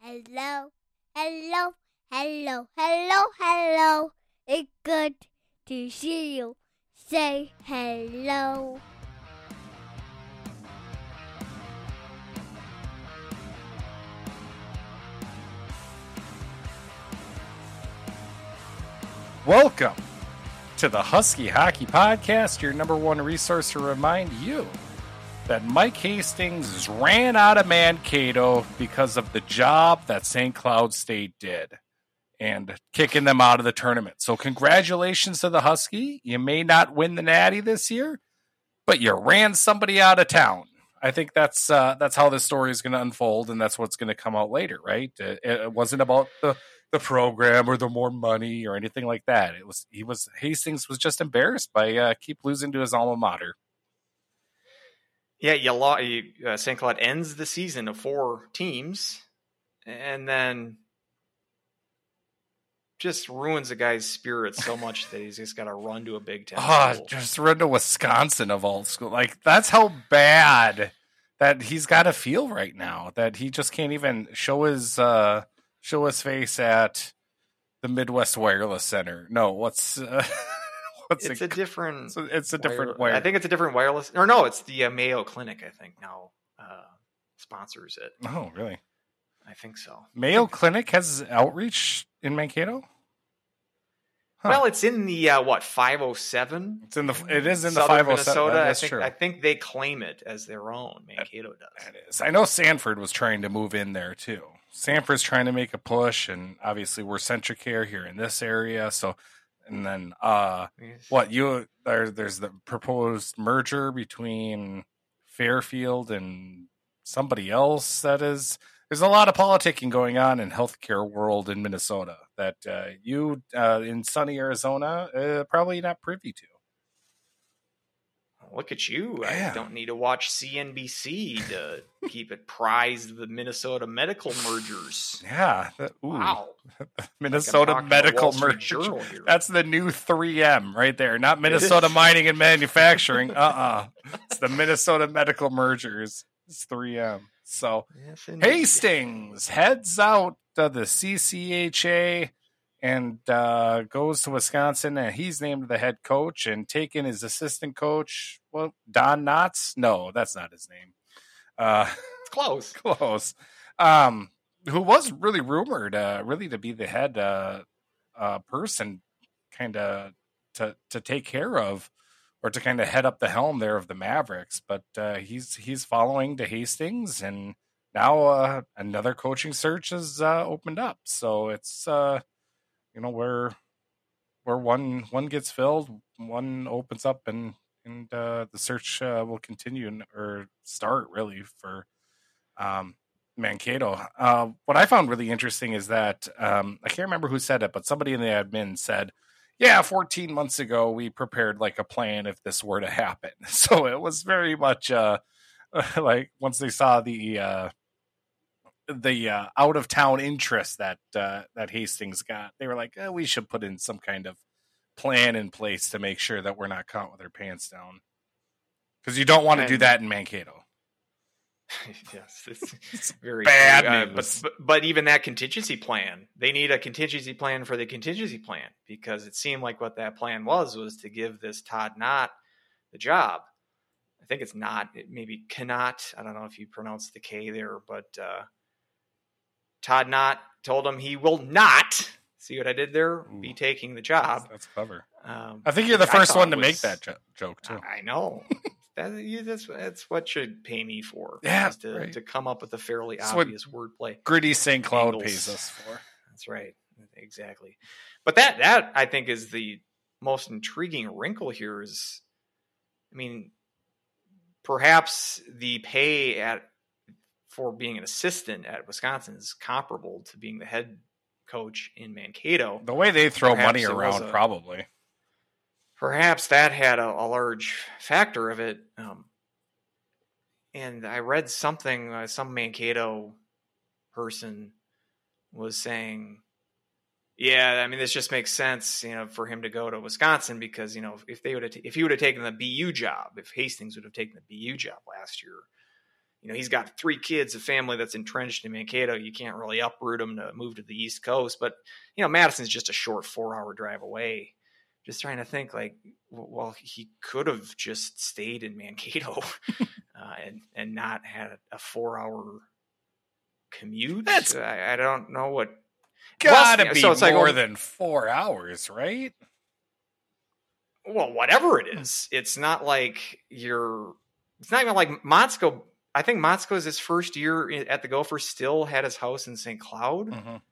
Hello, hello, hello, hello, hello. It's good to see you. Say hello. Welcome to the Husky Hockey Podcast, your number one resource to remind you that Mike Hastings ran out of Mankato because of the job that St. Cloud State did and kicking them out of the tournament. So, congratulations to the Husky. You may not win the Natty this year, but you ran somebody out of town. I think that's uh, that's how this story is going to unfold, and that's what's going to come out later, right? It, it wasn't about the the program or the more money or anything like that. It was he was Hastings was just embarrassed by uh, keep losing to his alma mater. Yeah, you, lo- you uh, St. Cloud ends the season of four teams, and then just ruins a guy's spirit so much that he's just got to run to a Big Ten. Oh, school. just run to Wisconsin of all school. Like that's how bad that he's got to feel right now. That he just can't even show his uh show his face at the Midwest Wireless Center. No, what's uh, it's it? a different. It's a, it's a different wire-. I think it's a different wireless. Or no, it's the uh, Mayo Clinic. I think now uh, sponsors it. Oh, really? I think so. Mayo Clinic has outreach in Mankato. Huh. Well, it's in the uh, what 507. It's in the. It is in the Southern five hundred seven. Minnesota. That's I think true. I think they claim it as their own. Mankato does. That is. I know Sanford was trying to move in there too. Sanford's trying to make a push, and obviously we're CentraCare here in this area. So, and then uh, what you there? There's the proposed merger between Fairview and somebody else. That is, there's a lot of politicking going on in healthcare world in Minnesota that uh, you uh, in sunny Arizona uh, probably not privy to. Look at you. Yeah. I don't need to watch CNBC to keep it prized the Minnesota medical mergers. Yeah. that- ooh. Wow. Minnesota medical merger. That's the new 3M right there. Not Minnesota. Mining and Manufacturing. Uh uh It's the Minnesota Medical Mergers. It's 3M. So Yes. Hastings heads out to the CCHA and uh, goes to Wisconsin, and he's named the head coach and taken his assistant coach. Well, Don Knotts? No, that's not his name. Uh, close. close. Um, who was really rumored, uh, really to be the head uh, uh, person, kind of to to take care of or to kind of head up the helm there of the Mavericks. But uh, he's he's following to Hastings, and now uh, another coaching search has uh, opened up. So it's uh, you know where where one one gets filled, one opens up, and and uh, the search uh, will continue or start really for um, Mankato. Uh, what I found really interesting is that um, I can't remember who said it, but somebody in the admin said, "Yeah, 14 months ago we prepared like a plan if this were to happen." So it was very much uh, like once they saw the uh, the uh, out of town interest that uh, that Hastings got, they were like, eh, "We should put in some kind of plan in place to make sure that we're not caught with our pants down." Because you don't want to do that in Mankato. yes, it's, it's very bad. Uh, but, but but even that contingency plan, they need a contingency plan for the contingency plan because it seemed like what that plan was was to give this Todd Knott the job. I think it's not. It maybe cannot. I don't know if you pronounce the K there, but uh, Todd Knott told him he will not. See what I did there? Be taking the job. that's clever. Um, I think you're the first one to make that jo- joke too. I know. that, you, that's that's what should pay me for. Yeah, to, right. to come up with a fairly That's obvious wordplay. Gritty St. Cloud Angles. pays us for. That's right, exactly. But that that I think is the most intriguing wrinkle here. Is, I mean, perhaps the pay at for being an assistant at Wisconsin is comparable to being the head coach in Mankato. The way they throw Perhaps money around, a- probably. perhaps that had a, a large factor of it. Um, and I read something, uh, some Mankato person was saying, "Yeah, I mean, this just makes sense, you know, for him to go to Wisconsin because you know, if they would have, if he would have taken the BU job, if Hastings would have taken the BU job last year, you know, he's got three kids, a family that's entrenched in Mankato. You can't really uproot them to move to the East Coast. But, you know, Madison's just a short four hour drive away. Just trying to think, like, well, he could have just stayed in Mankato uh, and, and not had a four hour commute. That's- I, I don't know what. Gotta Plus, be so it's like, more well- than four hours, right? Well, whatever it is, it's not like you're. It's not even like Motzko. I think Motzko's his first year at the Gophers still had his house in St. Cloud, Mhm.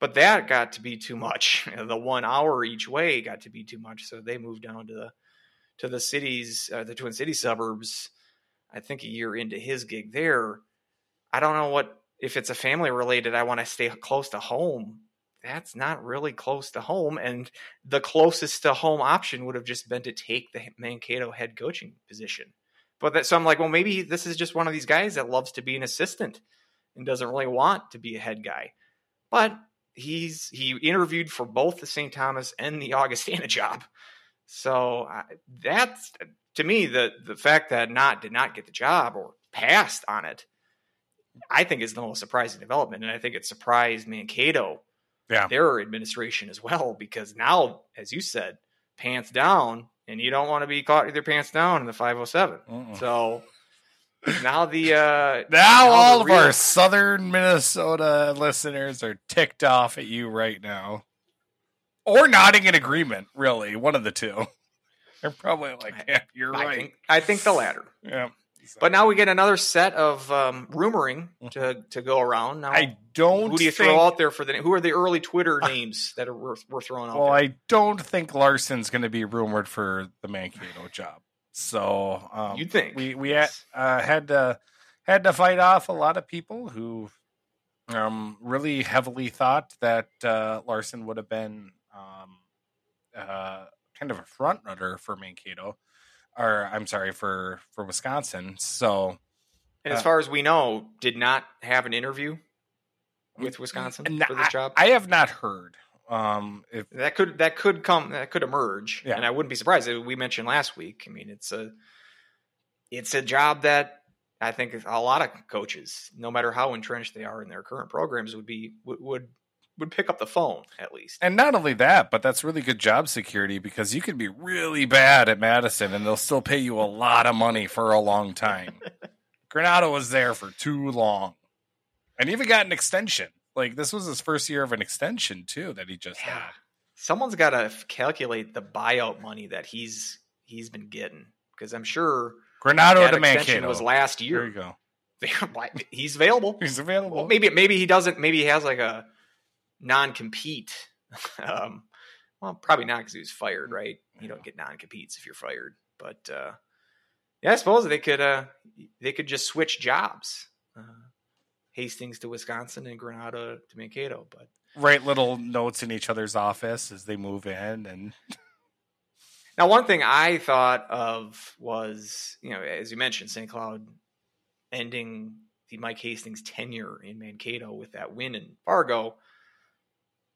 but that got to be too much. The one hour each way got to be too much, so they moved down to the to the cities, uh, the Twin City suburbs. I think a year into his gig there. I don't know what if it's a family related. I want to stay close to home. That's not really close to home, and the closest to home option would have just been to take the Mankato head coaching position. But that, so I'm like, well, maybe this is just one of these guys that loves to be an assistant and doesn't really want to be a head guy. But he's he interviewed for both the St. Thomas and the Augustana job. So I, that's to me the the fact that not did not get the job or passed on it. I think is the most surprising development, and I think it surprised Mankato, Yeah. their administration as well, because now, as you said, pants down, and you don't want to be caught with your pants down in the 507. Mm-mm. So now the uh, Now the all of real- our southern Minnesota listeners are ticked off at you right now. Or nodding in agreement, really. One of the two. They're probably like, yeah, you're I right. think I think the latter. yeah. But now we get another set of um, rumoring to to go around. Now, I don't who do you think, throw out there for the? Who are the early Twitter names that are we're, we're throwing out Well, there? I don't think Larson's going to be rumored for the Mankato job. So um, You'd think we we had, uh, had to had to fight off a lot of people who um, really heavily thought that uh, Larson would have been um, uh, kind of a front runner for Mankato, or I'm sorry for for Wisconsin. So and as uh, far as we know, did not have an interview with Wisconsin for this I, job. I have not heard. Um, if that could that could come that could emerge, Yeah. and I wouldn't be surprised. We mentioned last week. I mean, it's a it's a job that I think a lot of coaches, no matter how entrenched they are in their current programs, would be would would, would pick up the phone at least. And not only that, but that's really good job security because you can be really bad at Madison and they'll still pay you a lot of money for a long time. Granato was there for too long and even got an extension. Like this was his first year of an extension too that he just Yeah. had. Someone's got to calculate the buyout money that he's he's been getting because I'm sure Granato to Mankato. was last year. there you go. he's available. He's available. Well, maybe maybe he doesn't. Maybe he has like a non-compete. um, well, probably not because he was fired, right? You don't get non-competes if you're fired. But uh, yeah, I suppose they could. Uh, they could just switch jobs. Uh, Hastings to Wisconsin and Granato to Mankato. But Write little notes in each other's office as they move in and now, one thing I thought of was, you know, as you mentioned, St. Cloud ending the Mike Hastings tenure in Mankato with that win in Fargo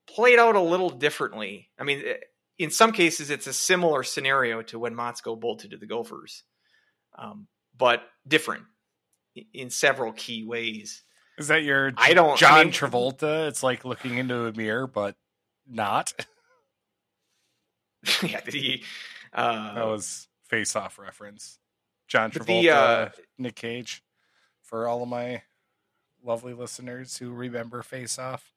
played out a little differently. I mean, eh, in some cases, it's a similar scenario to when Motzko bolted to the Gophers, um, but different in several key ways. is that your I don't- I John mean- Travolta? It's like looking into a mirror, but not. yeah, the, uh, That was face off reference. John Travolta, the, uh, Nick Cage, for all of my lovely listeners who remember Face Off.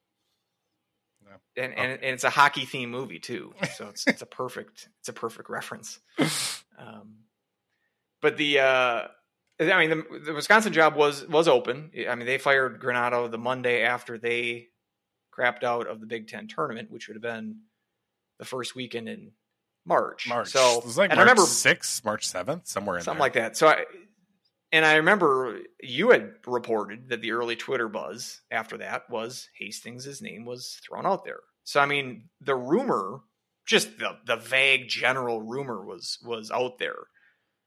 And, and, and it's a hockey themed movie too, so it's it's a perfect it's a perfect reference. Um, but the uh, I mean the, the Wisconsin job was was open. I mean they fired Granato the Monday after they crapped out of the Big Ten tournament, which would have been the first weekend in March. March. So it was like March I remember 6th, March 7th, somewhere in something there. like that. So I and I remember you had reported that the early Twitter buzz after that was Hastings' name was thrown out there. So I mean, the rumor, just the the vague general rumor was was out there.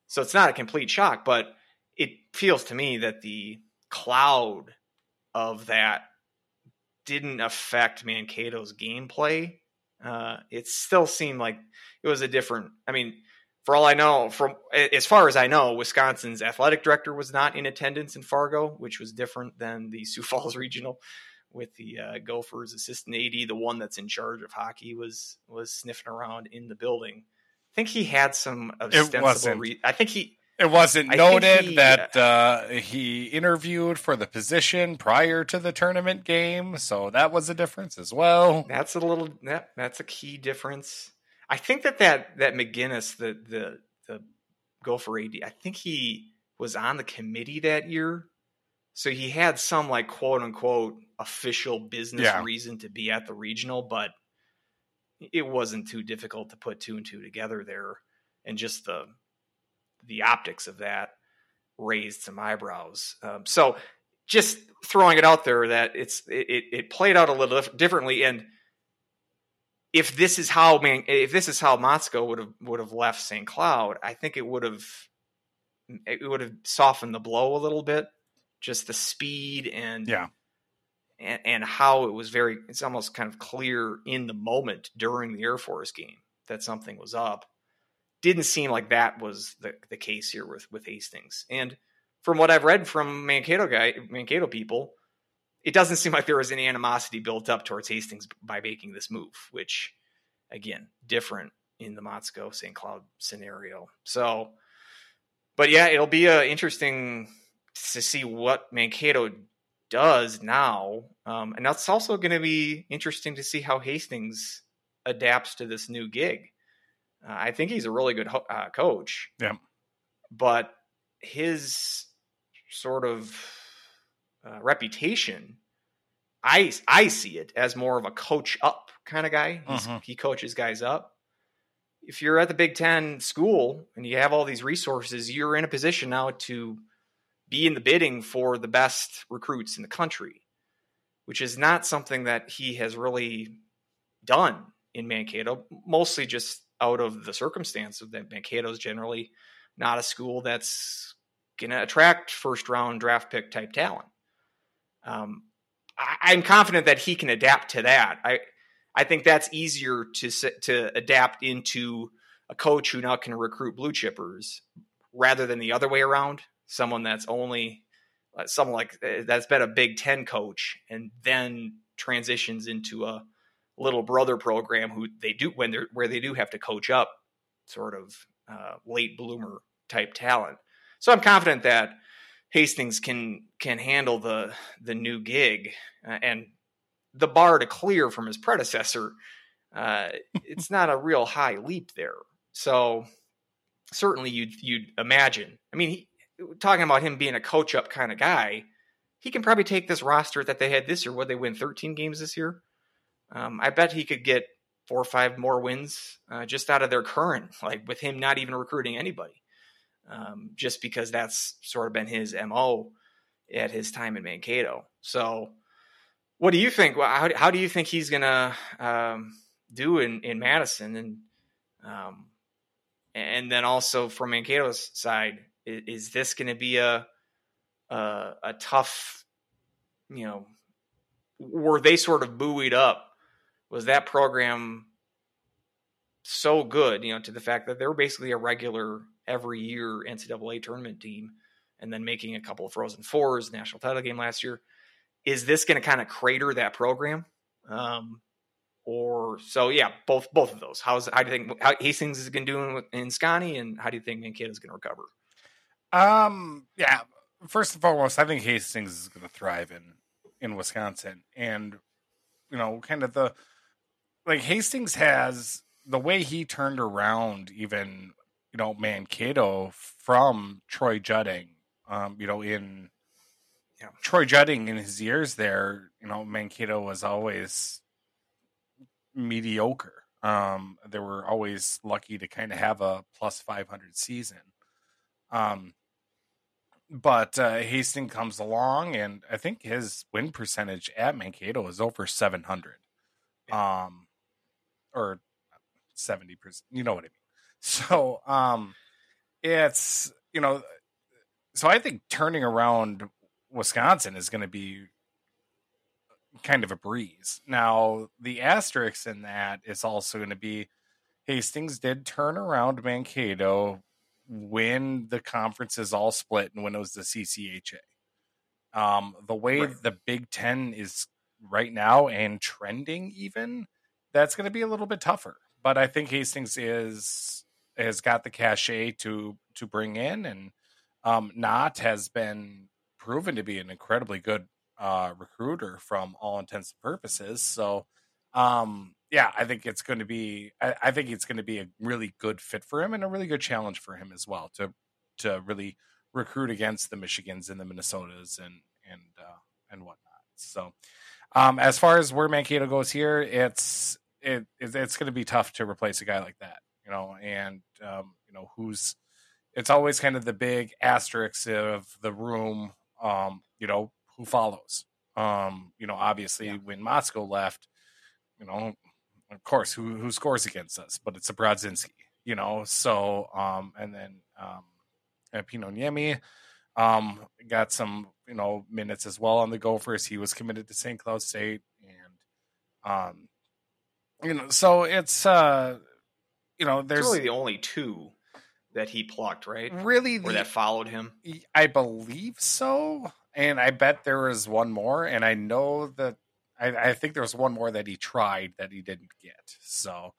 So it's not a complete shock, but it feels to me that the cloud of that didn't affect Mankato's gameplay. Uh, it still seemed like it was a different. I mean, for all I know, from as far as I know, Wisconsin's athletic director was not in attendance in Fargo, which was different than the Sioux Falls Regional with the uh, Gophers assistant AD. The one that's in charge of hockey was was sniffing around in the building. I think he had some ostensible. Re- I think he. It wasn't noted he, that uh, he interviewed for the position prior to the tournament game, so that was a difference as well. That's a little. That, that's a key difference. I think that that that McGinnis, the the the Gopher AD, I think he was on the committee that year, so he had some like quote unquote official business yeah. reason to be at the regional, but it wasn't too difficult to put two and two together there, and just the the optics of that raised some eyebrows. Um, so just throwing it out there that it's it, it played out a little differently and if this is how man, if this is how Motzko would have would have left St. Cloud, I think it would have it would have softened the blow a little bit. Just the speed and yeah, and, and how it was very it's almost kind of clear in the moment during the Air Force game that something was up. Didn't seem like that was the the case here with with Hastings. And from what I've read from Mankato guy Mankato people, it doesn't seem like there was any animosity built up towards Hastings by making this move, which again, different in the Motzko St. Cloud scenario. So, but yeah, it'll be uh, interesting to see what Mankato does now. Um, and that's also going to be interesting to see how Hastings adapts to this new gig. Uh, I think he's a really good ho- uh, coach. Yeah. But his sort of uh, reputation, I I see it as more of a coach up kind of guy. Uh-huh. He coaches guys up. If you're at the Big Ten school and you have all these resources, you're in a position now to be in the bidding for the best recruits in the country, which is not something that he has really done in Mankato, mostly just out of the circumstance of that Mankato is generally not a school that's going to attract first round draft pick type talent. Um, I, am confident that he can adapt to that. I I think that's easier to to adapt into a coach who now can recruit blue chippers rather than the other way around. Someone that's only uh, someone like uh, that's been a Big Ten coach and then transitions into a little brother program who they do when they're where they do have to coach up sort of uh, late bloomer type talent. So I'm confident that Hastings can can handle the the new gig uh, and the bar to clear from his predecessor. Uh, it's not a real high leap there. So certainly you'd you'd imagine. I mean, he, talking about him being a coach up kind of guy, he can probably take this roster that they had this year. Would they win 13 games this year? Um, I bet he could get four or five more wins uh, just out of their current, like with him not even recruiting anybody um, just because that's sort of been his mo at his time in Mankato. So, what do you think? How, how do you think he's gonna um, do in in Madison? And um, and then also from Mankato's side, is, is this going to be a, a a tough, you know, were they sort of buoyed up? Was that program so good, you know, to the fact that they were basically a regular every year NCAA tournament team and then making a couple of Frozen Fours, national title game last year. Is this going to kind of crater that program? Um, or so, yeah, both both of those. How's how do you think how Hastings is going to do in Scotty, and how do you think Mankato is going to recover? Um, yeah. First and foremost, I think Hastings is going to thrive in in Wisconsin, and you know, kind of the like Hastings has the way he turned around even you know Mankato from Troy Jutting. Um, you know, in yeah. Troy Jutting in his years there, you know, Mankato was always mediocre. Um, they were always lucky to kind of have a plus 500 season. Um, but uh, Hastings comes along, and I think his win percentage at Mankato is over 700. Um, or 70%. You know what I mean. So um, it's you know, so I think turning around Wisconsin is going to be kind of a breeze. Now the asterisk in that is also going to be Hastings did turn around Mankato when the conference is all split and when it was the CCHA. Um, the way right. the Big Ten is right now and trending, even that's going to be a little bit tougher. But I think Hastings is has got the cachet to to bring in, and um, has been proven to be an incredibly good uh, recruiter from all intents and purposes. So, um, yeah, I think it's going to be. I, I think it's going to be a really good fit for him and a really good challenge for him as well to to really recruit against the Michigans and the Minnesotas and and uh, and whatnot. So, um, as far as where Mankato goes here, it's it, it's going to be tough to replace a guy like that, you know, and um, you know who's. It's always kind of the big asterisk of the room, um, you know, who follows. Um, you know, obviously yeah. when Motzko left, you know, of course, who who scores against us? But it's a Brodzinski, you know. So, um, and then um, and Pino Niemi, um, got some you know minutes as well on the Gophers. He was committed to St. Cloud State, and um, you know, so it's uh, you know, there's it's really the only two that he plucked, right? Really, or that followed him. I believe so, and I bet there was one more, and I know that I, I think there was one more that he tried that he didn't get. So,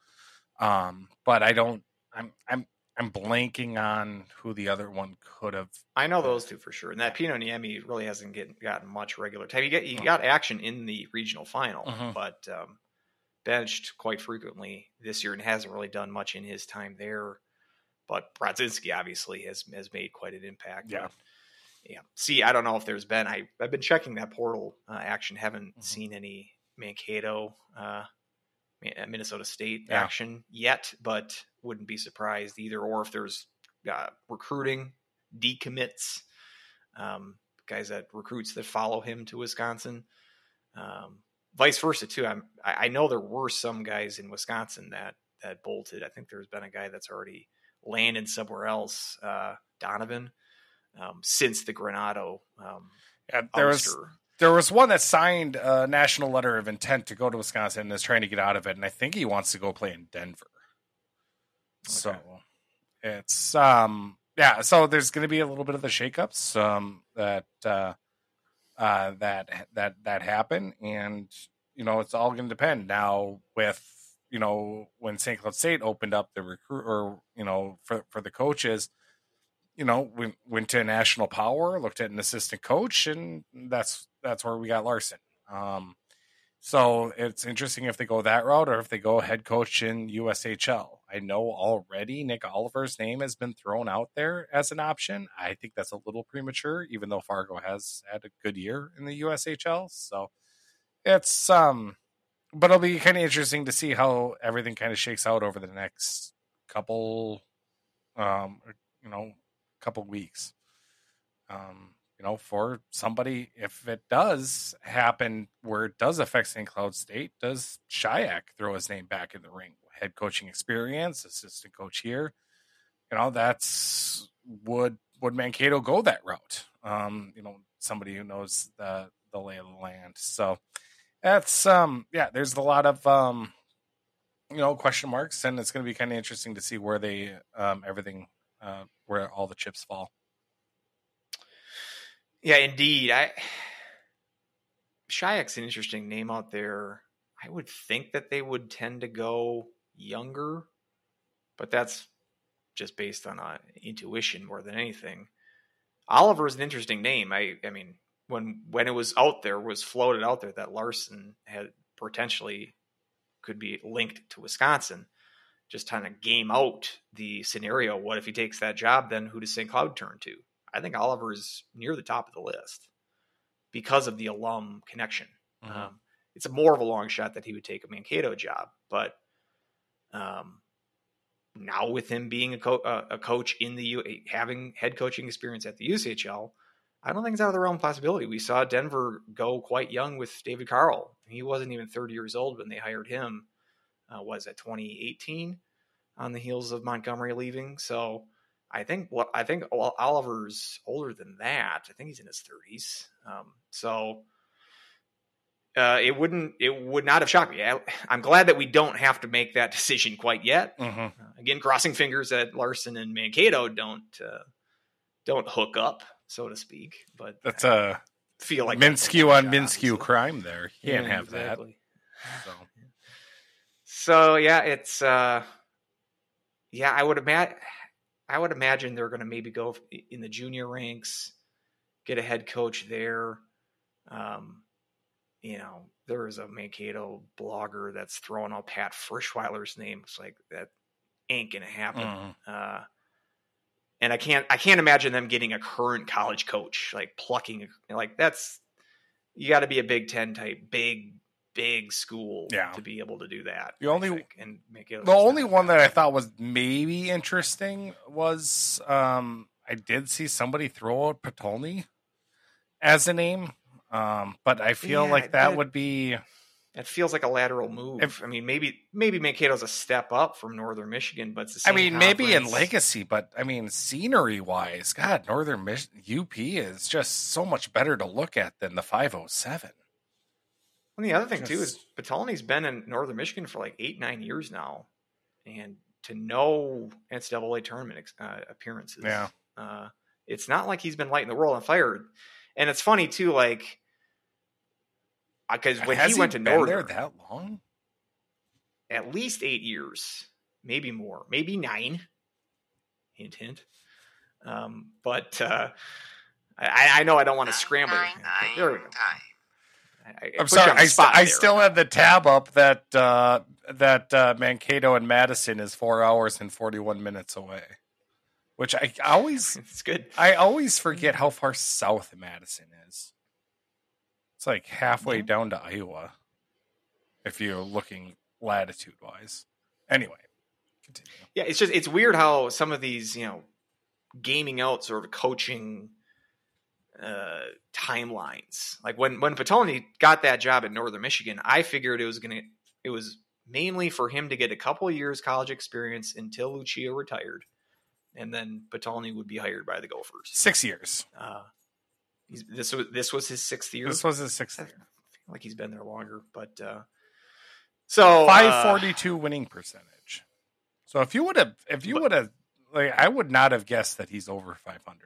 um, but I don't. I'm I'm I'm blanking on who the other one could have. I know those two for sure, and that Pino Niemi really hasn't get, gotten much regular time. He, get, he got action in the regional final, mm-hmm. but um, benched quite frequently this year and hasn't really done much in his time there. But Brodzinski obviously has has made quite an impact. Yeah. But, yeah. See, I don't know if there's been. I I've been checking that portal uh, action. Haven't mm-hmm. seen any Mankato, uh, Minnesota State yeah. action yet, but wouldn't be surprised either. Or if there's uh, recruiting decommits, um, guys that recruits that follow him to Wisconsin. Um, vice versa too. I'm, I know there were some guys in Wisconsin that that bolted. I think there's been a guy that's already landed somewhere else. Uh, Donovan um, since the Granato. Um, yeah, there was there was one that signed a national letter of intent to go to Wisconsin and is trying to get out of it, and I think he wants to go play in Denver. Okay. So it's um yeah, so there's going to be a little bit of the shakeups um that uh, uh that that that happen, and you know it's all going to depend now with you know when St. Cloud State opened up the recruit or you know for for the coaches you know, we went to a national power, looked at an assistant coach, and that's that's where we got Larson. Um, so it's interesting if they go that route or if they go head coach in USHL. I know already Nick Oliver's name has been thrown out there as an option. I think that's a little premature, even though Fargo has had a good year in the USHL. So it's um, but it'll be kind of interesting to see how everything kind of shakes out over the next couple, um, you know, couple weeks. Um, you know, for somebody, if it does happen where it does affect St. Cloud State, does Shayak throw his name back in the ring? Head coaching experience, assistant coach here. You know, that's would would Mankato go that route? Um, you know, somebody who knows the the lay of the land. So that's um yeah, there's a lot of um you know question marks and it's going to be kind of interesting to see where they um everything uh, where all the chips fall. Yeah, indeed. I Shayak's an interesting name out there. I would think that they would tend to go younger, but that's just based on uh, intuition more than anything. Oliver is an interesting name. I, I mean, when when it was out there, was floated out there that Larson had potentially could be linked to Wisconsin just trying to game out the scenario. What if he takes that job? Then who does St. Cloud turn to? I think Oliver is near the top of the list because of the alum connection. Mm-hmm. Um, it's more of a long shot that he would take a Mankato job, but um, now with him being a, co- uh, a coach in the U, having head coaching experience at the USHL, I don't think it's out of the realm of possibility. We saw Denver go quite young with David Carle. He wasn't even 30 years old when they hired him uh, was at 2018 on the heels of Montgomery leaving. So I think what I think Oliver's older than that. I think he's in his 30s. Um, so uh, it wouldn't it would not have shocked me. I, am glad that we don't have to make that decision quite yet. Mm-hmm. Uh, again, crossing fingers that Larson and Mankato don't uh, don't hook up, so to speak. But That's a feel like Minskew on Minskew Minskew crime there. You can't have exactly. that. So. So yeah, it's uh yeah, I would imagine I would imagine they're going to maybe go in the junior ranks, get a head coach there. Um, you know, there is a Mankato blogger that's throwing out Pat Ferschweiler's name. It's like that ain't gonna happen. Mhm. Uh, and I can't I can't imagine them getting a current college coach like plucking like that's you got to be a Big Ten type big big school Yeah. to be able to do that. The I only- think, and make it The only one that I thought was maybe interesting was um, I did see somebody throw out Potulny as a name, um, but I feel Yeah, like that that- would be it feels like a lateral move. If- I mean, maybe maybe Mankato's a step up from Northern Michigan, but it's the I mean, maybe in legacy, but I mean, scenery wise, God, Northern Mich- UP is just so much better to look at than the 507. And the other thing too is Just- Potulny's been in Northern Michigan for like eight nine years now, and to no NCAA tournament ex- uh, appearances. Yeah. uh, it's not like he's been lighting the world on fire. And it's funny too, like because when Has he went to been Northern, there that long? at least eight years, maybe more, maybe nine. Hint, hint. Um, but uh, I, I know I don't want to scramble. There we go. I, I I'm sorry, I, st- I still have the tab up that uh, that uh, Mankato and Madison is four hours and 41 minutes away, which I always It's good. I always forget how far south Madison is. It's like halfway Yeah. down to Iowa, if you're looking latitude wise. Anyway, continue. Yeah, it's just it's weird how some of these, you know, gaming out sort of coaching uh timelines. Like when when Potulny got that job at Northern Michigan, I figured it was gonna it was mainly for him to get a couple of years college experience until Lucia retired, and then Potulny would be hired by the Gophers. Six years. Uh, he's, this was this was his sixth year. This was his sixth I year. feel like he's been there longer, but uh, so uh, 542 winning percentage. So if you would have, if you would have, like, I would not have guessed that he's over 500.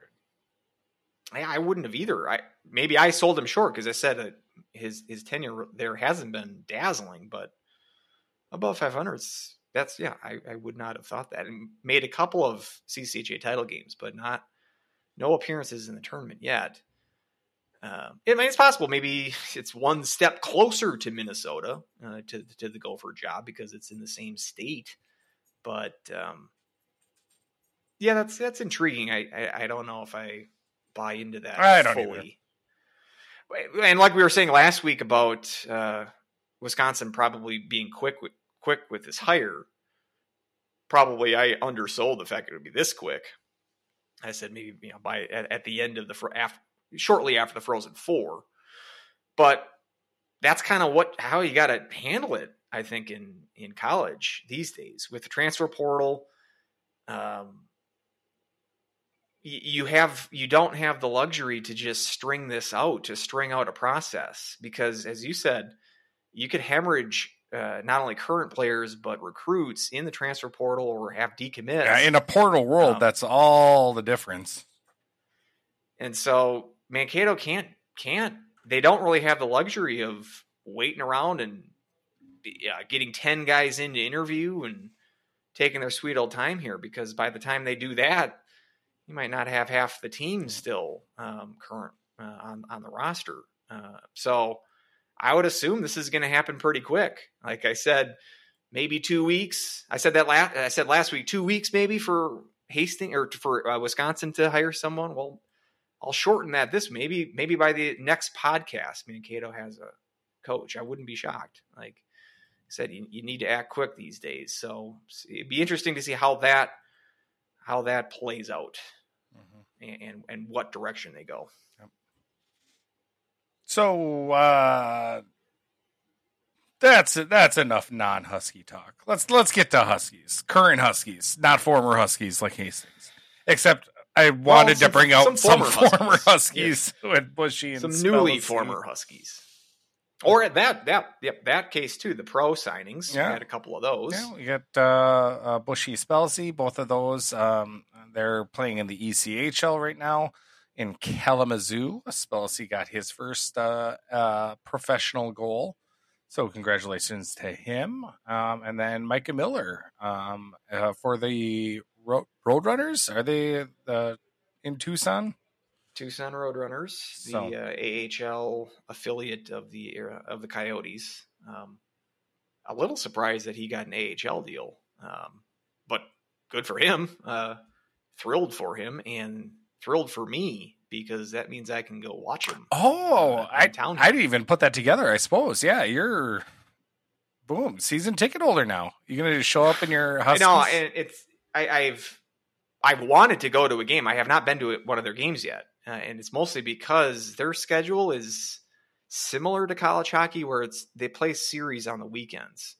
I, I wouldn't have either. I maybe I sold him short because I said uh, his his tenure there hasn't been dazzling, but above 500, 's- that's yeah. I, I would not have thought that. And made a couple of CCHA title games, but not no appearances in the tournament yet. It I mean, it's possible. Maybe it's one step closer to Minnesota uh, to to the Gopher job because it's in the same state. But um, yeah, that's that's intriguing. I, I I don't know if I buy into that I don't fully. And like we were saying last week about uh, Wisconsin probably being quick with quick with this hire, probably I undersold the fact it would be this quick. I said maybe you know by at, at the end of the after, shortly after the Frozen Four, but that's kind of what how you got to handle it. I think in in college these days with the transfer portal, um, you have you don't have the luxury to just string this out to string out a process because as you said, you could hemorrhage. Uh, not only current players but recruits in the transfer portal or have decommits. Yeah, in a portal world, Um, that's all the difference. And so Mankato can't can't they don't really have the luxury of waiting around and yeah, getting 10 guys in to interview and taking their sweet old time here because by the time they do that you might not have half the team still um, current uh, on on the roster. Uh, so I would assume this is going to happen pretty quick. Like I said, maybe two weeks. I said that last. I said last week, two weeks maybe for Hastings or for uh, Wisconsin to hire someone. Well, I'll shorten that. This maybe maybe by the next podcast, Mankato has a coach. I wouldn't be shocked. Like I said, you, you need to act quick these days. So it'd be interesting to see how that how that plays out Mhm. and and, and what direction they go. So uh, that's that's enough non-husky talk. Let's let's get to Huskies, current Huskies, not former Huskies like Hastings. Except I wanted some- to bring out some some, former former Huskies. Huskies with Bushy and Some newly former Huskies. Or at that that yep, that case too, the pro signings. Yeah. We had a couple of those. Yeah, we got uh, uh, Bushy Spelsy. Both of those, um, they're playing in the ECHL right now in Kalamazoo. Spelsy got his first uh, uh, professional goal, so congratulations to him. Um, and then Micah Miller um, uh, for the Ro- Roadrunners. Are they uh, in Tucson? Tucson Roadrunners, So- the uh, AHL affiliate of the era of the Coyotes. Um, a little surprised that he got an AHL deal, um, but good for him. Uh, thrilled for him and thrilled for me because that means I can go watch them. Oh, uh, I town I didn't even put that together. I suppose. Yeah, you're boom season ticket holder now. You're gonna just show up in your house. No, and it's I, I've I've wanted to go to a game. I have not been to one of their games yet, uh, and it's mostly because their schedule is similar to college hockey, where it's they play series on the weekends,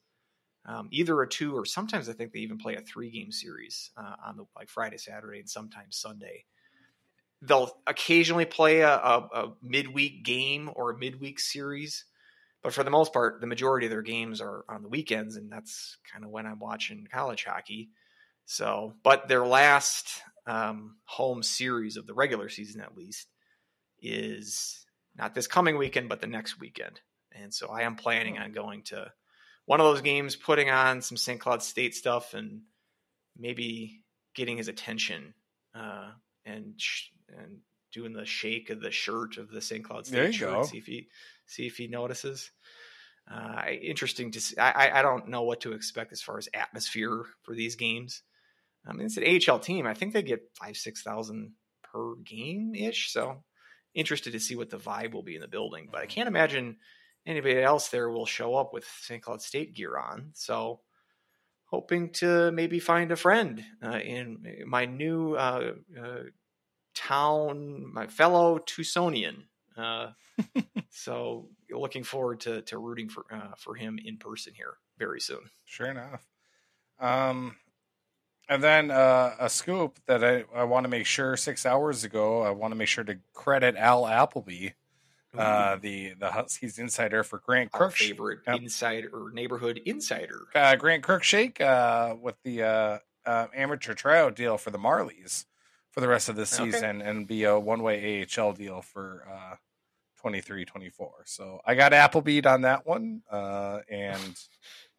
um, either a two or sometimes I think they even play a three game series uh, on the like Friday, Saturday, and sometimes Sunday. They'll occasionally play a, a, a midweek game or a midweek series, but for the most part, the majority of their games are on the weekends, and that's kind of when I'm watching college hockey. So, but their last um, home series of the regular season, at least, is not this coming weekend, but the next weekend. And so I am planning on going to one of those games, putting on some St. Cloud State stuff, and maybe getting his attention uh, and and doing the shake of the shirt of the St. Cloud State shirt. go. See if he see if he notices. Uh, interesting to see. I, I- I don't know what to expect as far as atmosphere for these games. I mean, it's an AHL team. I think they get five, six thousand per game ish. So interested to see what the vibe will be in the building. But I can't imagine anybody else there will show up with St. Cloud State gear on. So hoping to maybe find a friend uh, in my new uh, uh, town, my fellow Tucsonian. Uh, so looking forward to to rooting for uh, for him in person here very soon. Sure enough. Um, and then uh, a scoop that I, I want to make sure six hours ago, I want to make sure to credit Al Appleby, uh, the the Huskies insider for Grant Our favorite Yep. insider or neighborhood insider. uh, Grant Cruikshank uh, with the uh, uh, amateur tryout deal for the Marlies for the rest of the Okay. season and be a one way AHL deal for uh, 23 24. So I got Applebeed on that one. Uh, and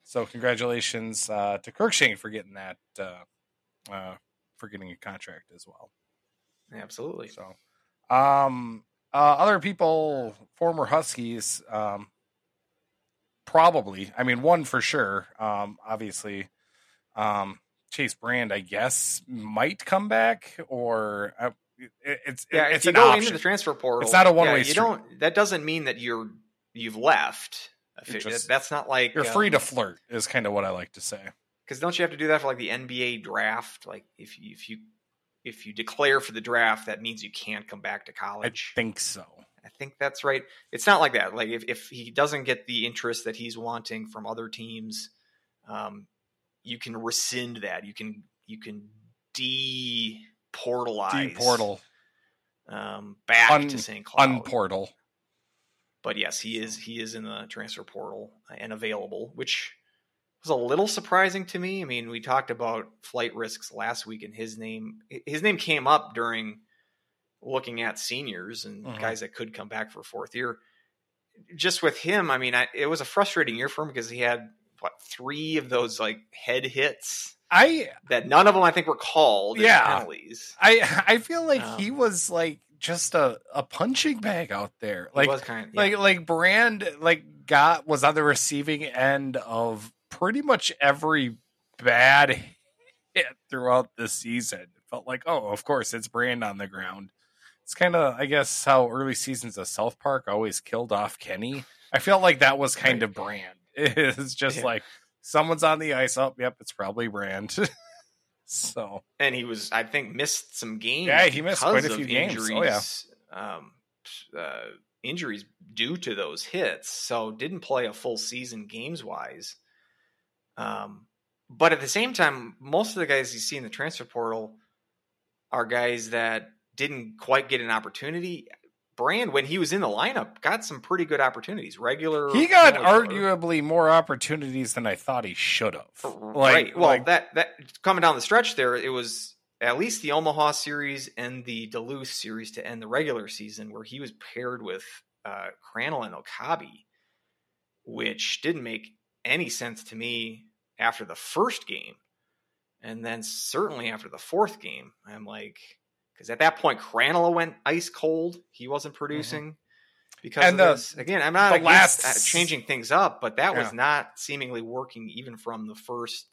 so congratulations uh, to Cruikshank for getting that, uh, uh, for getting a contract as well. Absolutely. So, um, uh, other people, former Huskies, um, probably. I mean, one for sure. Um, obviously, um, Chase Brand, I guess, might come back, or uh, it, it's Yeah, it's if you an go option. into the transfer portal, It's not a one-way yeah, You street. don't. That doesn't mean that you're you've left. Just- that's not like You're free to um, flirt, is kind of what I like to say. because don't you have to do that for like the NBA draft? Like if you, if you if you declare for the draft, that means you can't come back to college. I think so. I think that's right. It's not like that. Like if, if he doesn't get the interest that he's wanting from other teams, um, you can rescind that. You can you can deportalize D-portal, um, back Un- to St. Cloud. unportal. but yes, he is he is in the transfer portal and available, which was a little surprising to me. I mean, we talked about flight risks last week, and his name his name came up during looking at seniors and Mhm. guys that could come back for fourth year. Just with him, I mean, I, it was a frustrating year for him because he had what three of those like head hits I that none of them I think were called. Yeah. penalties. I I feel like Um, he was like just a, a punching bag out there. He Like was kind of like like Brand like got was on the receiving end of pretty much every bad hit throughout the season. It felt like, oh, of course, it's Brand on the ground. It's kind of, I guess, how early seasons of South Park always killed off Kenny. I felt like that was kind of Brand. It's just Yeah. like someone's on the ice. Up, yep, it's probably Brand. so and he was I think missed some games. Yeah, he missed quite a few of games. Oh, yeah. Injuries, um, uh, injuries due to those hits, so didn't play a full season games wise. Um, but at the same time, most of the guys you see in the transfer portal are guys that didn't quite get an opportunity. Brand, when he was in the lineup, got some pretty good opportunities. Regular, He got arguably more opportunities than I thought he should have. right. Well, that that coming down the stretch there, it was at least the Omaha series and the Duluth series to end the regular season, where he was paired with uh, Crannel and Okabe, which didn't make any sense to me after the first game, and then certainly after the fourth game. I'm like, because at that point, Krannila went ice cold; he wasn't producing. Because Mm-hmm. And of the- this. again, I'm not last- changing things up, but that was not seemingly working even from the first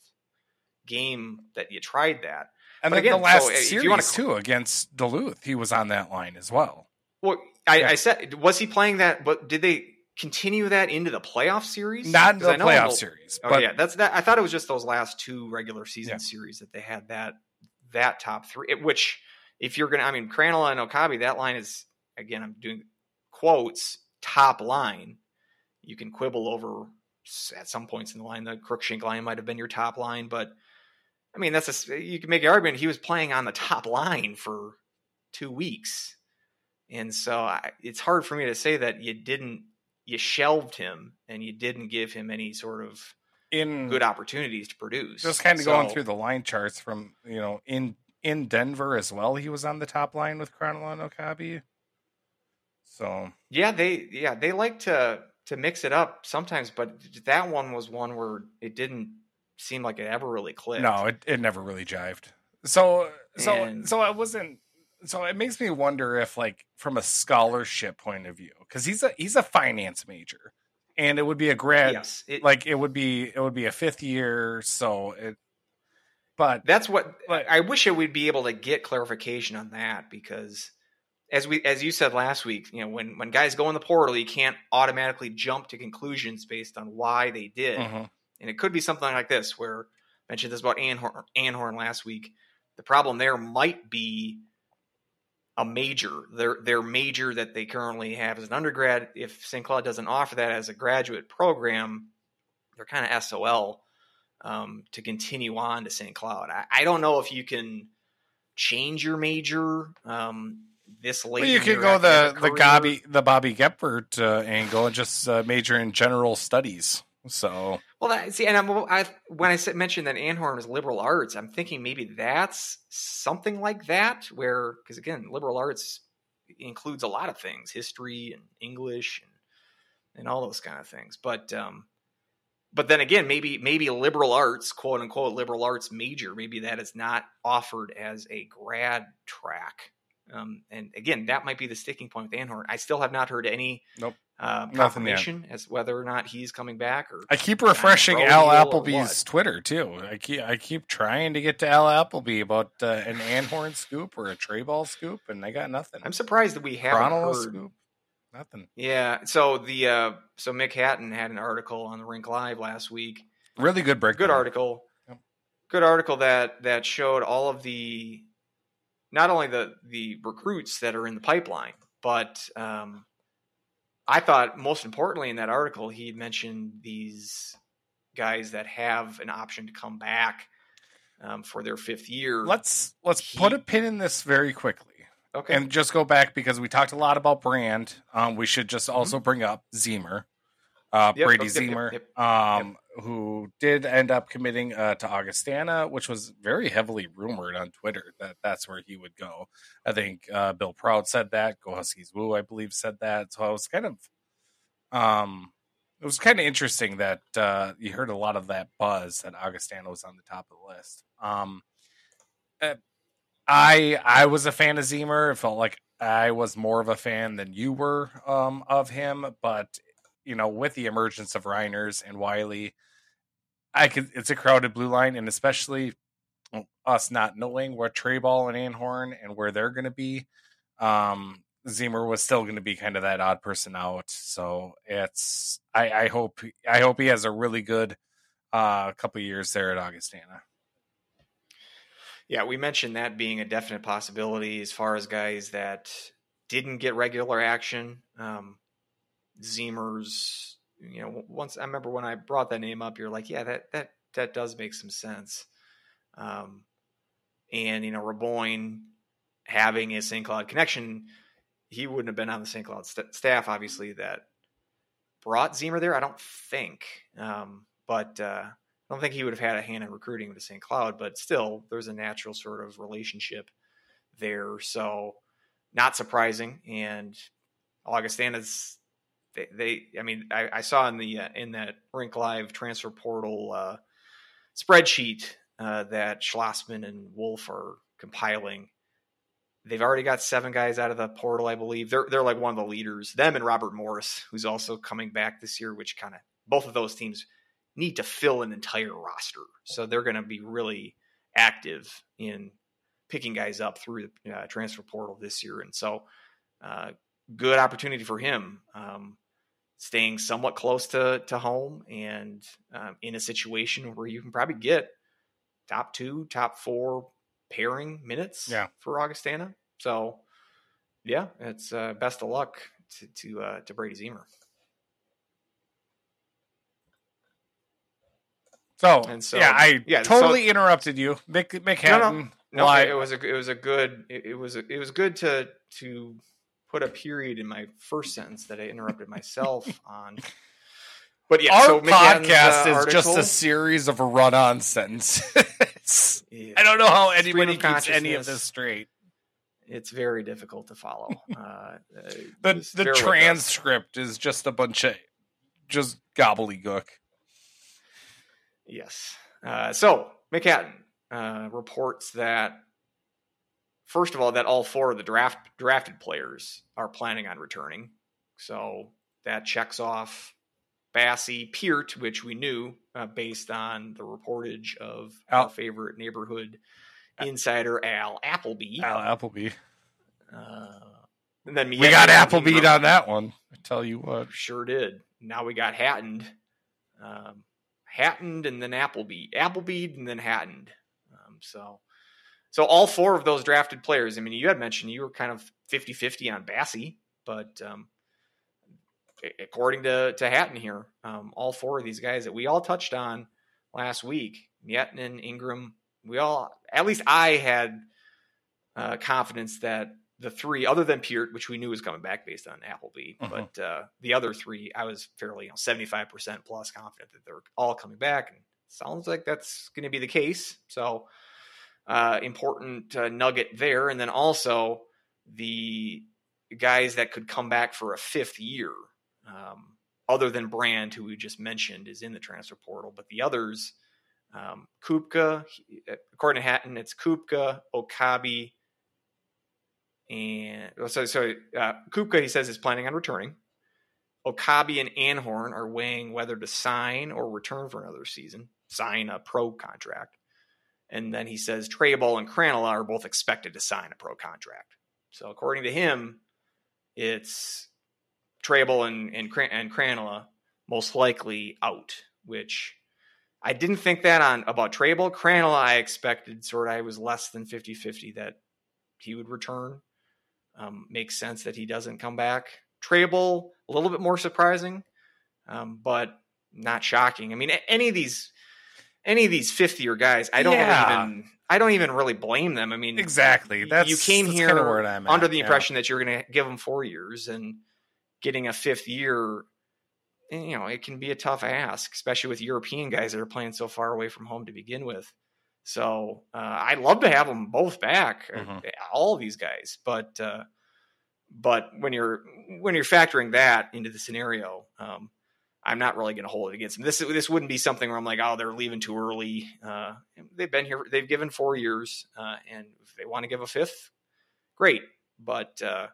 game that you tried that. and but again, the last so series wanna- too against Duluth, he was on that line as well. Well, I, Yeah. I said, was he playing that? But did they continue that into the playoff series? Not the I know in playoff the- series, Oh but yeah, that's that. I thought it was just those last two regular season Yeah. series that they had that that top three. Which, if you're gonna, I mean, Krannila and Okabe, that line is again. I'm doing quotes top line. You can quibble over at some points in the line. The Cruikshank line might have been your top line, but I mean, that's a you can make an argument. He was playing on the top line for two weeks, and so I, it's hard for me to say that you didn't you shelved him and you didn't give him any sort of in good opportunities to produce. just kind of going through the line charts from you know in in Denver as well. He was on the top line with Krannila and Okabe. So Yeah, they yeah they like to to mix it up sometimes, but that one was one where it didn't seem like it ever really clicked. no, it, it never really jived. So so And- so I wasn't. So it makes me wonder if, like, from a scholarship point of view, because he's a he's a finance major, and it would be a grad yes, it, like it would be it would be a fifth year. So it, but that's what Like- I wish I would be able to get clarification on that because as we as you said last week, you know when when guys go in the portal, you can't automatically jump to conclusions based on why they did. Mhm. and it could be something like this where I mentioned this about Anhorn, Anhorn last week. The problem there might be a major. Their their major that they currently have as an undergrad. If St. Cloud doesn't offer that as a graduate program, they're kind of SOL um, to continue on to St. Cloud. I, I don't know if you can change your major um, this late. Well, you could go the the. Bobby the Bobby Gephardt uh, angle and just uh, major in general studies. So Well, that, see, and I'm, I, when I said, mentioned that Anhorn is liberal arts, I'm thinking maybe that's something like that, where because again, liberal arts includes a lot of things, history and English and and all those kind of things. But um, but then again, maybe maybe liberal arts, quote unquote, liberal arts major, maybe that is not offered as a grad track. Um, and again, that might be the sticking point with Anhorn. I still have not heard any Nope. uh, Nothing confirmation as whether or not he's coming back or I keep refreshing Al Appleby's? Twitter too. I keep I keep trying to get to Al Appleby about uh, an Anhorn scoop or a tray ball scoop, and I got nothing. I'm surprised that we haven't Krannila heard. scoop, nothing. Yeah, so the uh, so Mick Hatton had an article on the Rink Live last week. Really good break. Good article. Yep. Good article that that showed all of the not only the the recruits that are in the pipeline, but um, I thought most importantly in that article he mentioned these guys that have an option to come back um, for their fifth year. Let's let's He- put a pin in this very quickly. Okay, and just go back because we talked a lot about brand. Um, we should just Mm-hmm. also bring up Ziemer, uh, Yep, Brady yep, yep, Ziemer, yep, um, who did end up committing uh, to Augustana, which was very heavily rumored on Twitter that that's where he would go. I think uh, Bill Proud said that. Go Huskies Woo, I believe, said that. So I was kind of, um, it was kind of interesting that uh, you heard a lot of that buzz that Augustana was on the top of the list. Um, uh, I I was a fan of Ziemer. It felt like I was more of a fan than you were um, of him, but you know, with the emergence of Reiners and Wiley, I could. It's a crowded blue line, and especially us not knowing what Trey Ball and Anhorn and where they're going to be. Um, Ziemer was still going to be kind of that odd person out. So it's. I, I hope. I hope he has a really good uh, couple years there at Augustana. Yeah, we mentioned that being a definite possibility as far as guys that didn't get regular action. Um, Ziemer's, you know, once I remember when I brought that name up, you're like, yeah, that that that does make some sense. Um, and you know, Raboin having a St. Cloud connection, he wouldn't have been on the St. Cloud st- staff, obviously, that brought Ziemer there. I don't think. Um, but uh, I don't think he would have had a hand in recruiting with St. Cloud, but still, there's a natural sort of relationship there. So, not surprising. And Augustana's, they, they I mean, I, I, saw in the uh, in that Rink Live transfer portal uh, spreadsheet uh, that Schlossman and Wolf are compiling. They've already got seven guys out of the portal, I believe. They're they're like one of the leaders. Them and Robert Morris, who's also coming back this year, which kind of both of those teams need to fill an entire roster. So they're going to be really active in picking guys up through the uh, transfer portal this year. And so, uh, good opportunity for him, um, staying somewhat close to, to home and um, in a situation where you can probably get top two, top four pairing minutes yeah. for Augustana. So, yeah, it's uh, best of luck to to, uh, to Brady Ziemer. So, so yeah, I yeah, totally so, interrupted you, Mick, Mick No, no, no it was a it was a good it, it was a, it was good to to put a period in my first sentence that I interrupted myself on. But yeah, our so podcast uh, is article, just a series of run-on sentences. yeah. I don't know how anybody keeps any of this straight. It's very difficult to follow. Uh, the the transcript is just a bunch of just gobbledygook. Yes. Uh, so Mick Hatton uh, reports that first of all that all four of the draft drafted players are planning on returning. So that checks off Basse, Peart, which we knew uh, based on the reportage of Al- our favorite neighborhood insider Al Appleby. Al Appleby. Uh, and then we got Appleby on that one. I tell you what, sure did. Now we got Hatton. Um, Hattoned and then Appleby, Appleby and then Hattoned. Um, so, so all four of those drafted players. I mean, you had mentioned you were kind of 50-50 on Basse, but um, according to to Hatton here, um, all four of these guys that we all touched on last week, Miettinen, Ingram, we all at least I had uh, confidence that the three, other than Peart, which we knew was coming back based on Appleby, uh-huh. but uh, the other three, I was fairly, you know, 75% plus confident that they're all coming back. And sounds like that's going to be the case. So, uh, important uh, nugget there. And then also the guys that could come back for a fifth year, um, other than Brand, who we just mentioned, is in the transfer portal, but the others, um, Kupka, according to Hatton, it's Kupka, Okabe, and so so uh, Kupka he says is planning on returning. Okabe and Anhorn are weighing whether to sign or return for another season, sign a pro contract. And then he says Treybull and Krannila are both expected to sign a pro contract. So according to him, it's Treybull and and, and Krannila most likely out, which I didn't think that on about Treybull. Krannila I expected sort of I was less than 50-50 that he would return. Um, makes sense that he doesn't come back. Treybull, a little bit more surprising, um, but not shocking. I mean, any of these, any of these fifth year guys, I don't yeah. even, I don't even really blame them. I mean, exactly. That's you came that's here kind of I'm under the yeah. impression that you're going to give them four years and getting a fifth year. You know, it can be a tough ask, especially with European guys that are playing so far away from home to begin with. So uh, I'd love to have them both back, uh, mm-hmm. all these guys. But uh, but when you're when you're factoring that into the scenario, um, I'm not really going to hold it against them. This this wouldn't be something where I'm like, oh, they're leaving too early. Uh, they've been here, they've given four years, uh, and if they want to give a fifth, great. But uh,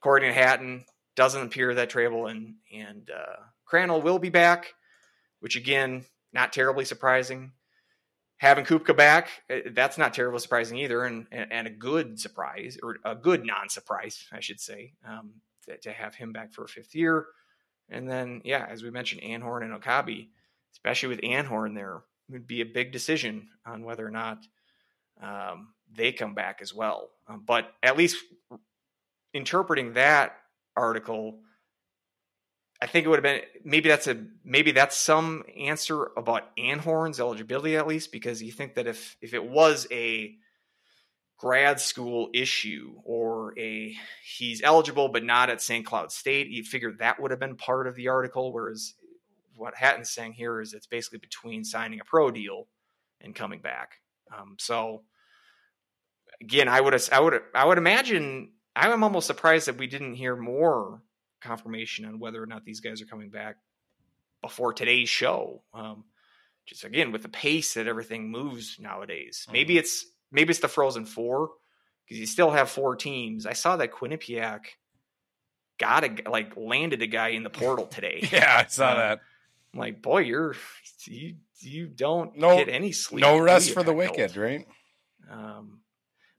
according to Hatton, doesn't appear that Treybull and and Krannila will be back, which again, not terribly surprising having Kupka back, eh, that's not terribly surprising either, and and a good surprise or a good non-surprise, I should say, um, to, have him back for a fifth year. And then, yeah, as we mentioned, Anhorn and Okabe, especially with Anhorn there, would be a big decision on whether or not um, they come back as well. Um, but at least interpreting that article I think it would have been maybe that's a maybe that's some answer about Anhorn's eligibility at least because you think that if if it was a grad school issue or a he's eligible but not at St. Cloud State. You figure that would have been part of the article, whereas what Hatton's saying here is it's basically between signing a pro deal and coming back. Um, so again, I would I would I would imagine I'm almost surprised that we didn't hear more confirmation on whether or not these guys are coming back before today's show. Um, just again with the pace that everything moves nowadays. Mm-hmm. Maybe it's maybe it's the Frozen Four because you still have four teams. I saw that Quinnipiac got a like landed a guy in the portal today. yeah, I saw uh, that. I'm like, boy, you're you you don't no, get any sleep. No rest for the wicked, right? Um,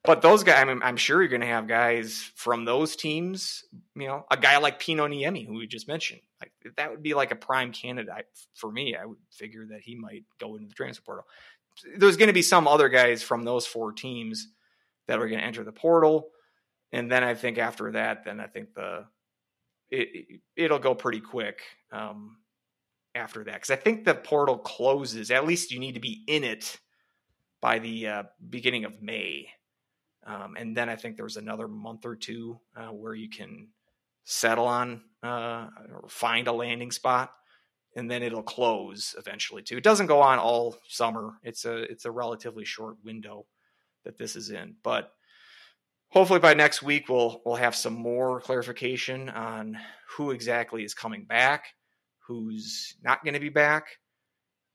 but those guys, I mean, I'm sure you're going to have guys from those teams. You know, a guy like Pino Niemi, who we just mentioned, like that would be like a prime candidate for me. I would figure that he might go into the transfer portal. There's going to be some other guys from those four teams that are going to enter the portal, and then I think after that, then I think the it, it'll go pretty quick um, after that because I think the portal closes. At least you need to be in it by the uh, beginning of May. Um, and then I think there's another month or two uh, where you can settle on uh, or find a landing spot, and then it'll close eventually too. It doesn't go on all summer. It's a it's a relatively short window that this is in, but hopefully by next week we'll we'll have some more clarification on who exactly is coming back, who's not going to be back,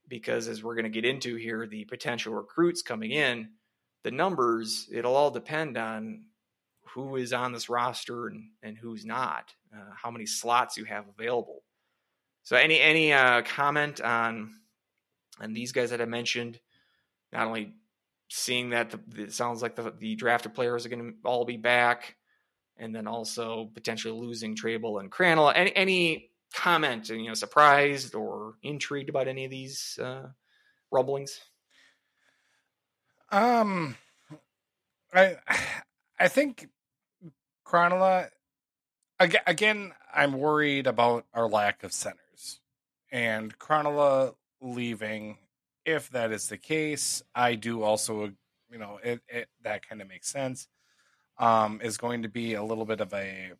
because as we're going to get into here, the potential recruits coming in the numbers, it'll all depend on who is on this roster and, and who's not, uh, how many slots you have available. So, any any uh, comment on on these guys that I mentioned? Not only seeing that the, it sounds like the, the drafted players are going to all be back, and then also potentially losing Trable and Krannila. Any any comment? You know, surprised or intrigued about any of these uh, rumblings? Um, I I think Krannila again. I'm worried about our lack of centers and Krannila leaving. If that is the case, I do also, you know, it, it that kind of makes sense. Um, is going to be a little bit of a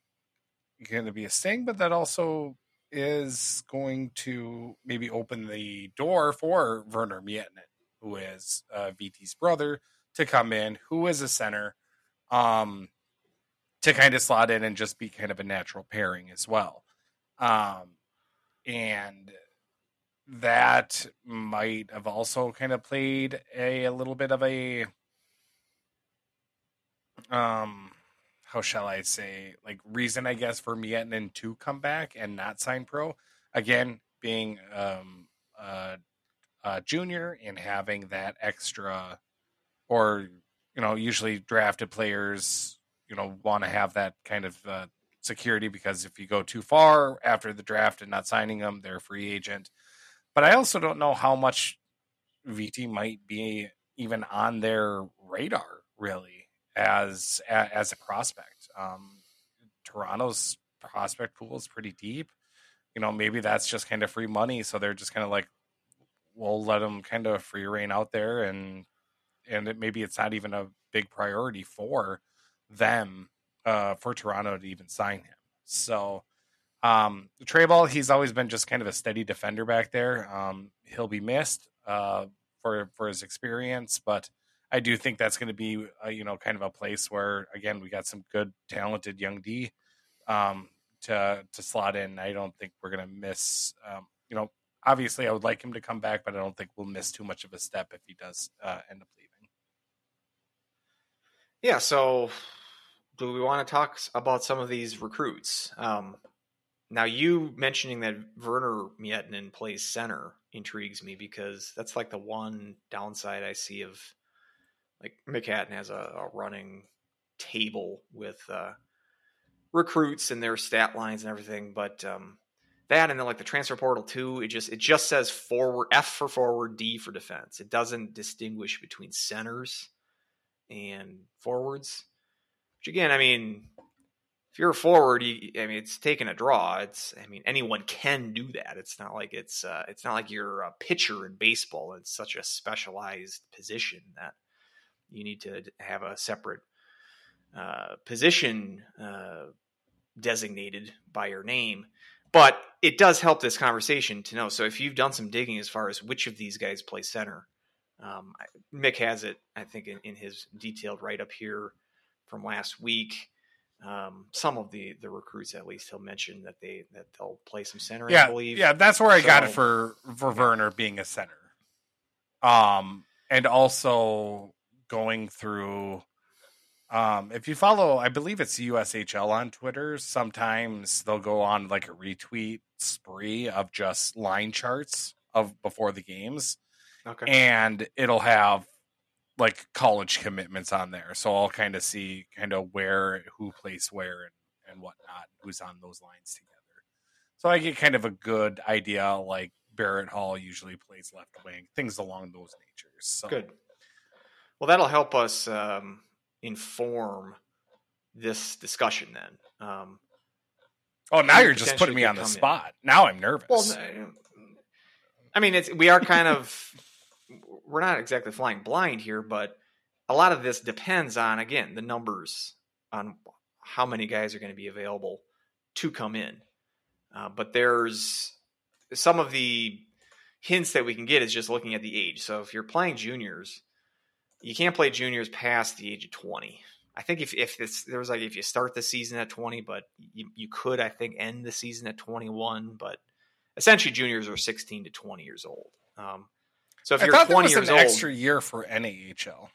going to be a sting, but that also is going to maybe open the door for Verner Miettinen who is uh, VT's brother, to come in, who is a center, um, to kind of slot in and just be kind of a natural pairing as well. Um, and that might have also kind of played a, a little bit of a um how shall I say like reason I guess for Miettinen to come back and not sign pro again being um uh uh, junior and having that extra, or you know, usually drafted players, you know, want to have that kind of uh, security because if you go too far after the draft and not signing them, they're a free agent. But I also don't know how much VT might be even on their radar really as as a prospect. Um, Toronto's prospect pool is pretty deep. You know, maybe that's just kind of free money, so they're just kind of like, we'll let them kind of free reign out there and and it, maybe it's not even a big priority for them uh, for Toronto to even sign him. So um Trey Ball, he's always been just kind of a steady defender back there. Um, he'll be missed uh, for for his experience, but I do think that's going to be a, you know kind of a place where again we got some good talented young D um, to to slot in. I don't think we're going to miss um, you know obviously, I would like him to come back, but I don't think we'll miss too much of a step if he does uh, end up leaving. Yeah. So, do we want to talk about some of these recruits? Um, now, you mentioning that Verner Miettinen plays center intrigues me because that's like the one downside I see of like Mick Hatton has a, a running table with uh, recruits and their stat lines and everything, but um, that and then like the transfer portal too it just it just says forward f for forward d for defense. It doesn't distinguish between centers and forwards which again i mean if you're a forward you, i mean it's taking a draw. It's i mean anyone can do that. It's not like it's uh, it's not like you're a pitcher in baseball it's such a specialized position that you need to have a separate uh, position uh, designated by your name. But it does help this conversation to know. So if you've done some digging as far as which of these guys play center, um, Mick has it, I think, in, in his detailed write up here from last week. Um, some of the the recruits, at least, he'll mention that they that they'll play some center. Yeah, I believe. yeah, that's where I got it for for Verner being a center. Um, and also going through. Um, if you follow, I believe it's USHL on Twitter. Sometimes they'll go on like a retweet spree of just line charts of before the games, Okay. and it'll have like college commitments on there. So I'll kind of see kind of where who plays where and, and whatnot, who's on those lines together. So I get kind of a good idea like Barrett Hall usually plays left wing, things along those natures. So Good. Well, that'll help us um, inform this discussion then. Um, Oh, now you're just putting me on the come in. spot. Now I'm nervous. well, I mean, it's we are kind of we're not exactly flying blind here, but a lot of this depends on again the numbers on how many guys are going to be available to come in. Uh, but there's some of the hints that we can get is just looking at the age. So if you're playing juniors, you can't play juniors past the age of 20. I think if if this there was like if you start the season at 20, but you, you could I think end the season at 21, but essentially juniors are 16 to 20 years old. Um, so if I you're thought there 20 was years an old, extra year for NAHL.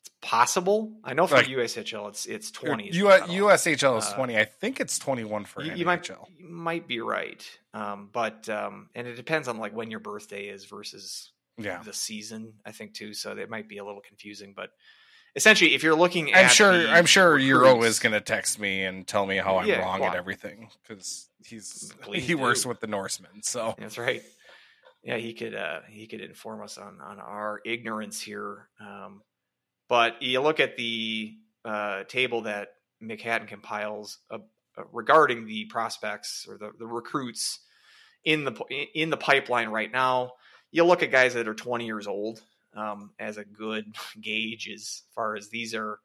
It's possible. I know for Like- USHL it's it's 20. U- USHL is Uh, 20. I think it's 21 for you, NHL. you might you might be right, um, but um, and it depends on like when your birthday is versus yeah. the season. I think too, so it might be a little confusing. But essentially, if you're looking, I'm at sure. I'm sure Euro is going to text me and tell me how I'm Yeah, wrong well, at everything because he's he works with the Norsemen. So That's right. Yeah, he could uh, he could inform us on on our ignorance here. Um, but you look at the uh, table that Mick Hatton compiles uh, regarding the prospects or the, the recruits in the in the pipeline right now. You look at guys that are 20 years old um, as a good gauge as far as these are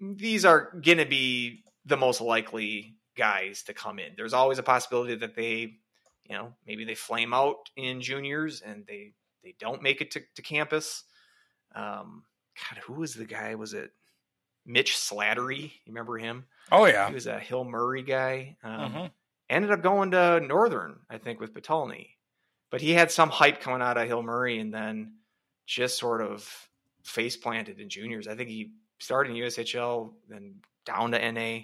these are going to be the most likely guys to come in. There's always a possibility that they you know maybe they flame out in juniors and they they don't make it to, to campus um god who was the guy was it mitch slattery you remember him oh yeah, he was a hill murray guy um, Mhm. ended up going to northern i think with Potulny. But he had some hype coming out of hill murray and then just sort of face planted in juniors i think he started in ushl then down to na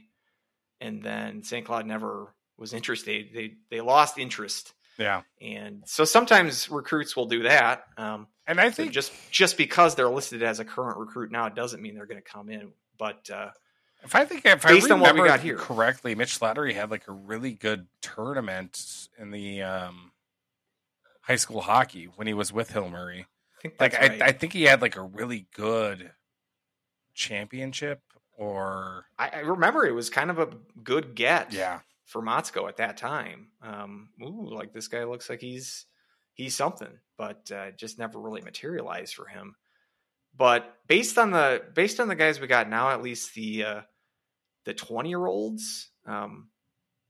and then st cloud never was interested they they lost interest yeah. and so sometimes recruits will do that. Um, And I so think just just because they're listed as a current recruit now, it doesn't mean they're going to come in. But uh, if I think if based I on what we got here. correctly, Mitch Slattery had like a really good tournament in the um, high school hockey when he was with Hill Murray. I think Like right. I, I think he had like a really good championship or I, I remember it was kind of a good get yeah. for Motzko at that time. Um, ooh, like this guy looks like he's he's something, but uh, just never really materialized for him. But based on the based on the guys we got now, at least the uh, the twenty year olds, um,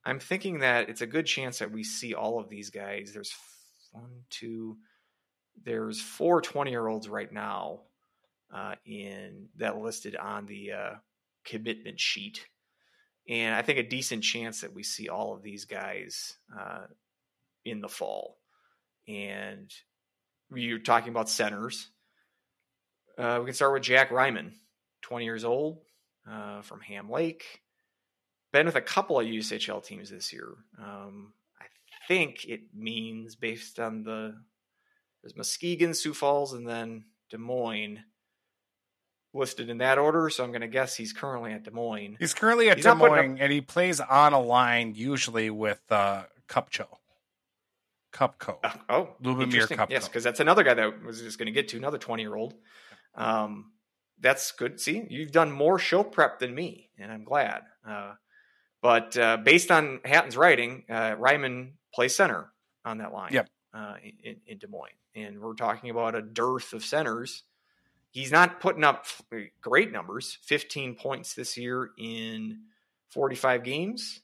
I'm thinking that it's a good chance that we see all of these guys. There's one, two, there's four 20 year olds right now uh, in that listed on the uh, commitment sheet and I think a decent chance that we see all of these guys uh, in the fall. And you're talking about centers. Uh, we can start with Jack Ryman, 20 years old, uh, from Ham Lake. Been with a couple of USHL teams this year. Um, think it means based on the there's Muskegon, Sioux Falls, and then Des Moines listed in that order. So I'm going to guess he's currently at Des Moines. He's currently at He's Des putting up- Moines and he plays on a line usually with uh Cupcho. Cupco. Oh, Oh, Lubomir. Kupko. Yes, because that's another guy that was just going to get to another twenty year old. Um, that's good. See, you've done more show prep than me, and I'm glad. Uh, but uh, based on Hatton's writing, uh, Ryman plays center on that line. Yep. Uh, in, in Des Moines, and we're talking about a dearth of centers he's not putting up great numbers 15 points this year in 45 games.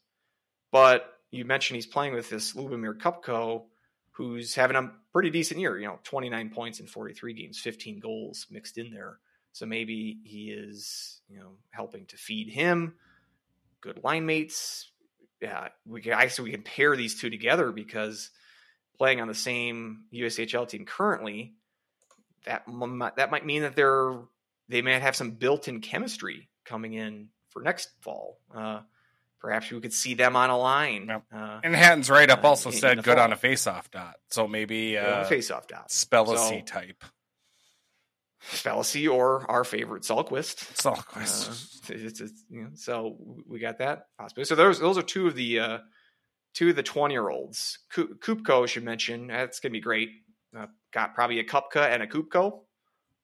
But you mentioned he's playing with this Lubomir Kupko, who's having a pretty decent year, you know, 29 points in 43 games, 15 goals mixed in there. So maybe he is, you know, helping to feed him good line mates. Yeah, we can actually we can pair these two together because playing on the same USHL team currently, that that might mean that they're they might have some built-in chemistry coming in for next fall. Uh, perhaps we could see them on a line. Yep. Uh, And Hatton's write up uh, also in- in said the good on a face-off dot. So maybe uh, face-off dot. Spellacy So- type. Fallacy or our favorite Sulquist. Salquist. Uh, it's, it's, you know, so we got that possibility. So those those are two of the uh, two of the twenty year olds. Kupko, I should mention, that's gonna be great. Uh, got probably a Kupka and a Kupko.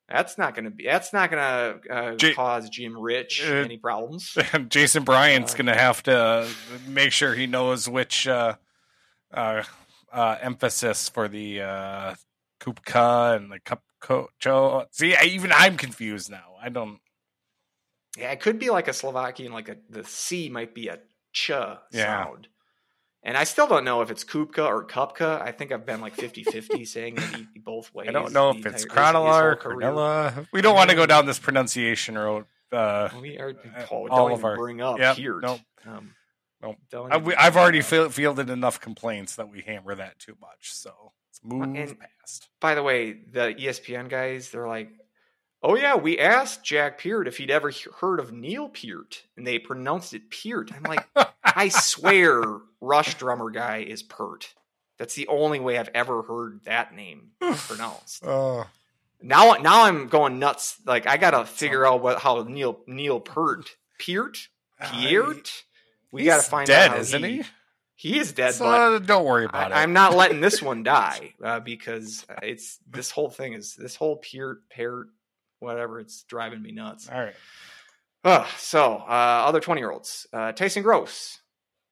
That's not gonna be. That's not gonna uh, J- cause Jim Rich Uh, any problems. Jason Bryant's Uh, going to have to make sure he knows which uh, uh, uh, emphasis for the uh, Kupka and the Kupko. Joe. See, I, even I'm confused now. I don't. Yeah, it could be like a Slovakian, like a the C might be a ch Yeah. sound. And I still don't know if it's Kupka or Kupka. I think I've been like 50-50 saying it both ways. I don't know if it's entire- his- his whole Chronala or. Cornella. We don't want to go down this pronunciation road. Uh, We are Uh, Paul, all don't of our- bring up Yep, Peart. nope. Um, Nope. don't I, I've already it up. feel, fielded enough complaints that we hammer that too much. So move and- past. By the way, the ESPN guys, they're like, "Oh yeah, we asked Jack Peart if he'd ever he- heard of Neil Peart, and they pronounced it Peart." I'm like, I swear, Rush drummer guy is Pert. That's the only way I've ever heard that name pronounced. Oh, Now, now I'm going nuts. Like I gotta figure out what how Neil Neil Pert Peart ah, Peart. We gotta find dead, out isn't he, he? He is dead, So, but uh, don't worry about it. I, am not letting this one die uh, because it's this whole thing is this whole Peart Peart whatever. It's driving me nuts. All right. Uh, so, uh, other 20 year olds uh, Tyson Gross,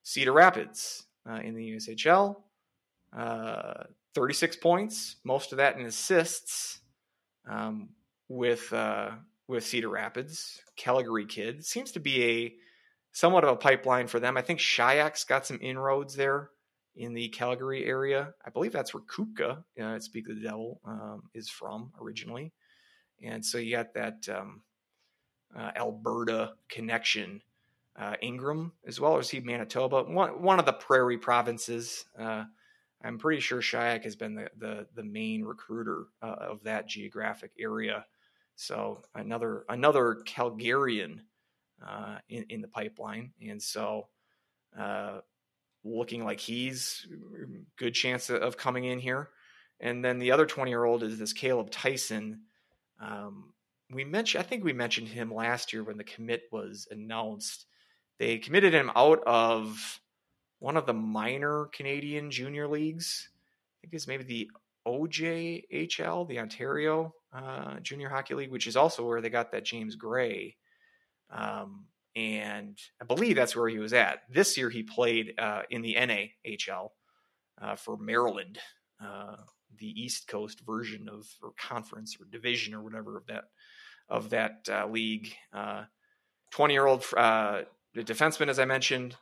Cedar Rapids uh, in the USHL, uh, 36 points, most of that in assists um, with, uh, with Cedar Rapids. Calgary kid seems to be a somewhat of a pipeline for them. I think Shayak's got some inroads there in the Calgary area. I believe that's where Kupka, uh, Speak of the Devil, um, is from originally. And so you got that. Um, uh, Alberta connection. Uh, Ingram as well as he Manitoba, one one of the prairie provinces. Uh, I'm pretty sure Shayak has been the the, the main recruiter uh, of that geographic area. So another another Calgarian uh, in in the pipeline, and so uh, looking like he's good chance of coming in here. And then the other 20 year old is this Caleb Tyson. Um, we mentioned, I think we mentioned him last year when the commit was announced. They committed him out of one of the minor Canadian junior leagues. I think it's maybe the OJHL, the Ontario uh, Junior Hockey League, which is also where they got that James Gray. Um, and I believe that's where he was at. This year he played uh, in the NAHL uh, for Maryland, uh, the East Coast version of or conference or division or whatever of that of that uh, league. Twenty year old uh, defenseman, as I mentioned,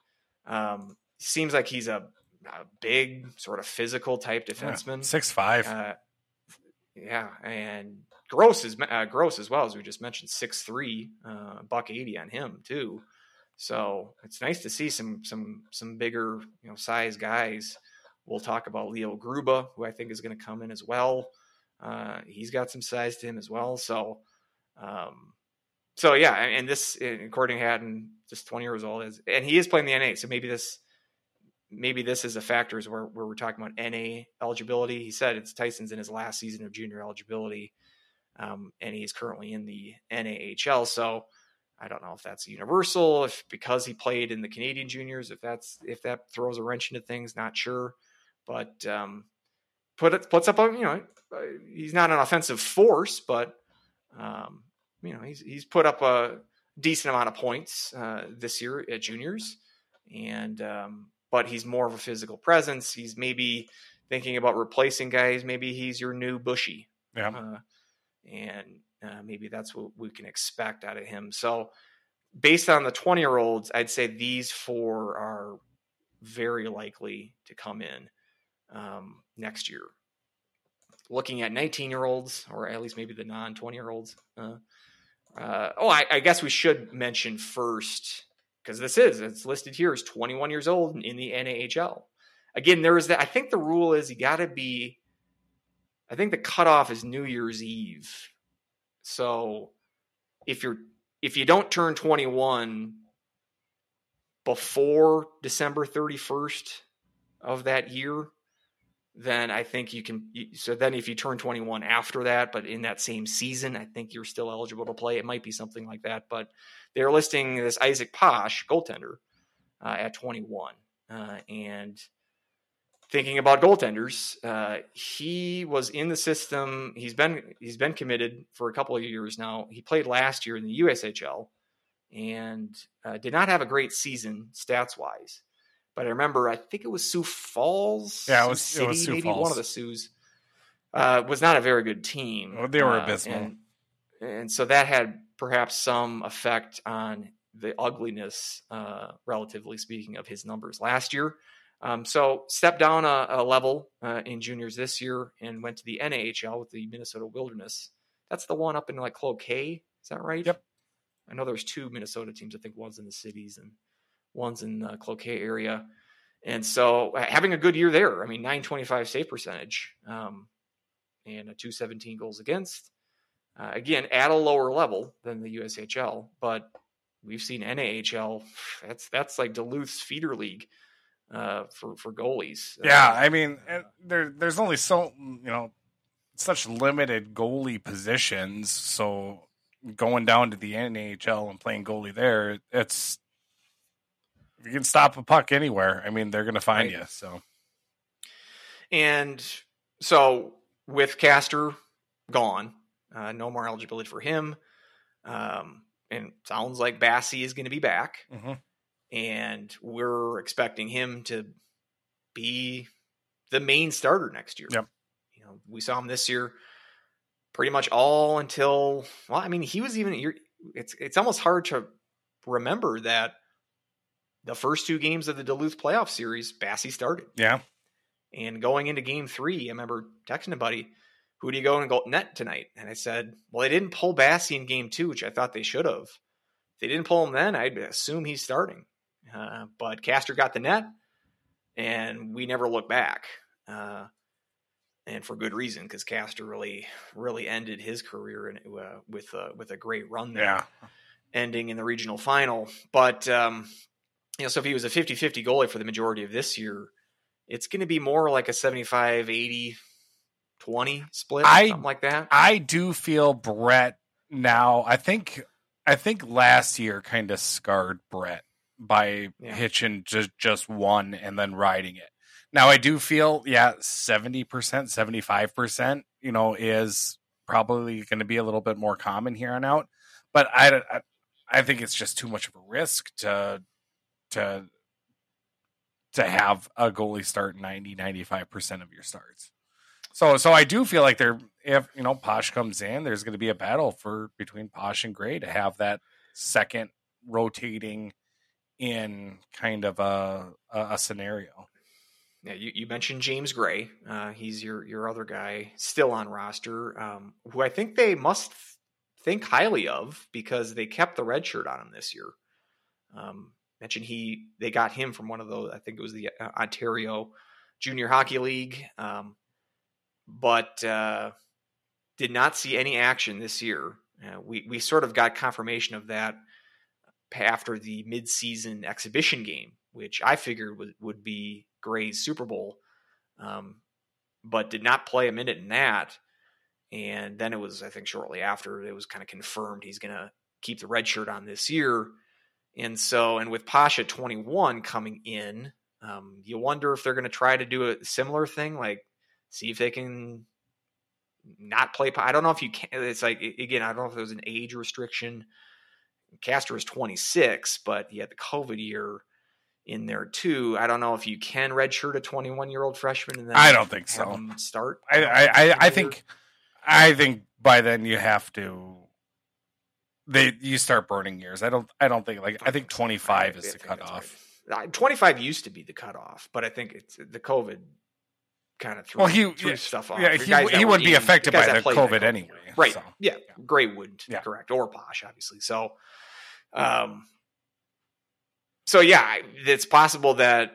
um, seems like he's a, a big sort of physical type defenseman. Six five. Uh, yeah, and Gross is uh, Gross as well as we just mentioned, six three, uh, buck eighty on him too. So it's nice to see some some some bigger you know size guys. We'll talk about Leo Gruba, who I think is going to come in as well. Uh, he's got some size to him as well. So, um, so yeah, and, this according to Hatton, just twenty years old is, and he is playing the NA. So maybe this maybe this is a factor is where, where we're talking about NA eligibility. He said it's Tyson's in his last season of junior eligibility, um, and he's currently in the NAHL. So I don't know if that's universal, if because he played in the Canadian juniors, if that's if that throws a wrench into things, not sure. But um, put it puts up a you know uh, he's not an offensive force, but um, you know he's he's put up a decent amount of points uh, this year at juniors, and um, but he's more of a physical presence. He's maybe thinking about replacing guys. Maybe he's your new Bushy. Yeah. Uh, and uh, maybe that's what we can expect out of him. So, based on the 20 year olds, I'd say these four are very likely to come in um, next year. Looking at 19 year olds, or at least maybe the non 20 year olds. Uh, uh, oh, I, I, guess we should mention first because this is it's listed here as 21 years old in the NAHL. Again, there is that. I think the rule is you got to be. I think the cutoff is New Year's Eve. So if you're if you don't turn 21 before December 31st of that year, then I think you can. So then, if you turn 21 after that, but in that same season, I think you're still eligible to play. It might be something like that, but they're listing this Isaac Posh goaltender uh, at 21, uh, and thinking about goaltenders, uh, he was in the system. He's been he's been committed for a couple of years now. He played last year in the USHL and uh, did not have a great season stats wise. But I remember, I think it was Sioux Falls. Yeah, it was, City, it was Sioux maybe Falls. one of the Sioux. Uh, was not a very good team. Well, they were Uh, abysmal. and, and so that had perhaps some effect on the ugliness, uh, relatively speaking, of his numbers last year. Um, so stepped down a, a level uh, in juniors this year and went to the NAHL with the Minnesota Wilderness. That's the one up in like Cloquet. Is that right? Yep. I know there's two Minnesota teams. I think one's in the cities and one's in the Cloquet area. And so uh, having a good year there. I mean, 925 save percentage um, and a 217 goals against. Uh, again, at a lower level than the USHL, but we've seen NAHL. That's that's like Duluth's feeder league uh, for for goalies. Yeah, Uh, I mean, and there there's only so you know such limited goalie positions, so going down to the NHL and playing goalie there, it's you can stop a puck anywhere. I mean, they're going to find Right. you. So And so with Castor gone, uh, no more eligibility for him. Um, and sounds like Basse is going to be back, mhm. And we're expecting him to be the main starter next year. Yep. You know, we saw him this year, pretty much all until well, I mean, he was even. You're, it's it's almost hard to remember that the first two games of the Duluth playoff series, Basse started. yeah, And going into game three, I remember texting a buddy, who do you go and go net tonight? And I said, well, they didn't pull Basse in game two, which I thought they should have. If they didn't pull him then, I'd assume he's starting. Uh, but Castor got the net, and we never looked back. Uh, and for good reason, because Castor really, really ended his career in, uh, with with a great run there yeah, ending in the regional final. But um, you know, so if he was a 50-50 goalie for the majority of this year, it's going to be more like a 75 80 20 split, I- something like that. I do feel Brett now. I think I think last year kind of scarred Brett by Yeah. hitching just just one and then riding it. Now I do feel yeah, seventy percent, seventy five percent, you know, is probably going to be a little bit more common here on out. But I, I I think it's just too much of a risk to to to have a goalie start 90 95% of your starts. So so I do feel like there if you know Posh comes in, there's going to be a battle for between Posh and Gray to have that second rotating in kind of a a, a scenario. Yeah, you, you mentioned James Gray. Uh, he's your your other guy still on roster, um, who I think they must think highly of because they kept the red shirt on him this year. Um, mentioned he they got him from one of those. I think it was the uh, Ontario Junior Hockey League, um, but uh, did not see any action this year. Uh, we we sort of got confirmation of that after the midseason exhibition game, which I figured would, would be Gray's Super Bowl, um, but did not play a minute in that. And then it was, I think, shortly after it was kind of confirmed he's going to keep the red shirt on this year. And so, and with Pasha 21 coming in, um, you wonder if they're going to try to do a similar thing, like see if they can not play. I don't know if you can. It's like again, I don't know if there's an age restriction. Castor is 26, but he had the COVID year in there too. I don't know if you can redshirt a 21 year old freshman and then I don't think so. start. I I, I, I think I think by then you have to. They you start burning years. I don't. I don't think like. I think twenty five is the cutoff. Right. Twenty five used to be the cutoff, but I think it's the COVID kind of threw, well, he, threw yeah, stuff off. Yeah, he, he wouldn't be affected by the COVID anyway. Right. So. Yeah. Gray would Yeah. correct or Posh, obviously. So, um, so yeah, it's possible that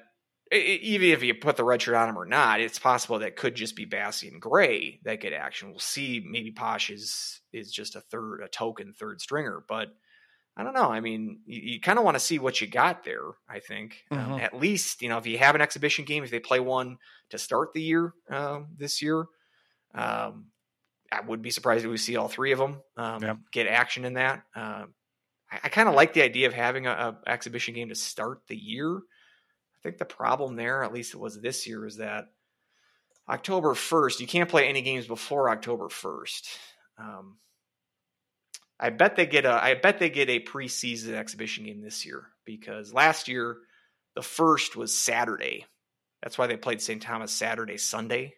even if you put the red shirt on him or not, it's possible that could just be Basse and Gray that get action. We'll see. Maybe Posh is is just a third, a token third stringer, but I don't know. I mean, you, you kind of want to see what you got there. I think um, Mhm. at least you know if you have an exhibition game, if they play one to start the year um, this year, um, I would be surprised if we see all three of them um, Yeah. get action in that. Um, I, I kind of like the idea of having a, a exhibition game to start the year. I think the problem there, at least it was this year, is that October first, you can't play any games before October first. Um, I bet they get a I bet they get a preseason exhibition game this year because last year the first was Saturday. That's why they played St. Thomas Saturday Sunday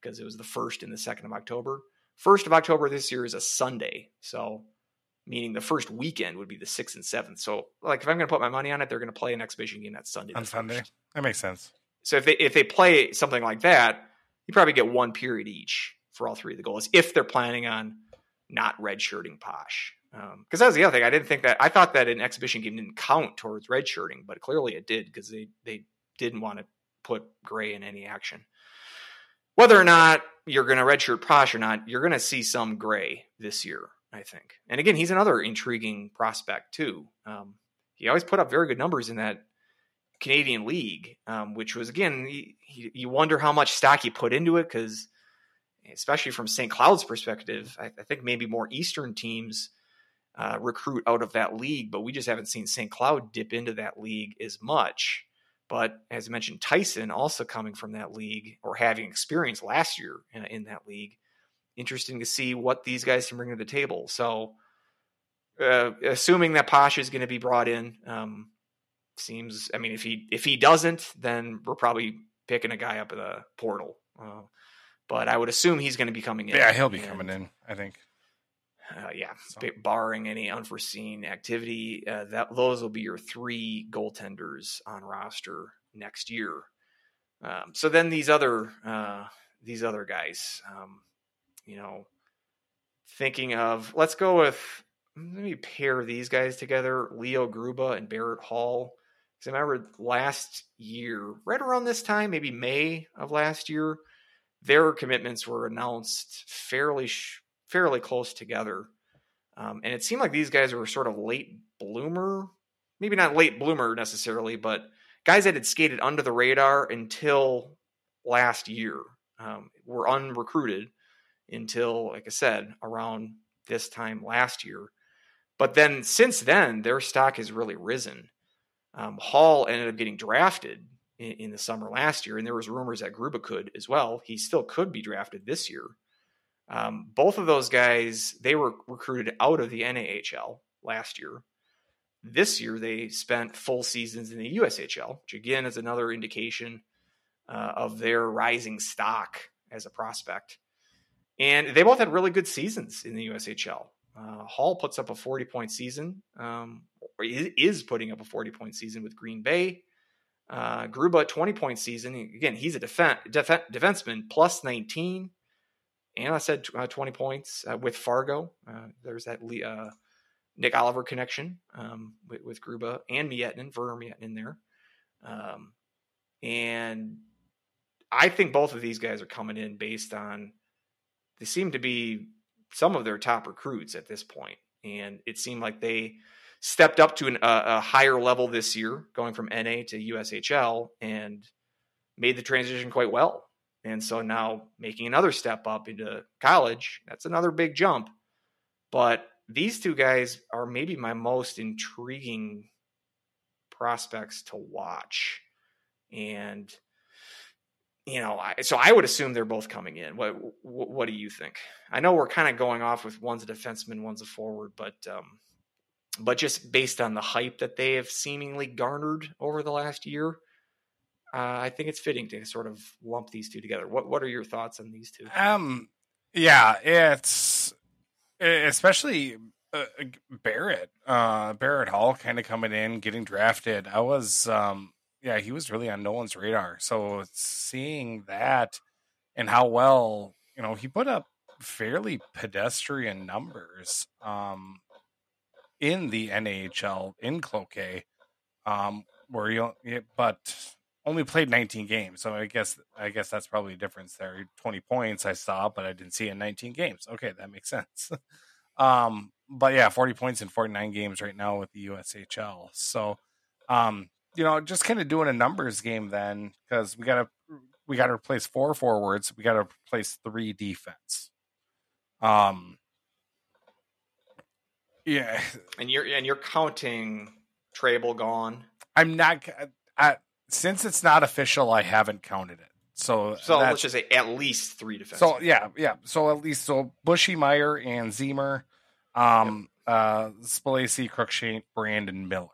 because it was the first and the second of October. First of October this year is a Sunday, so meaning the first weekend would be the sixth and seventh. So like if I'm going to put my money on it, they're going to play an exhibition game that Sunday. on Sunday. first. That makes sense. So if they if they play something like that, you probably get one period each for all three of the goals if they're planning on not redshirting Posch. Because that was the other thing. I didn't think that. I thought that an exhibition game didn't count towards redshirting, but clearly it did because they they didn't want to put Gray in any action. Whether or not you're going to redshirt Posch or not, you're going to see some Gray this year. I think. And again, he's another intriguing prospect too. Um, he always put up very good numbers in that Canadian League, um, which was again, you wonder how much stock he put into it because, especially from St. Cloud's perspective, I, I think maybe more Eastern teams uh, recruit out of that league, but we just haven't seen St. Cloud dip into that league as much. But as I mentioned, Tyson also coming from that league or having experience last year in, in that league. Interesting to see what these guys can bring to the table. So, uh, assuming that Posch is going to be brought in, um, seems. I mean, if he if he doesn't, then we're probably picking a guy up at the portal. Uh, but I would assume he's going to be coming in. Yeah, he'll be And, coming in. I think. Uh, yeah, So- barring any unforeseen activity, uh, that those will be your three goaltenders on roster next year. Um, so then these other uh, these other guys, um, you know, thinking of let's go with let me pair these guys together: Leo Gruba and Barrett Hall. Because I remember last year, right around this time, maybe May of last year, their commitments were announced fairly sh- fairly close together. Um, and it seemed like these guys were sort of late bloomer, maybe not late bloomer necessarily, but guys that had skated under the radar until last year um, were unrecruited until, like I said, around this time last year. But then since then, their stock has really risen. Um, Hall ended up getting drafted in, in the summer last year, and there was rumors that Gruba could as well. He still could be drafted this year. Um, both of those guys, they were recruited out of the NAHL last year. This year, they spent full seasons in the USHL, which again is another indication uh, of their rising stock as a prospect. And they both had really good seasons in the USHL. Uh, Hall puts up a 40 point season, um, is putting up a 40 point season with Green Bay. Uh, Gruba, 20 point season. Again, he's a defen- def- defenseman, plus 19 and I said uh, 20 points uh, with Fargo. Uh, there's that uh, Nick Oliver connection um, with, with Gruba and Miettinen, Verner Miettinen there. Um, and I think both of these guys are coming in based on they seem to be some of their top recruits at this point, and it seemed like they stepped up to an, a, a higher level this year, going from NA to USHL, and made the transition quite well. And so now making another step up into college, that's another big jump. But these two guys are maybe my most intriguing prospects to watch. And you know, I, so I would assume they're both coming in. What, what what do you think? I know we're kind of going off with one's a defenseman, one's a forward, but um, but just based on the hype that they have seemingly garnered over the last year, uh, I think it's fitting to sort of lump these two together. What what are your thoughts on these two? Um, Yeah, it's especially uh, Barrett, uh, Barrett Hall kind of coming in, getting drafted. I was, um, yeah, he was really on no one's radar. So seeing that and how well, you know, he put up fairly pedestrian numbers um, in the NAHL in Cloquet, um, where you, but only played 19 games. So I guess I guess that's probably a difference there. 20 points I saw, but I didn't see in 19 games. Okay, that makes sense. um, but yeah, 40 points in 49 games right now with the USHL. So, um, you know, just kind of doing a numbers game then because we got to we got to replace four forwards. We got to replace three defense. Um, yeah, and you're and you're counting Trable gone. I'm not. I, since it's not official, I haven't counted it. So, so let's just say at least three defense. So yeah, yeah. So at least so Bushy Meyer and Ziemer, um, yep. uh, Spalacy, Cruikshank, Brandon Miller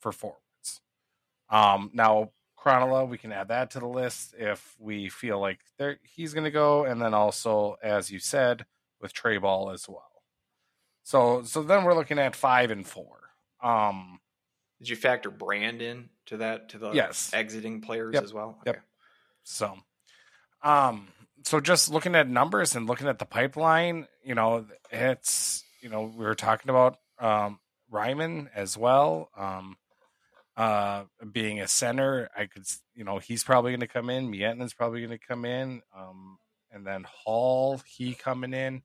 for forwards. Um, now Krannila, we can add that to the list if we feel like there he's going to go, and then also, as you said, with Trey Ball as well. So, so then we're looking at five and four. Um, Did you factor Brandon to that to the yes. exiting players yep. as well? Okay. Yep. So, um, so just looking at numbers and looking at the pipeline, you know, it's you know we were talking about um, Ryman as well. Um, uh, being a center, I could, you know, he's probably going to come in. Miettinen's probably going to come in. Um, and then Hall, he coming in.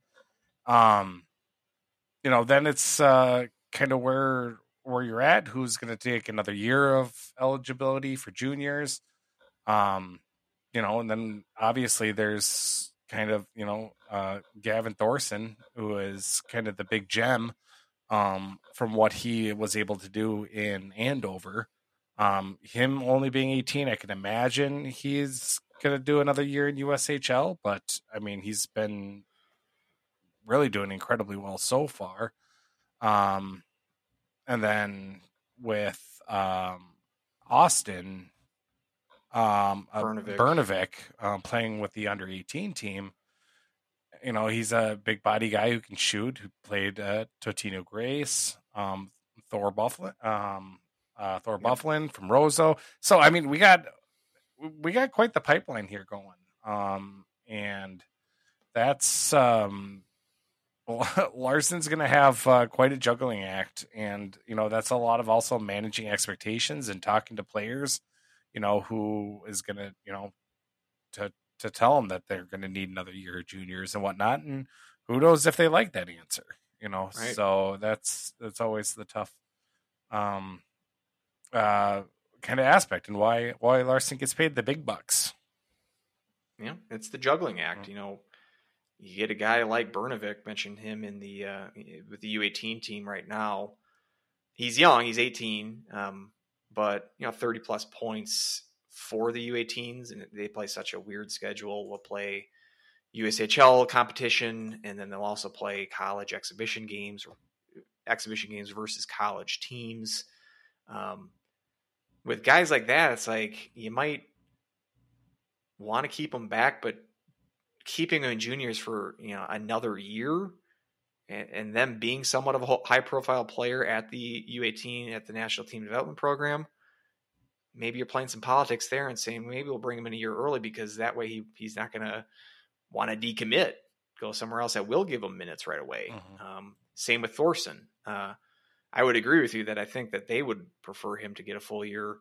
Um, you know, then it's uh, kind of where where you're at. Who's going to take another year of eligibility for juniors? Um, you know, and then obviously there's kind of you know uh, Gavin Thorson, who is kind of the big gem um, from what he was able to do in Andover. Um, him only being 18, I can imagine he's going to do another year in USHL, but I mean, he's been really doing incredibly well so far. Um, and then with um, Austin, um, uh, Burnevik, um, playing with the under 18 team, you know, he's a big body guy who can shoot, who played uh, Totino Grace, um, Thor Byfuglien, um, uh, Thor yep. Byfuglien from Roseau. So, I mean, we got we got quite the pipeline here going. Um, and that's um, Larson's going to have uh, quite a juggling act, and you know that's a lot of also managing expectations and talking to players, you know, who is going to you know to to tell them that they're going to need another year of juniors and whatnot, and who knows if they like that answer, you know. Right. So that's that's always the tough um uh kind of aspect and why why Larson gets paid the big bucks. Yeah, it's the juggling act. Mm-hmm. You know, you get a guy like Burnevik, mentioned him in the uh, with the U18 team right now. He's young, he's 18, um, but you know, 30 plus points for the U18s, and they play such a weird schedule. We'll play USHL competition, and then they'll also play college exhibition games, exhibition games versus college teams. Um, with guys like that, it's like you might want to keep them back, but keeping them in juniors for you know another year and, and them being somewhat of a high profile player at the U18 at the national team development program, maybe you're playing some politics there and saying maybe we'll bring him in a year early because that way he he's not going to want to decommit, go somewhere else that will give him minutes right away. Mm-hmm. Um, same with Thorson. Uh, I would agree with you that I think that they would prefer him to get a full year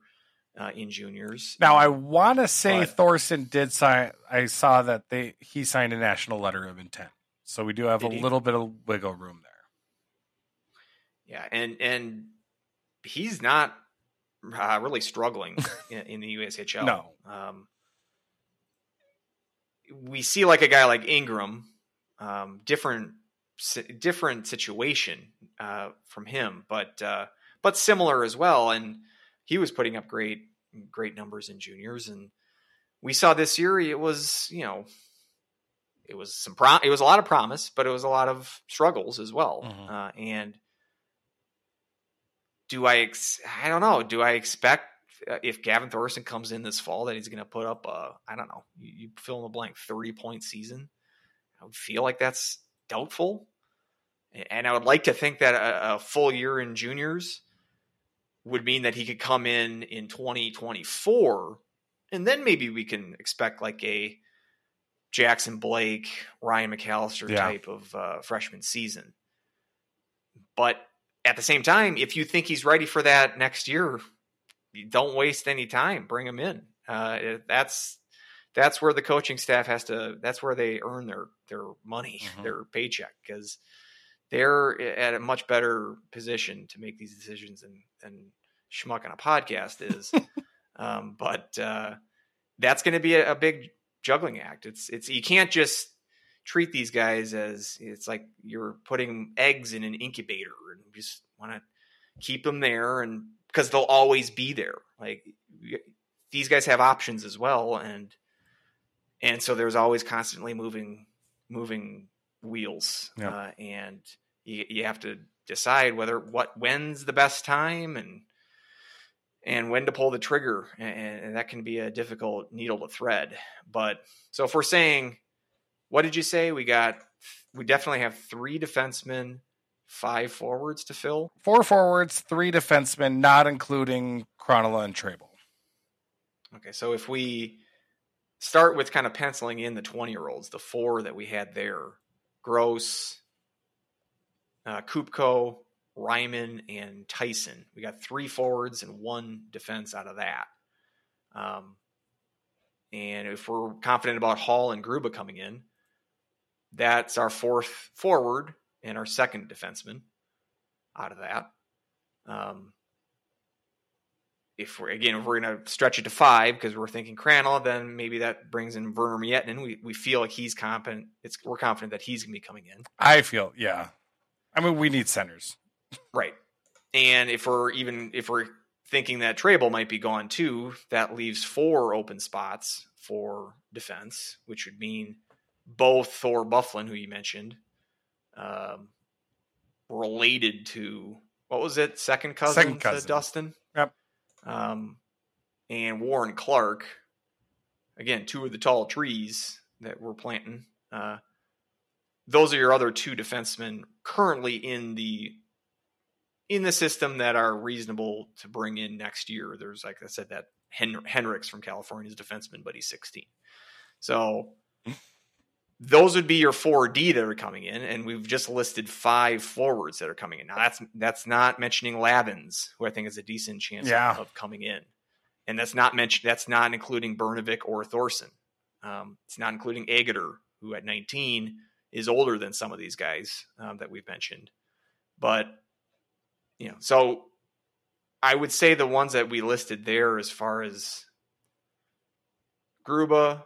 uh, in juniors. Now, I want to say but, Thorson did sign. I saw that they he signed a national letter of intent, so we do have a he? little bit of wiggle room there. Yeah, and and he's not uh, really struggling in, in, the USHL. No. Um, we see like a guy like Ingram, um, different different situation uh, from him, but uh, but similar as well. And he was putting up great great numbers in juniors, and we saw this year it was you know it was some pro- it was a lot of promise, but it was a lot of struggles as well. Mm-hmm. Uh, and do I ex- I don't know. Do I expect uh, if Gavin Thorson comes in this fall that he's going to put up a I don't know you, you fill in the blank thirty point season? I would feel like that's doubtful. And I would like to think that a, a full year in juniors would mean that he could come in in 2024 and then maybe we can expect like a Jackson Blake, Ryan McAllister Yeah. type of uh, freshman season. But at the same time, if you think he's ready for that next year, don't waste any time. Bring him in. Uh, that's that's where the coaching staff has to. That's where they earn their their money, Mhm. their paycheck, because they're at a much better position to make these decisions than than schmuck on a podcast is. um, but uh, that's going to be a, a big juggling act. It's it's you can't just treat these guys as it's like you're putting eggs in an incubator and you just want to keep them there and because they'll always be there. Like these guys have options as well, and and so there's always constantly moving moving wheels, Yeah. uh, and you, you have to decide whether what when's the best time and and when to pull the trigger and, and that can be a difficult needle to thread but so if we're saying what did you say we got we definitely have three defensemen five forwards to fill Four forwards, three defensemen, not including Krannila and Trable. okay so if we start with kind of penciling in the 20 year olds the four that we had there gross uh, Kupko, Ryman, and Tyson. We got three forwards and one defense out of that. Um, and if we're confident about Hall and Gruba coming in, that's our fourth forward and our second defenseman out of that. Um, if we're again, if we're going to stretch it to five because we're thinking Krannila, then maybe that brings in Verner Miettinen. We we feel like he's confident. It's we're confident that he's going to be coming in. I feel, yeah. I mean, we need centers. Right. And if we're even if we're thinking that Trable might be gone too, that leaves four open spots for defense, which would mean both Thor Byfuglien, who you mentioned, um, related to what was it, second cousin, Second cousin. to Dustin. Um, and Warren Clark, again, two of the tall trees that we're planting. Uh, those are your other two defensemen currently in the in the system that are reasonable to bring in next year. There's like I said that Hen- Henricks from California is a defenseman, but he's 16. So those would be your 4D that are coming in, and we've just listed five forwards that are coming in. Now that's that's not mentioning Lavins, who I think is a decent chance Yeah. of coming in, and that's not mentioned. That's not including Burnevik or Thorson. Um, it's not including Agater, who at 19 is older than some of these guys um, that we've mentioned. But you know, so I would say the ones that we listed there, as far as Gruba,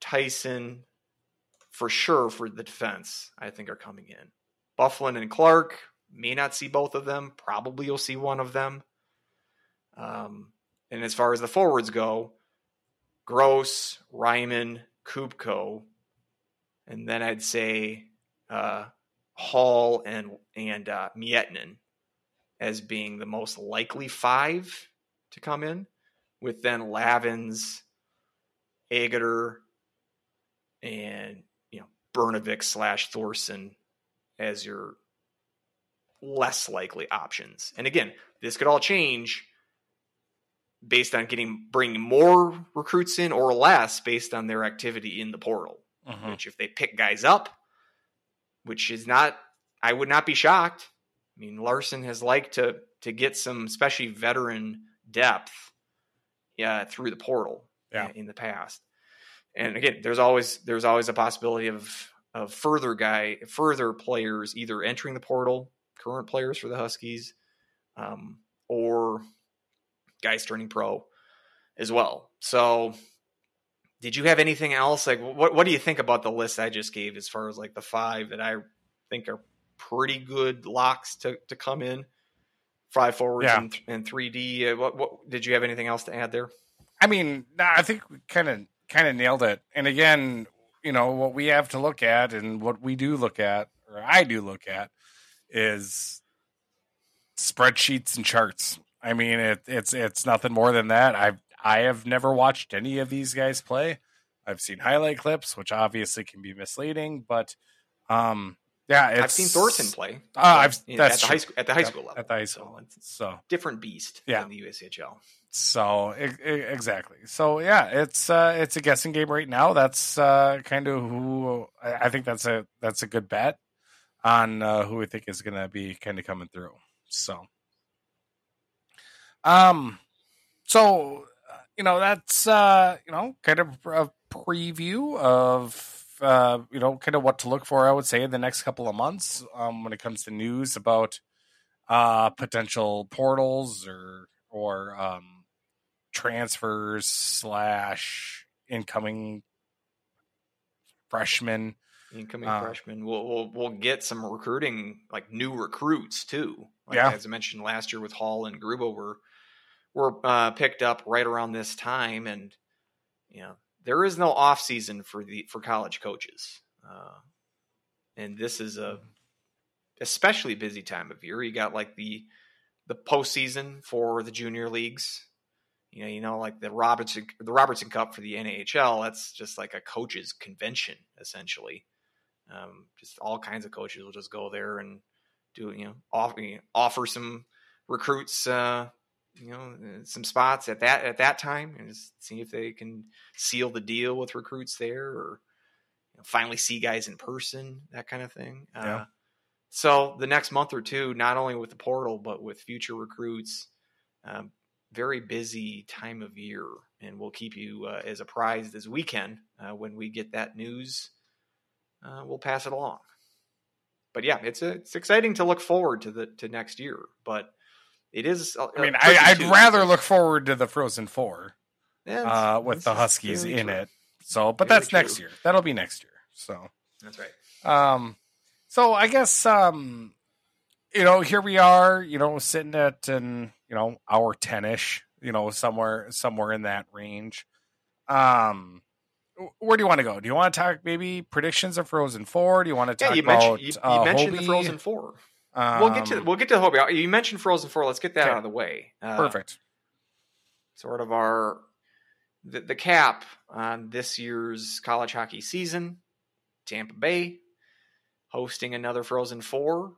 Tyson, for sure for the defense, I think are coming in. Byfuglien and Clark may not see both of them. Probably you'll see one of them. Um, and as far as the forwards go, Gross, Ryman, Kubko, and then I'd say uh, Hall and and uh, Miettinen as being the most likely five to come in, with then Lavins, Agater, and Burnevik slash Thorson as your less likely options. And again, this could all change based on getting bringing more recruits in or less based on their activity in the portal. Mhm. Which if they pick guys up, which is not, I would not be shocked. I mean, Larson has liked to to get some, especially veteran depth, yeah, through the portal, Yeah. in the past. And again, there's always there's always a possibility of of further guy further players either entering the portal, current players for the Huskies, um, or guys turning pro as well. So did you have anything else? Like what what do you think about the list I just gave as far as like the five that I think are pretty good locks to, to come in? Five forwards Yeah. and, and 3D. Uh, What, what did you have anything else to add there? I mean, I think we kind of kind of nailed it. And again, you know, what we have to look at and what we do look at, or I do look at, is spreadsheets and charts. I mean, it, it's it's nothing more than that. I've I have never watched any of these guys play. I've seen highlight clips, which obviously can be misleading, but um, yeah, I've seen Thorson play. Uh, I've at the true. high school at the high school level. at the high So school. it's So different beast Yeah. than the USHL. so e- e- exactly. So yeah, it's uh, it's a guessing game right now. That's uh, kind of who I I think that's a that's a good bet on uh, who we think is going to be kind of coming through. So, um, so uh, you know that's uh, you know kind of a preview of uh, you know kind of what to look for. I would say in the next couple of months um, when it comes to news about uh, potential portals or or um, transfers slash incoming freshmen. incoming Uh, freshmen. We'll, we'll we'll get some recruiting, like new recruits too. Like, Yeah. as I mentioned last year with Hall and Gruba were were uh, picked up right around this time, and you know there is no off season for the for college coaches, uh, and this is a especially busy time of year. You got like the the postseason for the junior leagues. You know, you know, like the Robertson the Robertson Cup for the NAHL. That's just like a coaches convention essentially. Um, just all kinds of coaches will just go there and do you know offer offer some recruits uh, you know uh, some spots at that at that time and just see if they can seal the deal with recruits there or you know, finally see guys in person that kind of thing. Yeah. Uh, so the next month or two, not only with the portal but with future recruits, um, very busy time of year, and we'll keep you uh, as apprised as we can uh, when we get that news. Uh, we'll pass it along. But yeah, it's a, it's exciting to look forward to the to next year. But it is. uh, I mean, I, I'd too, rather look forward to the Frozen Four Yeah, uh, with the Huskies in true. it. So, but that's next year. That'll be next year. So, That's right. um, so I guess um, you know, here we are. You know, sitting at an you know hour ten ish. You know, somewhere somewhere in that range. Um, where do you want to go? Do you want to talk maybe predictions of Frozen Four? Do you want to Yeah, talk you about mentioned you, you uh, mentioned the Frozen Four. We'll get to Um, we'll get to Hobey. You mentioned Frozen Four. Let's get that Okay. out of the way. Uh, perfect. Sort of our the, the cap on this year's college hockey season. Tampa Bay hosting another Frozen Four.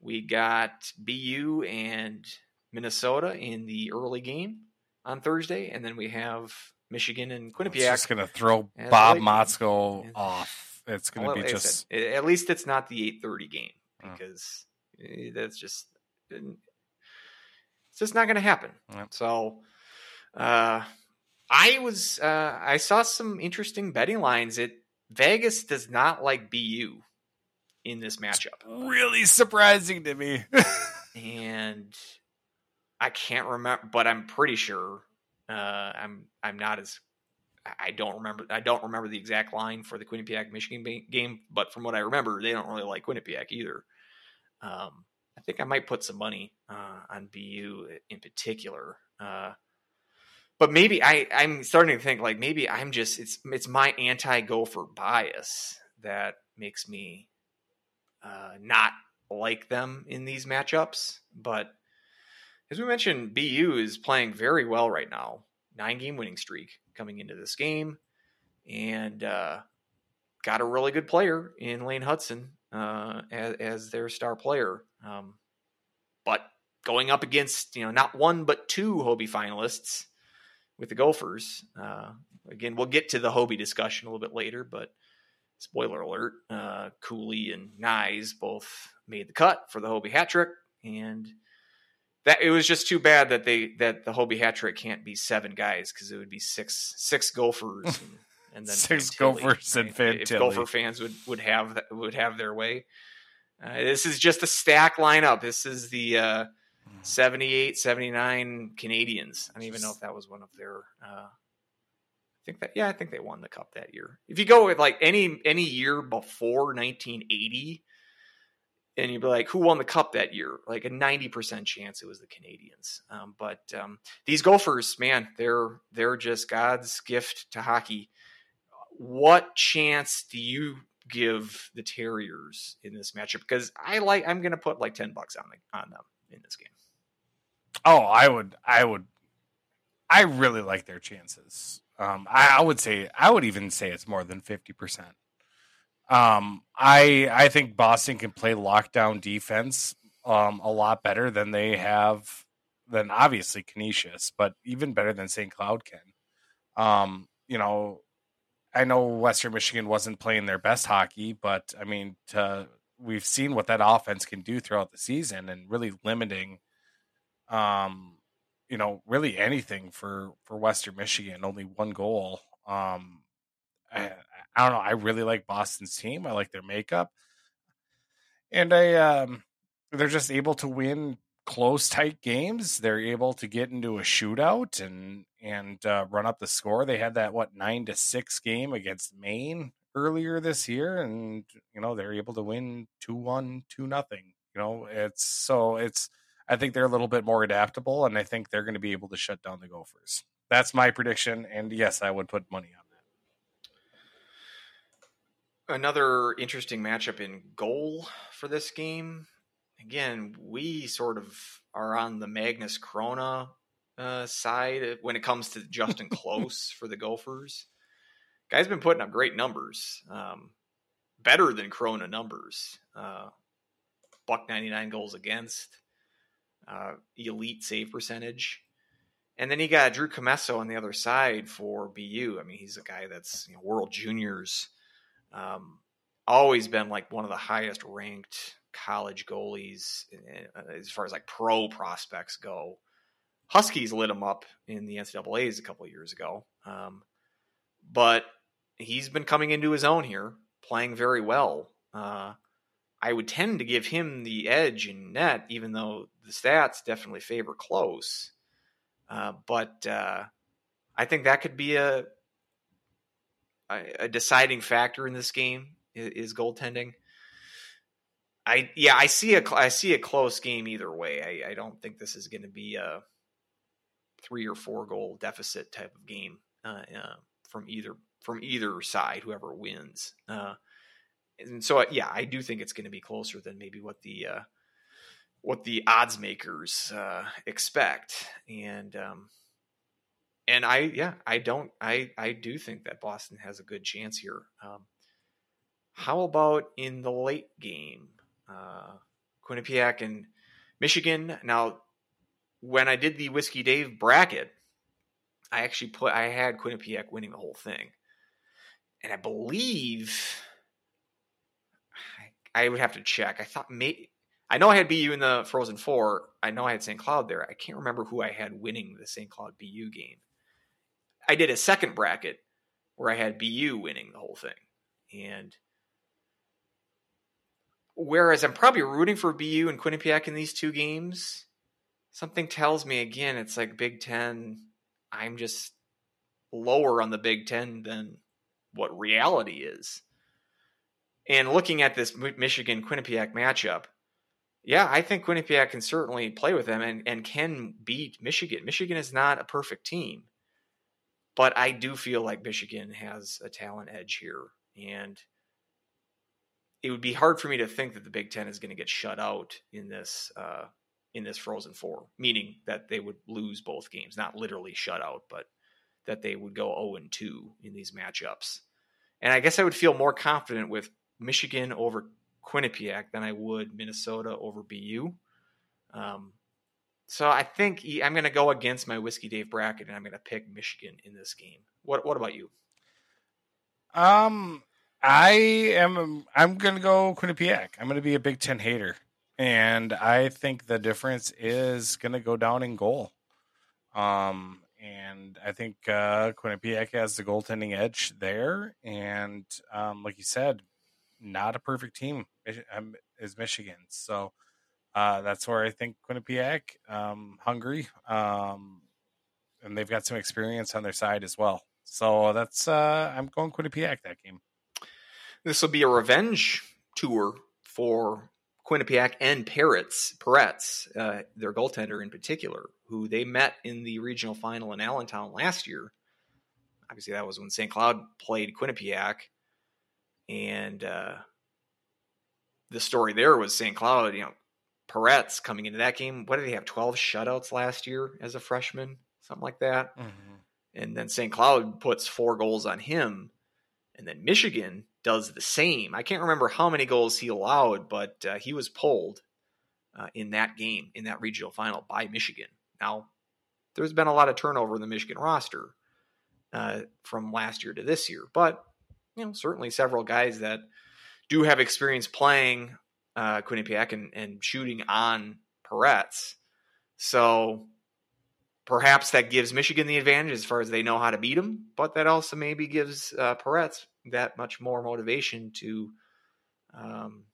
We got BU and Minnesota in the early game on Thursday, and then we have Michigan and It's Quinnipiac. just gonna throw Bob Motzko off. It's gonna Well, be just said, at least it's not the eight thirty game. Because eh, that's just it's just not going to happen. Yep. So, uh, I was uh, I saw some interesting betting lines. It Vegas does not like BU in this matchup, really surprising to me. and I can't remember, but I'm pretty sure uh, I'm I'm not as I don't remember I don't remember the exact line for the Quinnipiac Michigan game, but from what I remember, they don't really like Quinnipiac either. Um, I think I might put some money uh, on BU in particular. Uh, but maybe I, I'm starting to think like maybe I'm just it's it's my anti gopher bias that makes me uh, not like them in these matchups. But as we mentioned, BU is playing very well right now. Nine game winning streak coming into this game, and uh, got a really good player in Lane Hutson uh, as, as their star player. Um, but going up against you know not one but two Hobey finalists with the Gophers. Uh, again, we'll get to the Hobey discussion a little bit later, but spoiler alert: uh, Cooley and Knies both made the cut for the Hobey hat trick, and that it was just too bad that they that the Hobey hat trick can't be seven guys because it would be six six Gophers. And, and then Six Fantilli, Gophers and If Fantilli. Gopher fans would would have would have their way. Uh, this is just a stack lineup. This is the uh, 78, 79 Canadiens. I don't even know if that was one of their. Uh, I think that yeah, I think they won the cup that year. If you go with like any any year before 1980, and you'd be like, who won the cup that year? Like a 90 percent chance it was the Canadiens. Um, but um, these Gophers, man, they're they're just God's gift to hockey. What chance do you give the Terriers in this matchup? Because I like I'm going to put like 10 bucks on the, on them in this game. oh, I would, I would, I really like their chances Um, I, I would say I would even say it's more than fifty percent. Um, I I think Boston can play lockdown defense um, a lot better than they have than obviously Canisius, but even better than St. Cloud can. Um, you know, I know Western Michigan wasn't playing their best hockey, but I mean, to, we've seen what that offense can do throughout the season and really limiting, um, you know, really anything for for Western Michigan. Only one goal. Um, I, I don't know. I really like Boston's team. I like their makeup, and I um, they're just able to win close, tight games. They're able to get into a shootout and and uh, run up the score. They had that what nine to six game against Maine earlier this year, and you know they're able to win two one, two nothing. You know, it's so it's. I think they're a little bit more adaptable, and I think they're going to be able to shut down the Gophers. That's my prediction, and yes, I would put money on that. Another interesting matchup in goal for this game again, we sort of are on the Magnus Chrona uh, side when it comes to Justen Close for the Gophers. Guy's been putting up great numbers, um, better than Chrona numbers. Uh, buck 99 goals against, uh, elite save percentage. And then you got Drew Commesso on the other side for BU. I mean, he's a guy that's you know, World Juniors, um, always been like one of the highest ranked college goalies uh, as far as like pro prospects go. Huskies lit him up in the NCAA's a couple years ago, um, but he's been coming into his own here, playing very well. Uh, I would tend to give him the edge in net, even though the stats definitely favor close. Uh, but uh, I think that could be a, a deciding factor in this game is, is goaltending. I yeah, I see a I see a close game either way. I, I don't think this is going to be a three or four goal deficit type of game uh, uh, from either from either side, whoever wins. Uh, and so yeah, I do think it's going to be closer than maybe what the uh, what the odds makers uh, expect. And um, and I yeah, I don't I I do think that Boston has a good chance here. Um, how about in the late game? Uh, Quinnipiac and Michigan. Now, when I did the Whiskey Dave bracket, I actually put I had Quinnipiac winning the whole thing, and I believe I, I would have to check. I thought may, I know I had BU in the Frozen Four. I know I had St. Cloud there. I can't remember who I had winning the St. Cloud BU game. I did a second bracket where I had BU winning the whole thing, and Whereas I'm probably rooting for BU and Quinnipiac in these two games. Something tells me again, it's like Big Ten. I'm just lower on the Big Ten than what reality is. And looking at this Michigan Quinnipiac matchup, yeah, I think Quinnipiac can certainly play with them and, and can beat Michigan. Michigan is not a perfect team, but I do feel like Michigan has a talent edge here. And it would be hard for me to think that the Big Ten is going to get shut out in this uh, in this Frozen Four, meaning that they would lose both games, not literally shut out, but that they would go 0 and 2 in these matchups. And I guess I would feel more confident with Michigan over Quinnipiac than I would Minnesota over BU. Um, so I think I'm going to go against my Whiskey Dave bracket, and I'm going to pick Michigan in this game. What What about you? Um, I am. I'm gonna go Quinnipiac. I'm gonna be a Big Ten hater, and I think the difference is gonna go down in goal. Um, and I think uh, Quinnipiac has the goaltending edge there, and um, like you said, not a perfect team um, is Michigan. So uh, that's where I think Quinnipiac, um, hungry, um, and they've got some experience on their side as well. So that's uh, I'm going Quinnipiac that game. This will be a revenge tour for Quinnipiac and Parrots, Perets, uh, their goaltender in particular, who they met in the regional final in Allentown last year. Obviously, that was when St. Cloud played Quinnipiac. And uh, the story there was St. Cloud, you know, Perets coming into that game. What did he have? 12 shutouts last year as a freshman? Something like that. Mm-hmm. and then St. Cloud puts four goals on him, and then Michigan does the same. I can't remember how many goals he allowed, but uh, he was pulled uh, in that game in that regional final by Michigan. Now, there's been a lot of turnover in the Michigan roster uh, from last year to this year, but you know certainly several guys that do have experience playing uh, Quinnipiac and, and shooting on Perets. So perhaps that gives Michigan the advantage as far as they know how to beat him, but that also maybe gives uh, Perets that much more motivation to um,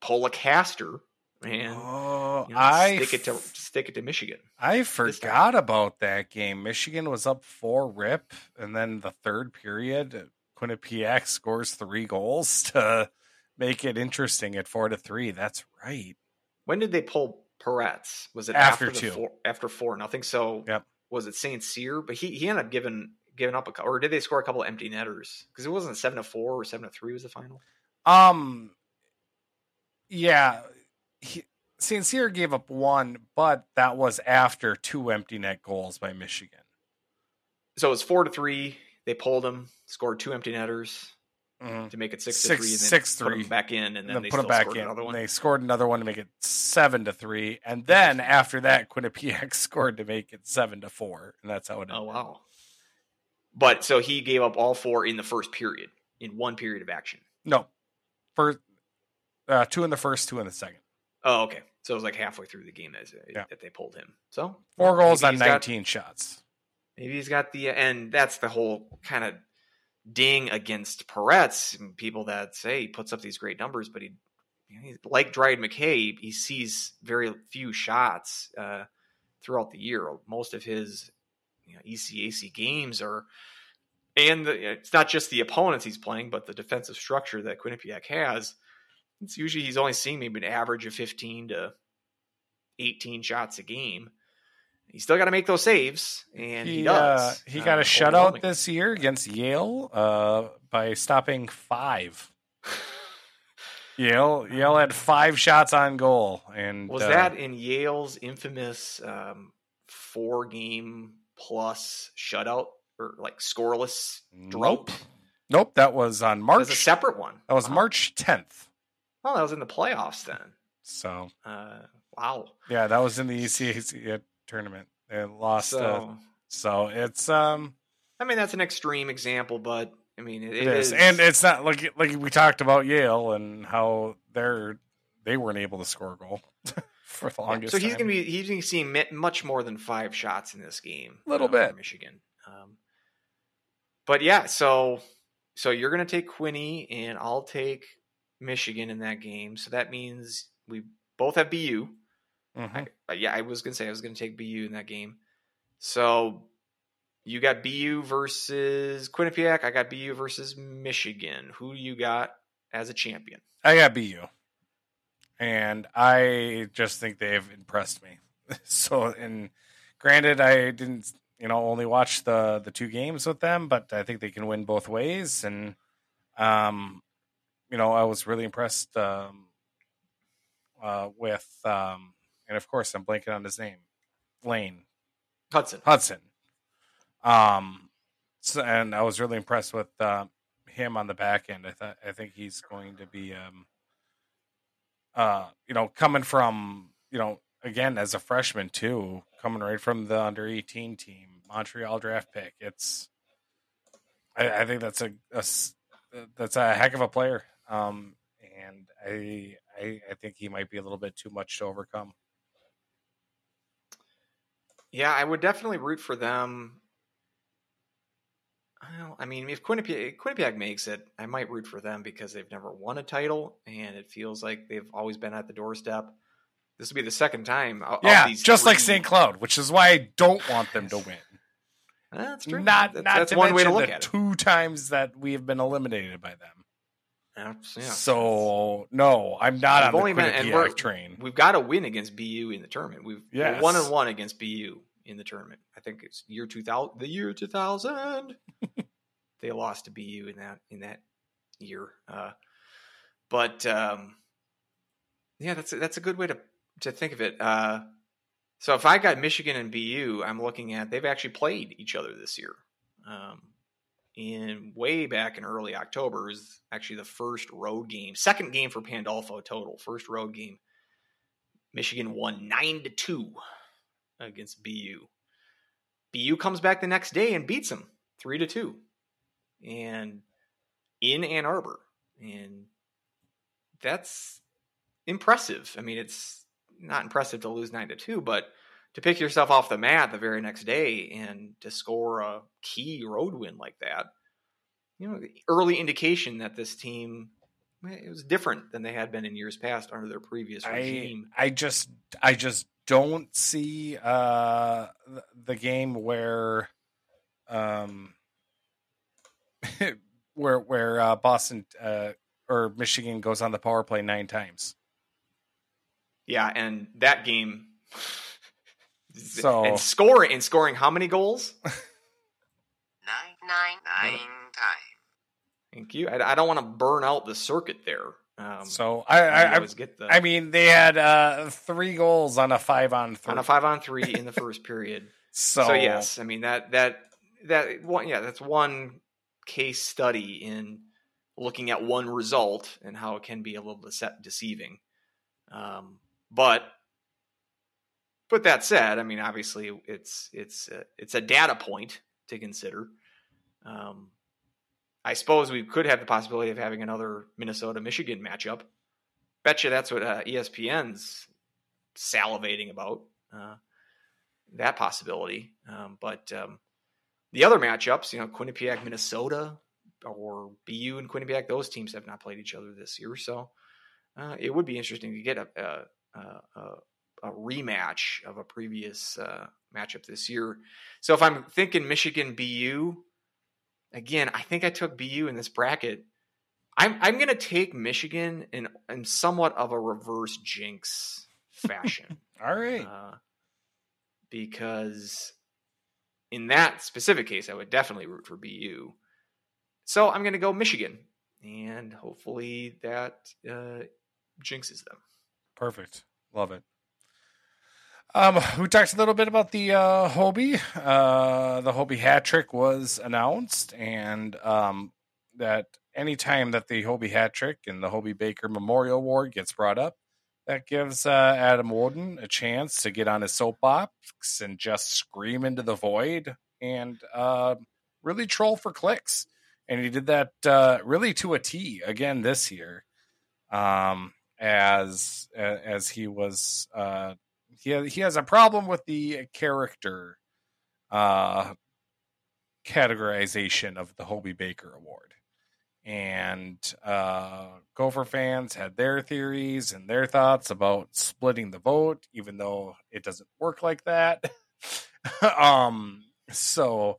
pull a caster and Oh, you know, I stick it to stick it to Michigan. I forgot about that game. Michigan was up four rip, and then the third period, Quinnipiac scores three goals to make it interesting at four to three. That's right. When did they pull Perets? Was it After after, the two. Four, after four nothing? So Yep. was it Saint Cyr? But he he ended up giving giving up a or did they score a couple of empty netters? Because it wasn't seven to four or seven to three was the final. Um, yeah, he. Cyr gave up one, but that was after two empty net goals by Michigan. So it was four to three. They pulled them, scored two empty netters Mhm. to make it six to three. and then six put three. him back in, and And then, then they put them back scored in. another one. They scored another one to make it seven to three, and then after that, Quinnipiac scored to make it seven to four, and that's how it ended. Oh wow! But so he gave up all four in the first period, in one period of action. No, first uh, two in the first, two in the second. Oh, okay. So it was like halfway through the game that, Yeah. that they pulled him. So Four goals on he's got- nineteen shots. Maybe he's got the and that's the whole kind of ding against Perets and people that say he puts up these great numbers, but he, you know, he's like Dryden McKay, he sees very few shots uh, throughout the year. Most of his you know, ECAC games are, and the, it's not just the opponents he's playing, but the defensive structure that Quinnipiac has. It's usually he's only seeing maybe an average of fifteen to eighteen shots a game. He's still got to make those saves, and he, he does. uh, he got a shutout this year against Yale uh, by stopping five. Yale Yale had five shots on goal, and Was uh, that in Yale's infamous um, four game plus shutout or like scoreless? Nope. Nope, that was on That March. was a separate one. that was Wow. March 10th. Oh, that was in the playoffs then. So Uh, wow. yeah, that was in the ECAC tournament. They lost. So, uh, so it's um I mean, that's an extreme example, but I mean, it, it is. and it's not like like we talked about Yale and how they're they weren't able to score a goal for the Yeah, so he's time. gonna be he's gonna be seeing much more than five shots in this game. A Little for bit. Michigan. Um, but yeah, so so you're gonna take Quinny and I'll take Michigan in that game. So that means we both have BU. Mhm. I, uh, yeah, I was gonna say I was gonna take BU in that game. So you got BU versus Quinnipiac. I got BU versus Michigan. Who you got as a champion? I got BU, and I just think they've impressed me. so, and granted, I didn't, you know, only watch the the two games with them, but I think they can win both ways. And, um, you know, I was really impressed um, uh, with, um, and of course, I'm blanking on his name, Lane Hutson. Hutson. Um, so, and I was really impressed with uh, him on the back end. I thought I think he's going to be, um, uh, you know, coming from you know again as a freshman too, coming right from the under eighteen team, Montreal draft pick. It's, I, I think that's a that's a heck of a player. Um, and I, I I think he might be a little bit too much to overcome. Yeah, I would definitely root for them. Well, I mean, if Quinnipiac, Quinnipiac makes it, I might root for them because they've never won a title, and it feels like they've always been at the doorstep. This will be the second time. Yeah, these just like St. Cloud, which is why I don't want them to win. That's true. Not that's, not that's to one way to look at it. two times that we have been eliminated by them. Yeah, yeah. So no, I'm not We've on the only been- Quinnipiac train. we've got to win against BU in the tournament. We've Yes. one and one against BU in the tournament. I think it's year two thousand. The year two thousand, they lost to BU in that in that year. Uh, but um, yeah, that's a, that's a good way to to think of it. Uh, So if I got Michigan and BU, I'm looking at they've actually played each other this year. Um, in way back in early October is actually the first road game, second game for Pandolfo total, first road game. Michigan won nine to two against BU. BU comes back the next day and beats them three to two, and in Ann Arbor, and that's impressive. I mean, it's not impressive to lose nine to two, but to pick yourself off the mat the very next day and to score a key road win like that, you know, early indication that this team it was different than they had been in years past under their previous regime. I, I just I just don't see uh the game where um where where uh, Boston uh, or Michigan goes on the power play nine times. Yeah, and that game So and scoring and scoring how many goals? Nine, nine, nine times. Thank you. I, I don't want to burn out the circuit there. Um, so I I, I always get the I mean they had uh three goals on a five on three. on a five on three in the first period. So, So, yes, I mean that that that one yeah that's one case study in looking at one result and how it can be a little dece- deceiving. Um, but but that said, I mean obviously it's it's a, it's a data point to consider. Um, I suppose we could have the possibility of having another Minnesota Michigan matchup. Bet you that's what uh, ESPN's salivating about. Uh, that possibility. Um, but um, the other matchups, you know, Quinnipiac, Minnesota, or BU and Quinnipiac, those teams have not played each other this year. So uh, it would be interesting to get a, a, a, a rematch of a previous uh, matchup this year. So if I'm thinking Michigan BU, again, I think I took BU in this bracket. I'm I'm going to take Michigan in in somewhat of a reverse jinx fashion all right. uh, because in that specific case, I would definitely root for BU. So I'm going to go Michigan, and hopefully that uh, jinxes them. Perfect. Love it. Um, we talked a little bit about the uh, Hobey. Uh, the Hobey hat trick was announced, and um, that anytime that the Hobey hat trick and the Hobey Baker Memorial Award gets brought up, that gives uh, Adam Wodon a chance to get on his soapbox and just scream into the void and uh, really troll for clicks. And he did that uh, really to a T again this year, um, as as he was uh, he has, he has a problem with the character uh, categorization of the Hobey Baker Award. And uh, Gopher fans had their theories and their thoughts about splitting the vote, even though it doesn't work like that. um, so,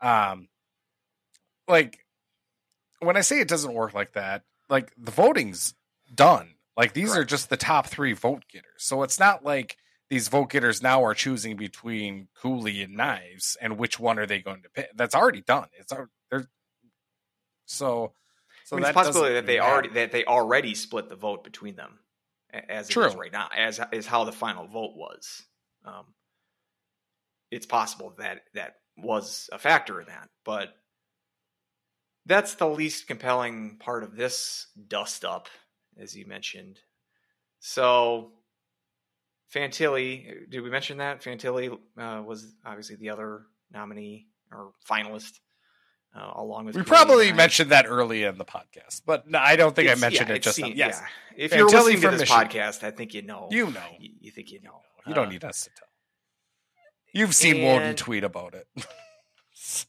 um, like when I say it doesn't work like that, like the voting's done. Like these are just the top three vote getters. So it's not like these vote getters now are choosing between Cooley and Knies and which one are they going to pick. That's already done. It's they're so so I mean, it's a possibility that they already that they already split the vote between them, as it True. is right now, as is how the final vote was. Um, it's possible that that was a factor in that, but that's the least compelling part of this dust up, as you mentioned. So, Fantilli, did we mention that Fantilli uh, was obviously the other nominee or finalist, uh, along with We probably mentioned that early in the podcast, but no, I don't think I mentioned yeah, it just seen-. Yes, yeah. If you're Fantilli listening to this Michigan. podcast, I think you know. You know. You, you think you know. you don't Uh, need us to tell. You've seen and- tweet about it. so,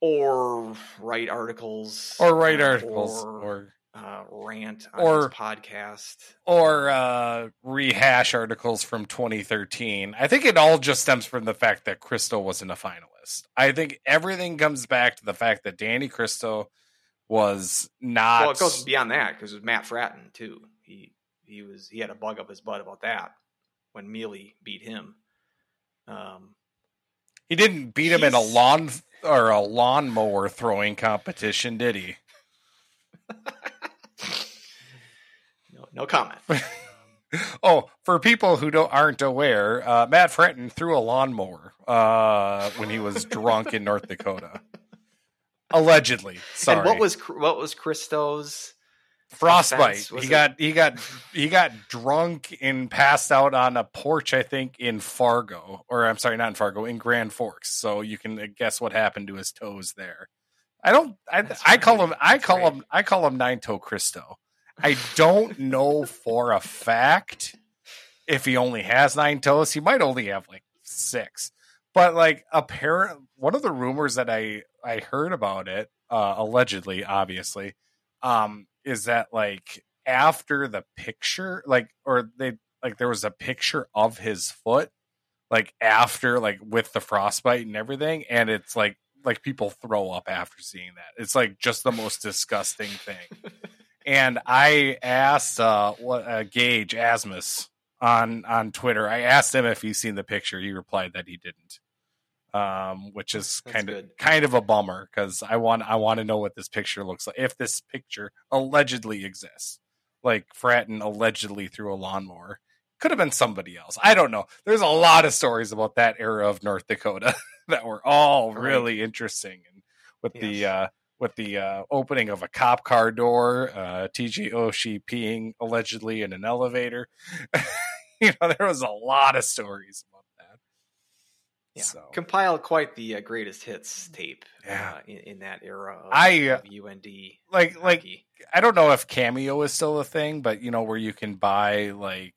or write articles, or write uh, articles or, or uh, rant on or- his podcast. or uh, rehash articles from 2013. I think it all just stems from the fact that Kristo wasn't a finalist. I think everything comes back to the fact that Danny Kristo was not. Well, it goes beyond that because it was Matt Frattin too. He he was he had a bug up his butt about that when Miele beat him. Um, he didn't beat him in a lawn or a lawnmower throwing competition, did he? no, comment. Oh, for people who don't aren't aware, uh, Matt Frattin threw a lawnmower uh, when he was drunk in North Dakota. Allegedly, sorry. And what was what was Kristo's? frostbite? Was He it- got he got he got drunk and passed out on a porch. I think in Fargo, or I'm sorry, not in Fargo, in Grand Forks. So you can uh, guess what happened to his toes there. I don't. I I call him. I call him. I call him nine toe Kristo. I don't know for a fact if he only has nine toes. He might only have like six. But like apparent one of the rumors that I I heard about it, uh allegedly, obviously, um, is that like after the picture, like or they like there was a picture of his foot, like after like with the frostbite and everything, and it's like like people throw up after seeing that. It's like just the most disgusting thing and I asked uh, what uh, Gage Asmus on on Twitter. I asked him if he's seen the picture. He replied that he didn't, um, which is That's kind of kind of a bummer because I want I want to know what this picture looks like. If this picture allegedly exists, like Frattin allegedly threw a lawnmower, could have been somebody else. I don't know. There's a lot of stories about that era of North Dakota that were all really interesting, and with the uh, with the uh, opening of a cop car door, uh, TJ Oshie peeing allegedly in an elevator. you know, there was a lot of stories about that. Yeah. So Compiled quite the uh, greatest hits tape. Yeah. Uh, in, in that era. Of, I, uh, of UND. like like. I don't know if Cameo is still a thing, but you know where you can buy like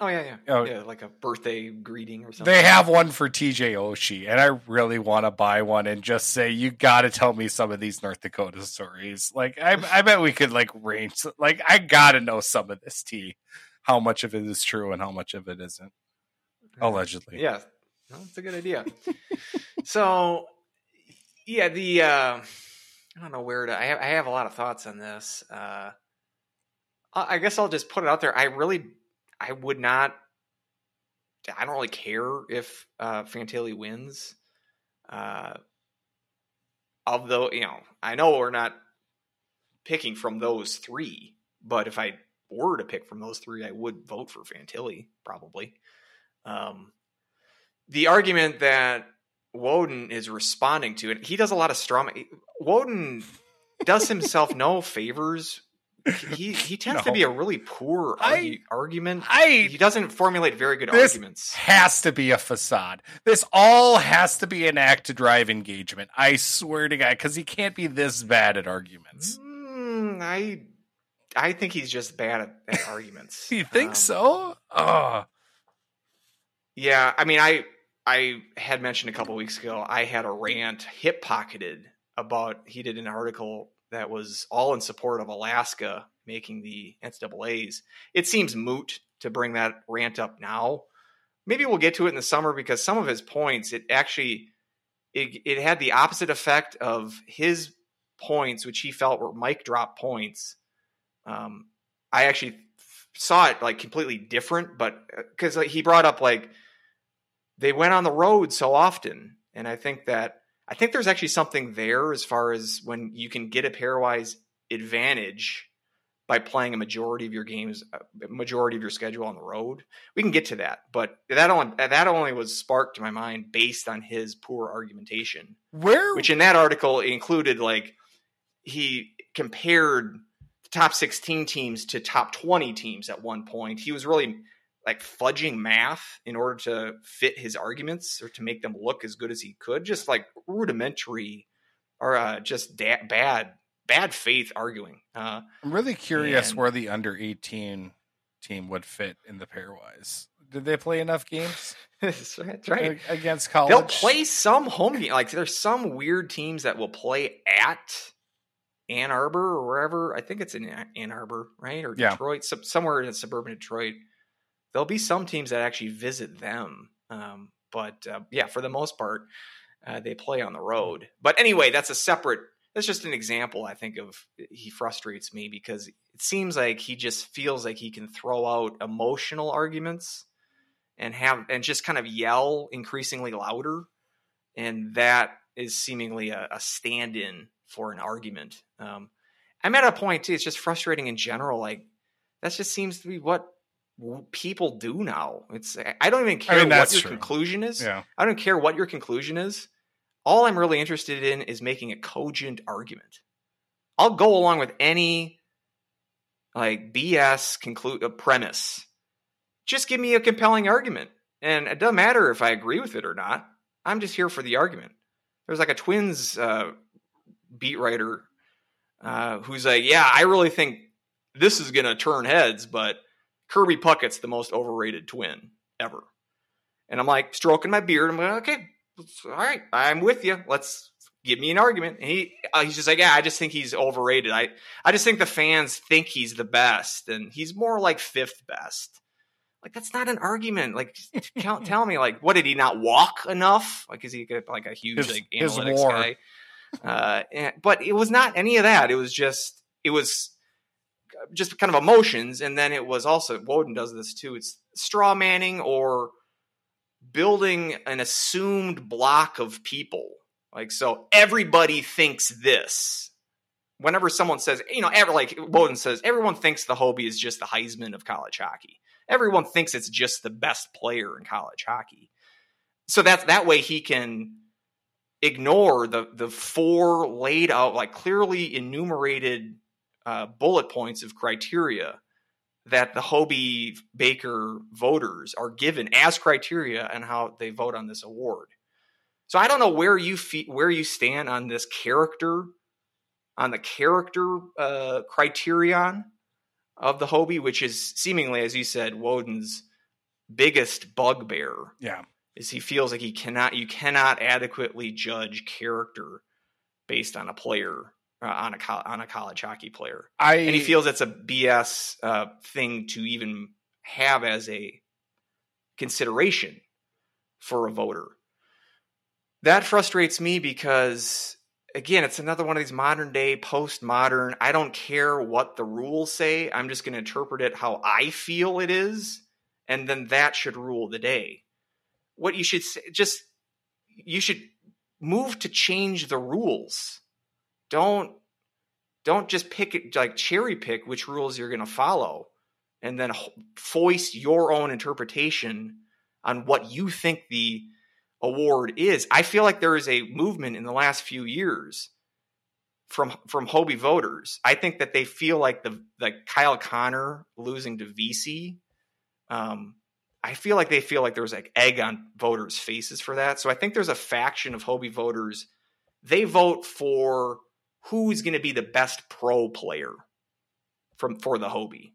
Oh yeah, yeah, oh, yeah, like a birthday greeting or something. they have one for TJ Oshie, and I really want to buy one and just say you got to tell me some of these North Dakota stories. Like I, I bet we could like range. Like I got to know some of this tea, how much of it is true and how much of it isn't. Allegedly, Yeah, no, that's a good idea. so, yeah, the uh, I don't know where to. I have, I have a lot of thoughts on this. Uh, I I guess I'll just put it out there. I really, I would not. I don't really care if uh, Fantilli wins. Uh, although you know, I know we're not picking from those three, but if I were to pick from those three, I would vote for Fantilli probably. Um, the argument that Wodon is responding to, and he does a lot of strong. Wodon does himself no favors. He he tends to be a really poor I- argument. I he doesn't formulate very good This- arguments. has to be a facade. This all has to be an act to drive engagement. I swear to God, because he can't be this bad at arguments. Mm, I I think he's just bad at, at arguments. You think Um, so? Oh, Yeah, I mean, I I had mentioned a couple weeks ago I had a rant hip pocketed about he did an article that was all in support of Alaska making the NCAA's. It seems moot to bring that rant up now. Maybe we'll get to it in the summer because some of his points it actually it, it had the opposite effect of his points, which he felt were mic drop points. Um, I actually saw it like completely different, but because like, he brought up like they went on the road so often, and I think that I think there's actually something there as far as when you can get a pairwise advantage by playing a majority of your games, a majority of your schedule on the road. We can get to that, but that only that only was sparked to my mind based on his poor argumentation where? which in that article included like he compared the top 16 teams to top 20 teams at one point he was really like fudging math in order to fit his arguments or to make them look as good as he could just like rudimentary or uh, just da- bad bad faith arguing uh, I'm really curious And- where the under 18 team would fit in the pairwise. Did they play enough games that's right, that's right. a- against college? They'll play some home game. Like there's some weird teams that will play at Ann Arbor or wherever. I think it's in Ann Arbor, right? Or Yeah. Detroit, some, somewhere in suburban Detroit. There'll be some teams that actually visit them. Um, but uh, yeah, for the most part, uh, they play on the road. But anyway, that's a separate. That's just an example. I think of he frustrates me because it seems like he just feels like he can throw out emotional arguments and have and just kind of yell increasingly louder and that is seemingly a, a stand-in for an argument um, i'm at a point too it's just frustrating in general like that just seems to be what people do now. It's I don't even care mean, what your true. conclusion is. Yeah. I don't care what your conclusion is. All I'm really interested in is making a cogent argument. I'll go along with any like BS conclude a premise. Just give me a compelling argument. And it doesn't matter if I agree with it or not. I'm just here for the argument. There's like a twins uh, beat writer uh, who's like, yeah, I really think this is going to turn heads, but Kirby Puckett's the most overrated twin ever. And I'm like stroking my beard. I'm like, okay, all right, I'm with you. Let's give me an argument. And he uh, he's just like, yeah, I just think he's overrated. I I just think the fans think he's the best, and he's more like fifth best. Like that's not an argument. Like tell, tell me, like, what did he not walk enough? Like, is he like a huge His- like analytics guy? Uh, and, but it was not any of that. It was just it was just kind of emotions, and then it was also Wodon does this too. It's straw manning or building an assumed block of people. Like so, everybody thinks this. Whenever someone says, you know, ever like Wodon says, everyone thinks the Hobey is just the Heisman of college hockey. Everyone thinks it's just the best player in college hockey. So that's that way he can ignore the the four laid out like clearly enumerated uh, bullet points of criteria that the Hobey Baker voters are given as criteria and how they vote on this award. So I don't know where you fe- where you stand on this character on the character uh, criterion of the Hobey, which is seemingly, as you said, Wodon's biggest bugbear Yeah. is he feels like he cannot you cannot adequately judge character based on a player on a co- on a college hockey player I and he feels it's a BS uh, thing to even have as a consideration for a voter. That frustrates me because, again, it's another one of these modern day, postmodern. I don't care what the rules say. I'm just going to interpret it how I feel it is, and then that should rule the day. What you should say, just you should move to change the rules. Don't don't just pick it like cherry pick which rules you're going to follow and then foist your own interpretation on what you think the award is. I feel like there is a movement in the last few years from from hobey voters. I think that they feel like the like kyle connor losing to Vesey um i feel like they feel like there's like egg on voters faces for that. So i think there's a faction of hobey voters. They vote for who's going to be the best pro player from for the Hobey.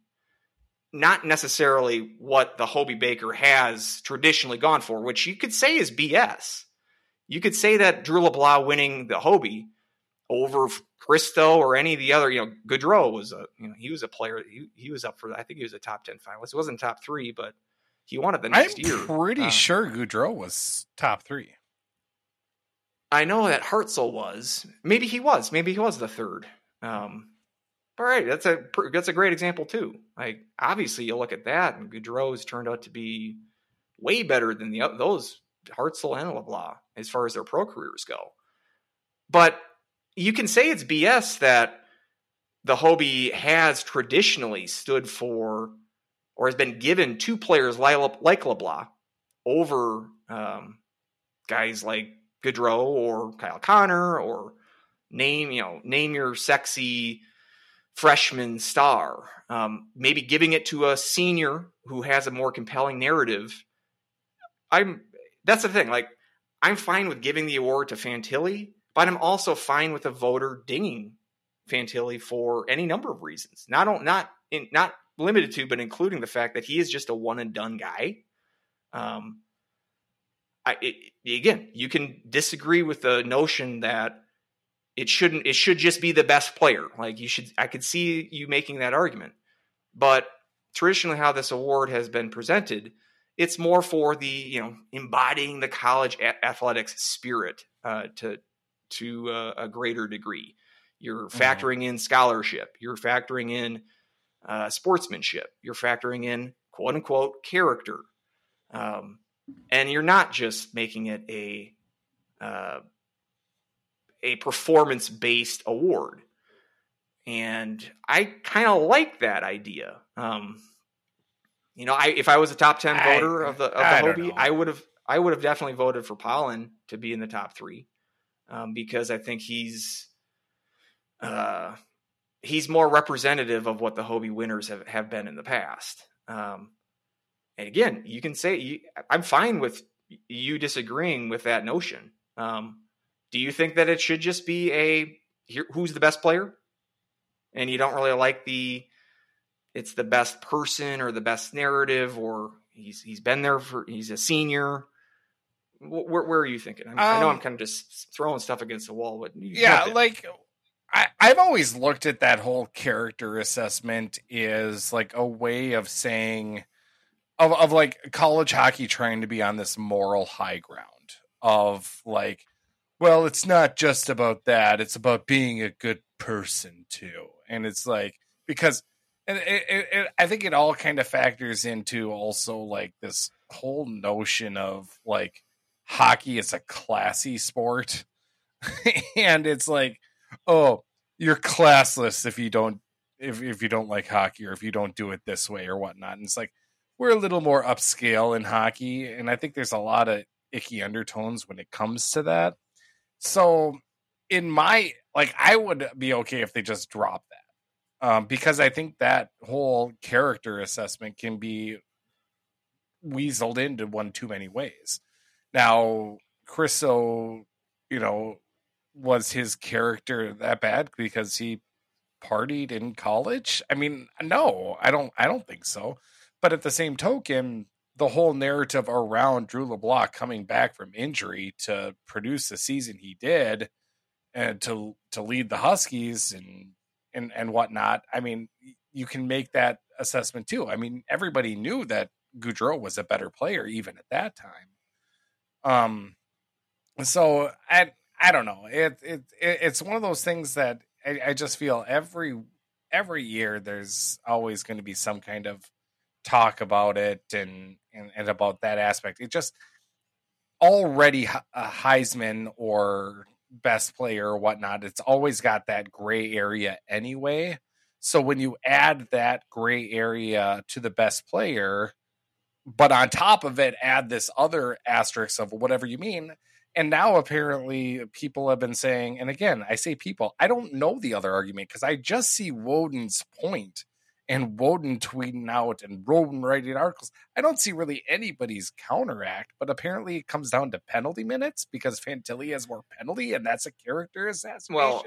Not necessarily what the Hobey Baker has traditionally gone for, which you could say is BS. You could say that Drew LeBlanc winning the Hobey over Kristo or any of the other, you know, Gaudreau was a, you know, he was a player. He, he was up for, I think he was a top 10 finalist. He wasn't top three, but he won it the I'm next year. pretty Uh, sure Gaudreau was top three. I know that Hartzell was. Maybe he was. Maybe he was the third. Um, all right, that's a that's a great example too. Like obviously, you look at that, and Gaudreau's turned out to be way better than the those Hartzell and LeBlanc as far as their pro careers go. But you can say it's BS that the Hobey has traditionally stood for or has been given to players like, LeBlanc over um, guys like Gaudreau or Kyle Connor or name you know name your sexy freshman star. Um, maybe giving it to a senior who has a more compelling narrative. I'm that's the thing. Like I'm fine with giving the award to Fantilli, but I'm also fine with a voter dinging Fantilli for any number of reasons. Not not in, not limited to, but including the fact that he is just a one and done guy. Um, I, it, again, you can disagree with the notion that it shouldn't. It should just be the best player. Like you should. I could see you making that argument, but traditionally, how this award has been presented, it's more for the you know embodying the college a- athletics spirit uh, to to uh, a greater degree. You're factoring in scholarship. You're factoring in uh, sportsmanship. You're factoring in quote unquote character. Um, and you're not just making it a uh, a performance based award. And I kind of like that idea. Um, you know, I if I was a top ten I- voter of the of the I Hobey. I would have I would have definitely voted for Polin to be in the top three, um, because I think he's uh, he's more representative of what the Hobey winners have, have been in the past. Um, and again, you can say you, I'm fine with you disagreeing with that notion. Um, do you think that it should just be a here, who's the best player, and you don't really like the it's the best person or the best narrative or he's he's been there for he's a senior. Where, where are you thinking? I'm, I know I'm Um, kind of just throwing stuff against the wall, but yeah like I, i've always looked at that whole character assessment is like a way of saying of, of like college hockey trying to be on this moral high ground of like well it's not just about that it's about being a good person too. And it's like because and it, it, it, i think it all kind of factors into also like this whole notion of like hockey is a classy sport. And it's like oh you're classless if you don't if, if you don't like hockey or if you don't do it this way or whatnot. And it's like we're a little more upscale in hockey and i think there's a lot of icky undertones when it comes to that so in my like i would be okay if they just drop that um because i think that whole character assessment can be weaseled into one too many ways now Kristo, you know, was his character that bad because he partied in college? I mean, no, I don't I don't think so. But at the same token, the whole narrative around Drew LeBlanc coming back from injury to produce the season he did and to to lead the Huskies and and and whatnot, I mean, you can make that assessment too. I mean, everybody knew that Gaudreau was a better player even at that time. Um, so I I don't know. It it, it it's one of those things that I, I just feel every every year there's always going to be some kind of talk about it and and, and about that aspect. It just already a Heisman or best player or whatnot. It's always got that gray area anyway. So when you add that gray area to the best player, but on top of it, add this other asterisk of whatever you mean. And now apparently people have been saying, and again, I say people, I don't know the other argument because I just see Wodon's point and Wodon tweeting out and Wodon writing articles. I don't see really anybody's counteract, but apparently it comes down to penalty minutes because Fantilli has more penalty and that's a character assassination. Well-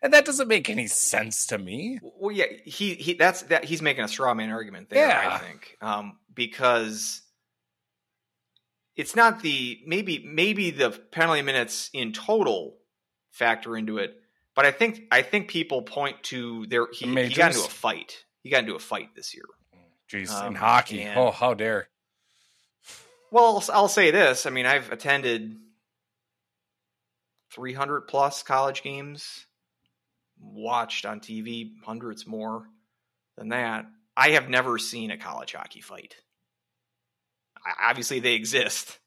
and that doesn't make any sense to me. Well, yeah, he he that's that he's making a straw man argument there. Yeah. I think um, because it's not the maybe maybe the penalty minutes in total factor into it, but I think I think people point to their he, he got into a fight. He got into a fight this year. Jeez, Um, in hockey. and- Oh, how dare. Well, I'll- say this. I mean, I've attended 300 plus college games, watched on TV hundreds more than that. I have never seen a college hockey fight. I, obviously, they exist.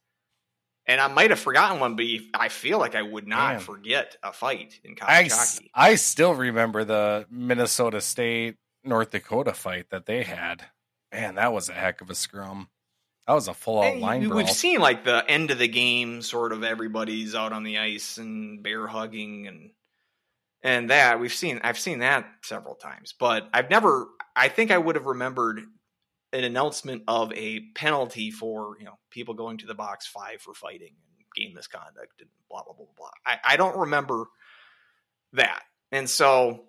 And I might have forgotten one, but I feel like I would not Man. forget a fight in college s- hockey. I still remember the Minnesota State North Dakota fight that they had. Man, that was a heck of a scrum. That was a full out line brawl. We've seen like the end of the game, sort of everybody's out on the ice and bear hugging and and that we've seen. I've seen that several times, but I've never. I think I would have remembered an announcement of a penalty for you know people going to the box five for fighting and game misconduct and blah blah blah blah. blah. I, I don't remember that, and so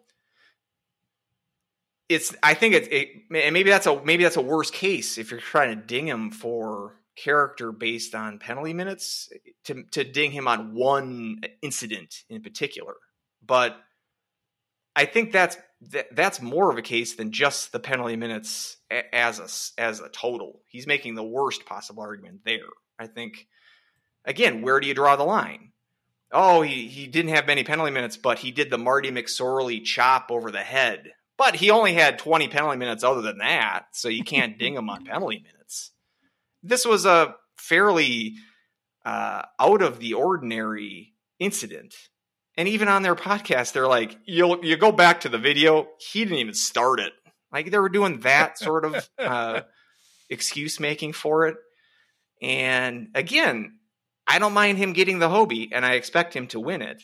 it's I think it, it and maybe that's a maybe that's a worse case if you're trying to ding him for character based on penalty minutes to to ding him on one incident in particular. But I think that's that, that's more of a case than just the penalty minutes as a as a total. He's making the worst possible argument there. I think again, where do you draw the line? Oh, he, he didn't have many penalty minutes, but he did the Marty McSorley chop over the head. But he only had 20 penalty minutes other than that, so you can't ding him on penalty minutes. This was a fairly uh, out of the ordinary incident. And even on their podcast, they're like, you you go back to the video, he didn't even start it. Like they were doing that sort of. Uh, excuse making for it. And again, I don't mind him getting the Hobey, and I expect him to win it.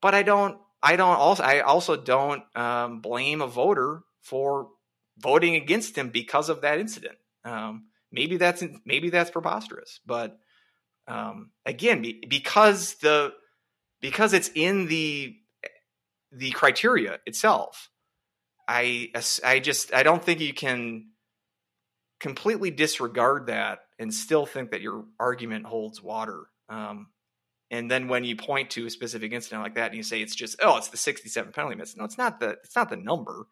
But I don't. I don't also. I also don't um, blame a voter for voting against him because of that incident. Um, maybe that's maybe that's preposterous, but um, again, be, because the because it's in the the criteria itself, I I just I don't think you can completely disregard that and still think that your argument holds water. Um, and then when you point to a specific incident like that and you say it's just oh it's the 67 penalty minutes, no, it's not the it's not the number,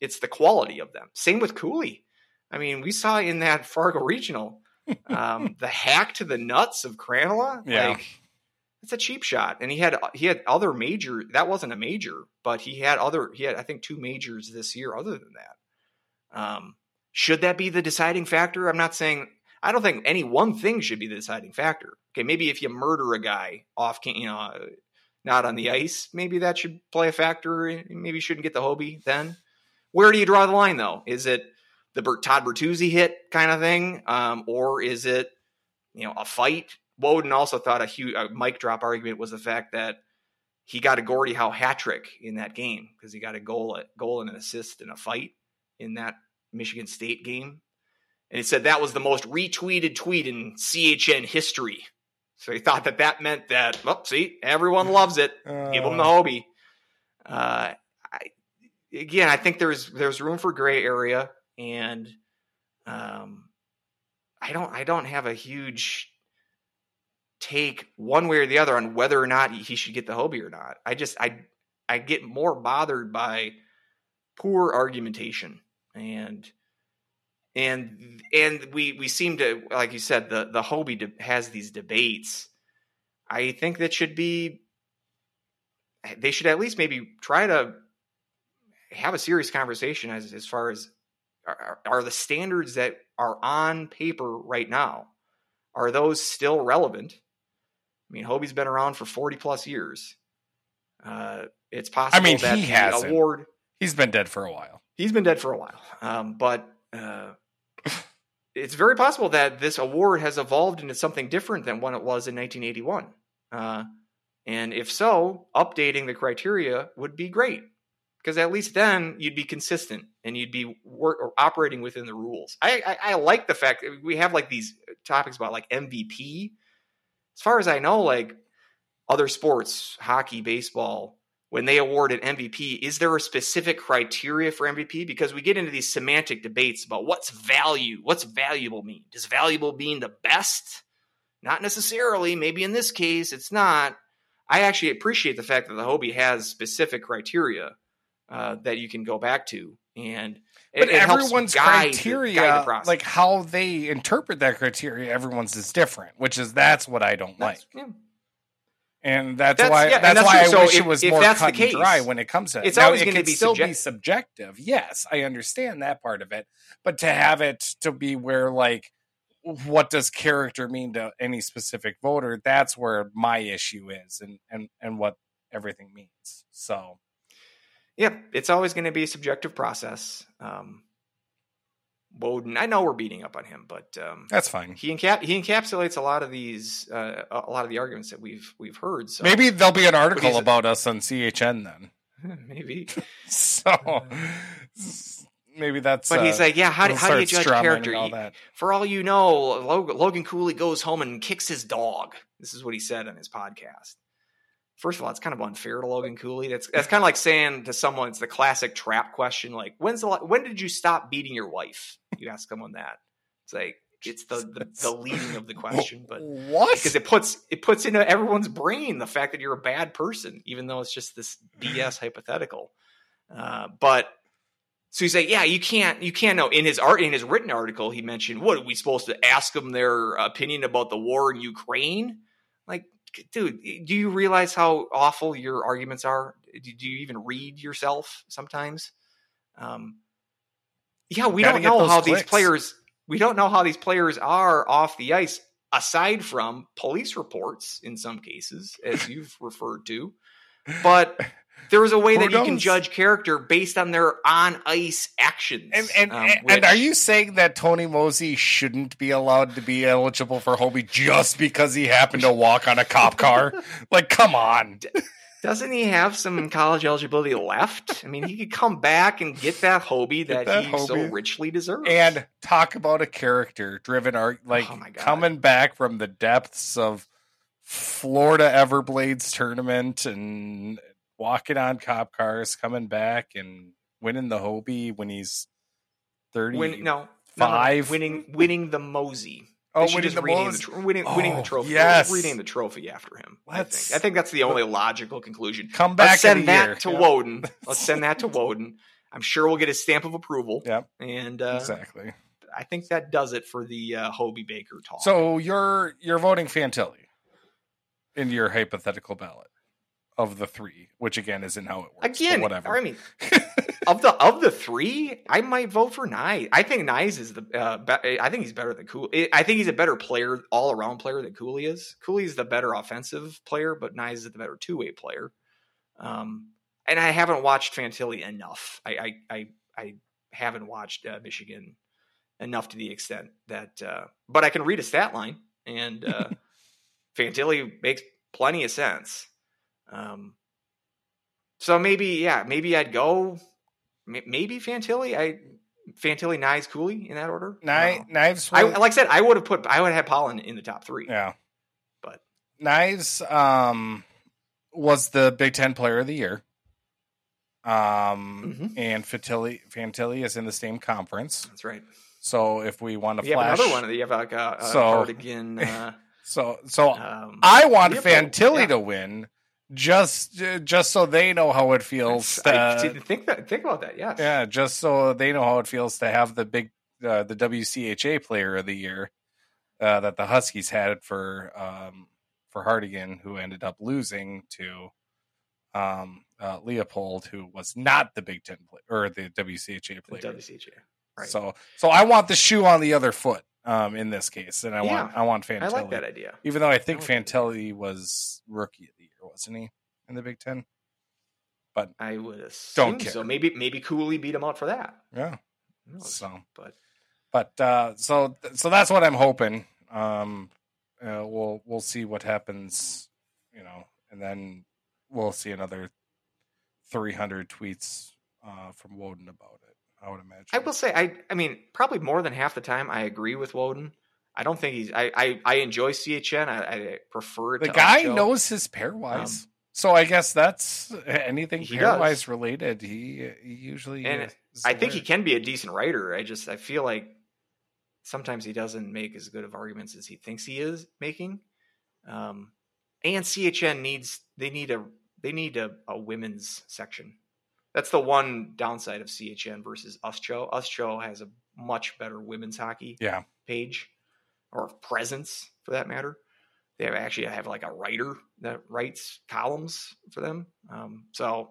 it's the quality of them. Same with Cooley. I mean, we saw in that Fargo regional um, the hack to the nuts of Krannila. Yeah. Like it's a cheap shot, and he had he had other major. That wasn't a major, but he had other. He had I think two majors this year. Other than that, um, should that be the deciding factor? I'm not saying. I don't think any one thing should be the deciding factor. Okay, maybe if you murder a guy off, you know, not on the ice, maybe that should play a factor. Maybe you shouldn't get the Hobey then. Where do you draw the line, though? Is it the Todd Bertuzzi hit kind of thing, um, or is it you know a fight? Wodon also thought a huge a mic drop argument was the fact that he got a Gordie Howe hat trick in that game because he got a goal at goal and an assist in a fight in that Michigan State game. And he said that was the most retweeted tweet in CHN history. So he thought that that meant that, well, see, everyone loves it. Uh, Give him the Hobey. Uh, I, again, I think there's there's room for gray area, and um, I don't I don't have a huge take one way or the other on whether or not he should get the Hobey or not. I just I I get more bothered by poor argumentation and and and we we seem to like you said the the Hobey de- has these debates. I think that should be they should at least maybe try to have a serious conversation as as far as are, are the standards that are on paper right now are those still relevant? I mean, Hobey's been around for forty plus years. Uh, it's possible. I mean, that he hasn't. award. He's been dead for a while. He's been dead for a while, um, but uh, it's very possible that this award has evolved into something different than what it was in 1981. Uh, and if so, updating the criteria would be great because at least then you'd be consistent and you'd be work, or operating within the rules. I, I, I like the fact that we have like these topics about like MVP. As far as I know, like other sports, hockey, baseball, when they award an MVP, is there a specific criteria for MVP? Because we get into these semantic debates about what's value, what's valuable mean. Does valuable mean the best? Not necessarily. Maybe in this case, it's not. I actually appreciate the fact that the Hobey has specific criteria uh, that you can go back to, and it, But it everyone's guide criteria, guide like how they interpret that criteria, everyone's is different, which is that's what I don't like. Yeah. And that's, That's- why yeah, that's, that's why true. I So wish if- it was more that's the cut and dry when it comes to it's now, always it gonna be still be subjective. Yes, I understand that part of it, but to have it to be where like what does character mean to any specific voter? That's where my issue is, and and and what everything means. So Yep, it's always going to be a subjective process. Um, Wodon, I know we're beating up on him, but um, that's fine. he encap- he encapsulates a lot of these uh, a lot of the arguments that we've we've heard. So Maybe there'll be an article about us on CHN then. maybe, So maybe that's. but he's uh, like, yeah, how, we'll how do you judge character? all You-. For all you know, Logan Cooley goes home and kicks his dog. This is what he said on his podcast. First of all, it's kind of unfair to Logan Cooley. That's that's kind of like saying to someone, it's the classic trap question, like when's the when did you stop beating your wife? You ask someone that. It's like it's the the, the leading of the question, but what? because it puts it puts into everyone's brain the fact that you're a bad person, even though it's just this BS hypothetical. Uh, but so he's like, yeah, you can't you can't know. In his art in his written article, he mentioned what are we supposed to ask them their opinion about the war in Ukraine? Dude, do you realize how awful your arguments are? Do, do you even read yourself sometimes? Um, yeah, we Gotta don't know how these players we don't know how these players are off the ice aside from police reports in some cases as you've referred to but There's a way Who that you can judge character based on their on ice actions. And and, um, and, and are you saying that Tony Mosey shouldn't be allowed to be eligible for Hobey just because he happened to walk on a cop car? like, come on. Doesn't he have some college eligibility left? I mean, he could come back and get that Hobey that, that he so richly deserves. And talk about a character driven art like Oh coming back from the depths of Florida Everblades tournament and walking on cop cars, coming back and winning the Hobey when he's thirty. Win, no, no, no, no, five. winning winning the Mosey. oh, winning just the rename the tr- winning, winning the Oh, trophy. yes. rename the trophy after him. I Let's- think. I think that's the only logical conclusion. Come back Let's send that year. to Yeah. Wodon. Let's send that to Wodon. I'm sure we'll get a stamp of approval. Yep. And uh, exactly. I think that does it for the uh, Hobey Baker talk. So you're you're voting Fantilli in your hypothetical ballot of the three, which again isn't how it works. again, whatever. I mean, of the of the three, I might vote for Nye. I think Knies is the. Uh, be- I think he's better than Cooley. I think he's a better player, all around player than Cooley is. Cooley is the better offensive player, but Knies is the better two way player. Um, and I haven't watched Fantilli enough. I I I, I haven't watched uh, Michigan enough to the extent that. Uh, but I can read a stat line, and uh, Fantilli makes plenty of sense. Um, so maybe, yeah, maybe I'd go. Maybe Fantilli. I Fantilli, Knies, Cooley in that order. I knies. I, were- like I said, I would have put. I would have had Polin in the top three. yeah, But- knies um was the Big Ten Player of the Year. Um Mhm. and Fantilli Fantilli is in the same conference. That's right. So if we want to You have flash, another one. You have like a, a So- cardigan. Uh, so so um, I want have Fantilli yeah. to win, just just so they know how it feels. I didn't think that. Think about that. Yes. Yeah, just so they know how it feels to have the big uh, the WCHA Player of the Year uh, that the Huskies had for um, for Hartigan, who ended up losing to um, uh, Leopold, who was not the Big Ten play- or the WCHA player. The. WCHA. Right. So, so I want the shoe on the other foot um, in this case, and I want I want Fantilli. I like that idea. Even though I think I like that Fantilli was Rookie of the wasn't he, in the Big Ten? But I would assume care. so. Maybe maybe Cooley beat him out for that. Yeah. So. but but uh so so that's what i'm hoping um uh, we'll we'll see what happens you know and then we'll see another 300 tweets uh from wodon about it i would imagine I will say, I I mean, probably more than half the time, I agree with Wodon. I don't think he's. I I, I enjoy CHN. I, I prefer the to guy Ocho. knows his pairwise Um, so i guess that's anything pairwise does. related he, he usually And I think he can be a decent writer. I just I feel like sometimes he doesn't make as good of arguments as he thinks he is making. Um, and CHN needs they need a they need a, a women's section. That's the one downside of CHN versus USCHO. USCHO has a much better women's hockey yeah page or presence for that matter. They have actually have like a writer that writes columns for them. Um, so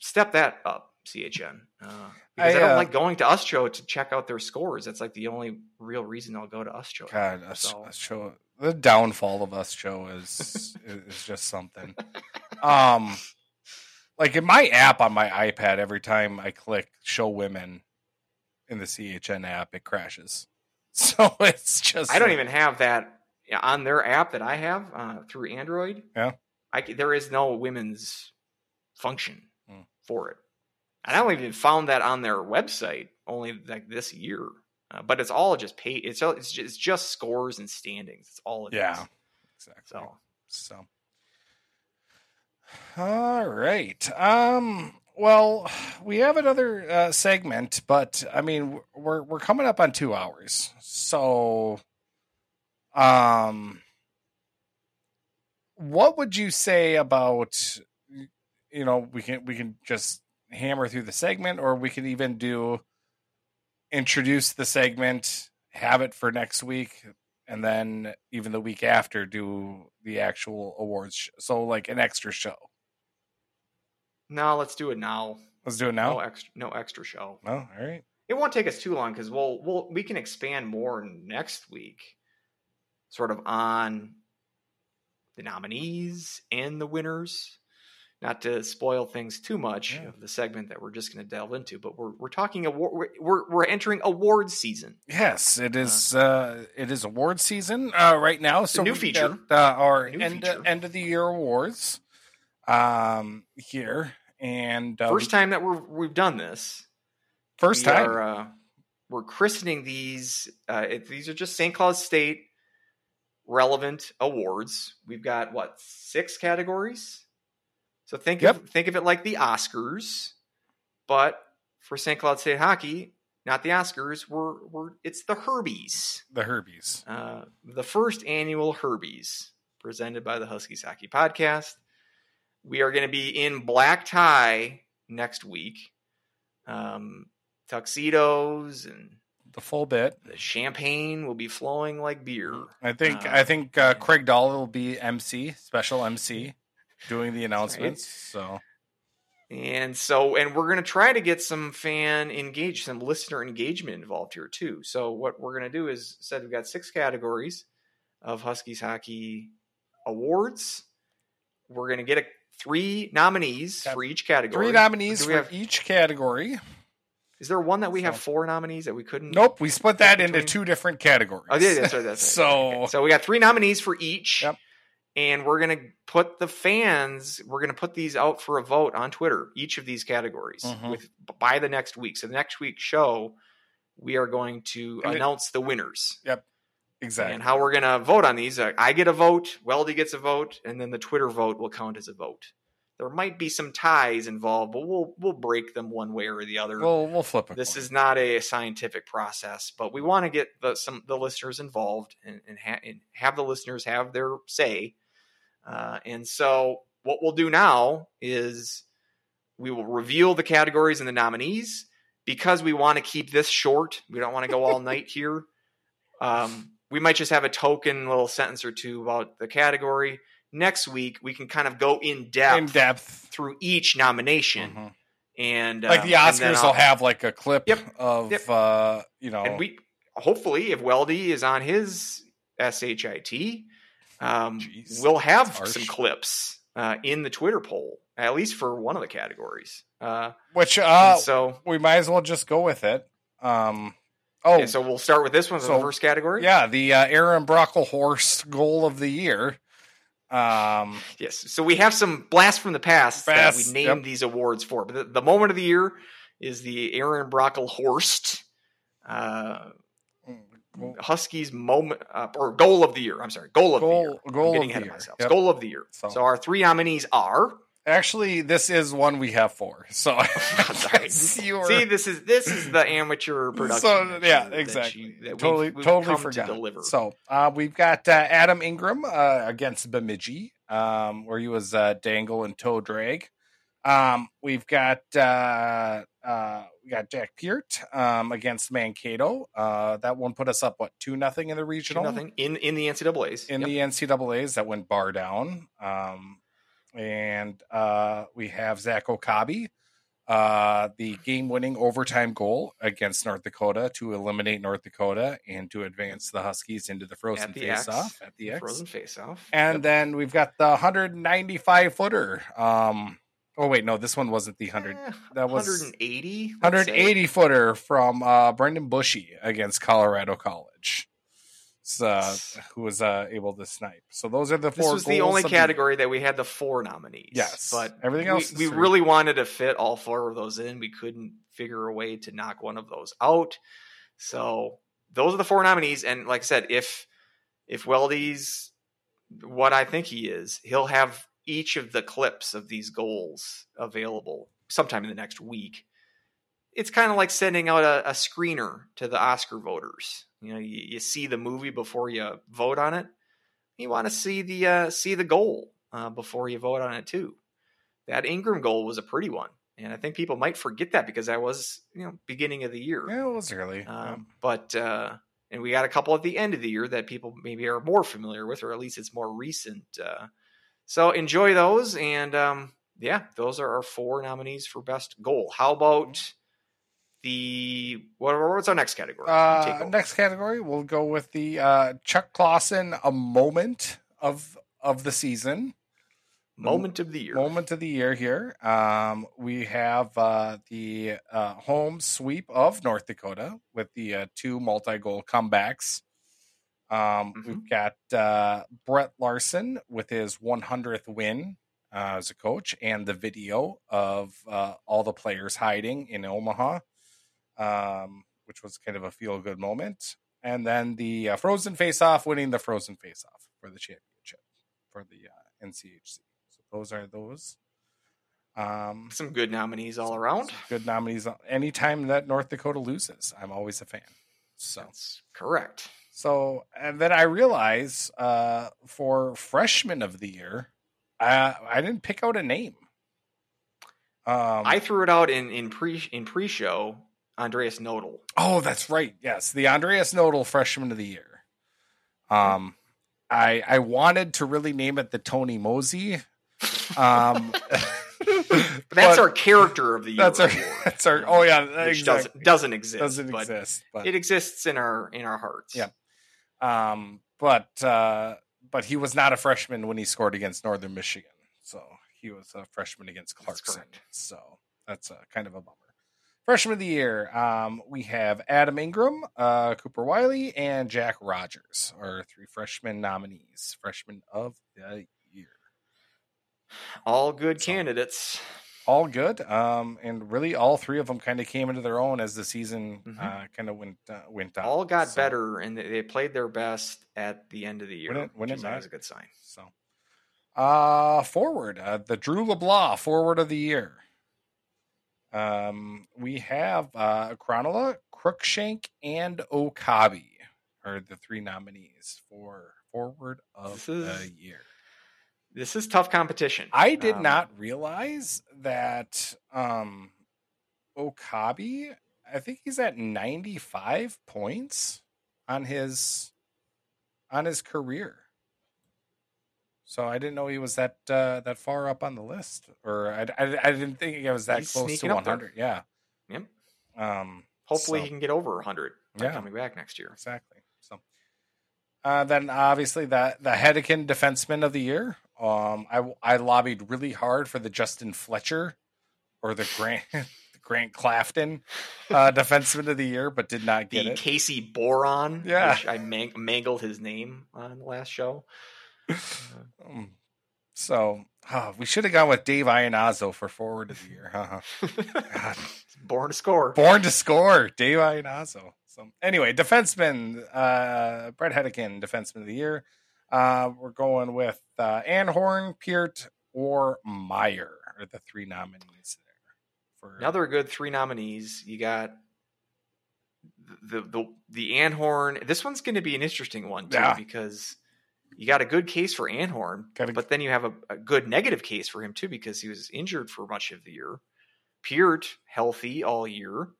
step that up, CHN. Uh, because I, I, don't uh, like going to USCHO to check out their scores. That's like the only real reason I'll go to USCHO. god us, So- USCHO the downfall of USCHO is is just something um like in my app on my ipad every time i click show women in the chn app it crashes so it's just I don't even have that on their app that I have uh, through Android. Yeah. I there is no women's function Hmm. for it, and I don't even found that on their website only like this year. Uh, but it's all just pay. It's all- it's just, it's just scores and standings. It's all it is. yeah exactly So so all right um well we have another uh, segment but i mean we're we're coming up on two hours so um what would you say about you know we can we can just hammer through the segment or we can even do introduce the segment have it for next week and then even the week after do the actual awards sh- so like an extra show no, let's do it now. let's do it No now extra. No extra show. no all right It won't take us too long because we'll we'll we can expand more next week, sort of on the nominees and the winners, not to spoil things too much Yeah. of the segment that we're just going to delve into, but we're we're talking award. We're, we're entering awards season. Yes, it is. Uh, it is award season uh, right now. So new feature. got, uh, our New end feature. end of the year awards um, here, and uh, First time that we're we've done this. first we time. Are, uh, we're christening these. Uh, it, these are just St. Cloud State relevant awards. We've got what six categories. So think Yep. of think of it like the Oscars, but for St. Cloud State hockey, not the Oscars. We're we're it's the Herbies, the Herbies. uh, the first annual Herbies presented by the Huskies Hockey Podcast. We are going to be in black tie next week. Um, tuxedos and The full bit. the champagne will be flowing like beer. I think. Uh, I think uh, Craig Dahl will be MC, special MC, doing the right. announcements. So And so, and we're going to try to get some fan engage, some listener engagement involved here too. So, what we're going to do is said we've got six categories of Huskies hockey awards. We're going to get a, three nominees for each category. three nominees for we have- each category. Is there one that we have four nominees that we couldn't? Nope, we split that into two different categories. Oh, yeah, that's right. That's right. so Okay. so we got three nominees for each. Yep. And we're gonna put the fans. We're gonna put these out for a vote on Twitter. Each of these categories Mhm. with by the next week. So the next week's show, we are going to And it- announce the winners exactly. and how we're gonna vote on these. Uh, I get a vote. Weldie gets a vote, and then the Twitter vote will count as a vote. There might be some ties involved, but we'll we'll break them one way or the other we'll we'll flip it. this is not a scientific process, but we want to get the some the listeners involved and and, ha- and have the listeners have their say. Uh, and so, what we'll do now is we will reveal the categories and the nominees because we want to keep this short. We don't want to go all night here. Um, we might just have a token little sentence or two about the category. Next week, we can kind of go in depth, in depth. through each nomination, Mhm. and Like uh, the Oscars I'll- have like a clip Yep. of Yep. uh you know and we hopefully if Weldie is on his shit, um, Jeez, we'll have some clips uh, in the Twitter poll at least for one of the categories. Uh, which uh so we might as well just go with it. Um oh yeah, so we'll start with this one so- the first category. yeah, the uh, Aaron Brocklehurst goal of the year. Um Yes. So we have some blast from the past that we named yep. these awards for. But the, the moment of the year is the Aaron Brocklehurst uh, Huskies moment uh, or goal of the year. I'm sorry, goal of the year. Goal- I'm goal getting of ahead the of myself. Yep. Goal of the year. So- So, our three nominees are. Actually this is one we have for. So I'm sorry. you were- See, this is this is the amateur production. So yeah, you- that exactly. you- that totally, we've totally come to forgot. deliver. So uh, we've got uh, Adam Ingram uh, against Bemidji, um, where he was uh, dangle and toe drag. Um, we've got uh, uh, we got Jack Peart um, against Mankato. Uh, that one put us up what two nothing in the Two regional nothing in in the NCAA's. in Yep. the NCAA's that went bar down. Um, and uh, we have Zach Okabe, uh, the game winning overtime goal against North Dakota to eliminate North Dakota and to advance the Huskies into the frozen face off at the X. frozen face off. And then we've got the 195 footer. Um, oh, wait, no, this one wasn't the 100. that was 180. let's say. 180 footer from uh, Brendan Bushy against Colorado College. Uh, who was uh, able to snipe. So those are the four. This was the only category that we had the four nominees. Yes. but Everything else is we really wanted to fit all four of those in. We couldn't figure a way to knock one of those out. So those are the four nominees. And like I said, if if Weldie's what I think he is, he'll have each of the clips of these goals available sometime in the next week. It's kind of like sending out a, a screener to the Oscar voters. You know, you, you see the movie before you vote on it. You want to see the uh, see the goal uh, before you vote on it too. That Ingram goal was a pretty one, and I think people might forget that because that was you know beginning of the year. Yeah, it was early. Um, but uh, and we got a couple at the end of the year that people maybe are more familiar with, or at least it's more recent. Uh, so enjoy those, and um, yeah, those are our four nominees for best goal. How about the what, what's our next category? Uh, next category, we'll go with the uh, Chuck Clausen, a moment of of the season. Moment of the year. moment of the year here. Um, we have uh, the uh, home sweep of North Dakota with the uh, two multi-goal comebacks. Um, Mhm. We've got uh, Brett Larson with his 100th win uh, as a coach, and the video of uh, all the players hiding in Omaha, um, which was kind of a feel-good moment. And then the uh, Frozen Face-Off winning the Frozen Face-Off for the championship for the uh, NCHC. So those are those. Um, Some good nominees all around. good nominees. Anytime that North Dakota loses, I'm always a fan. So, That's correct. so, and then I realize uh, for freshman of the year, uh, I didn't pick out a name. Um, I threw it out in in pre in pre show. Andreas Nödl. Oh, that's right. Yes, the Andreas Nödl Freshman of the Year. Um, I I wanted to really name it the Tony Mosey. Um, that's but our character of the year. that's our award, that's our oh yeah which exactly. doesn't doesn't exist. doesn't but exist but It exists in our in our hearts. Yeah. um but uh but he was not a freshman when he scored against Northern Michigan so he was a freshman against Clarkson correct. so that's a kind of a bummer freshman of the year um we have Adam Ingram uh Cooper Wylie and Jack Rogers are three freshman nominees freshman of the year All good So- candidates. all good um and really all three of them kind of came into their own as the season Mhm. uh kind of went uh, went on All got So- better and they- played their best at the end of the year. When it- when which it is always a good sign. So, uh, forward, uh, the Drew LeBlanc forward of the year. Um, we have uh, Krannila, Cruikshank, and Okabe are the three nominees for forward of is- the year. This is tough competition. I did Um, not realize that um, Okabe. I think he's at ninety five points on his on his career. So I didn't know he was that uh, that far up on the list, or I, I, I didn't think it was that He's close to sneaking up one there. hundred. Yeah. Yep. Um. Hopefully so- he can get over 100 by Yeah. coming back next year. Exactly. So, uh, then obviously the the Hedican Defenseman of the Year. Um, I I lobbied really hard for the Justin Fletcher or the Grant the Grant Clafton uh, Defenseman of the Year, but did not get The it. Casey Borer, Yeah. which I man- mangled his name on the last show. Um, so oh, we should have gone with Dave Iannazzo for Forward of the Year. Huh? Born to score. Born to score, Dave Iannazzo. So anyway, defenseman, uh, Bret Hedican, defenseman of the year. Uh, we're going with uh, Anhorn, Peart, or Meier are the three nominees there. For Another good three nominees. You got the the the Anhorn. This one's going to be an interesting one too Yeah. because you got a good case for Anhorn, Gotta- but then you have a, a good negative case for him too because he was injured for much of the year. Peart healthy all year,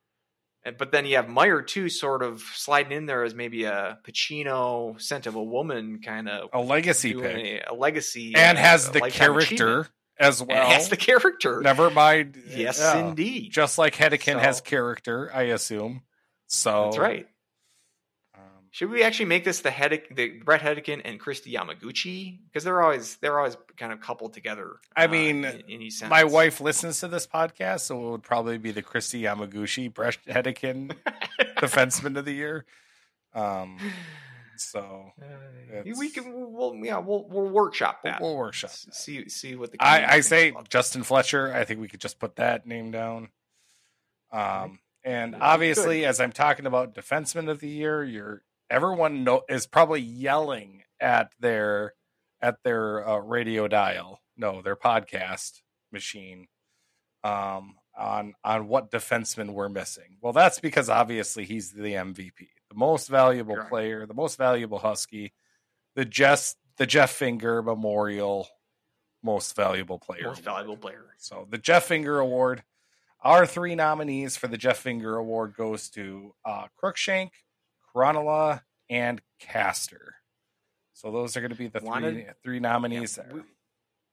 And- but then you have Meier too, sort of sliding in there as maybe a Pacino scent of a woman kind of a legacy pick, a, a legacy and uh, has the character as And well. has the character. Never mind. yes, yeah. indeed. Just like Hedican has character, I assume. So That's right. Should we actually make this the the Bret Hedican and Kristi Yamaguchi because they're always they're always kind of coupled together. I uh, mean, in, in my wife listens to this podcast, so it would probably be the Kristi Yamaguchi, Bret Hedican defenseman of the year. Um, so Uh, we can we'll yeah we'll we'll workshop that. we'll workshop. That. See see what the I, I say. Justin Fletcher. I think we could just put that name down. Um, and obviously, as I'm talking about defenseman of the year, you're everyone know, is probably yelling at their at their uh, radio dial, no, their podcast machine, um, on on what defenseman we're missing. Well, that's because obviously he's the MVP, the most valuable Correct. player, the most valuable Husky, the Jeff the Jeff Finger Memorial most valuable player. most valuable player. So the Jeff Finger Award. Our three nominees for the Jeff Finger Award goes to uh, Crookshank, Krannila, and Castor. So those are going to be the three Wanted- three nominees Yeah, there. we,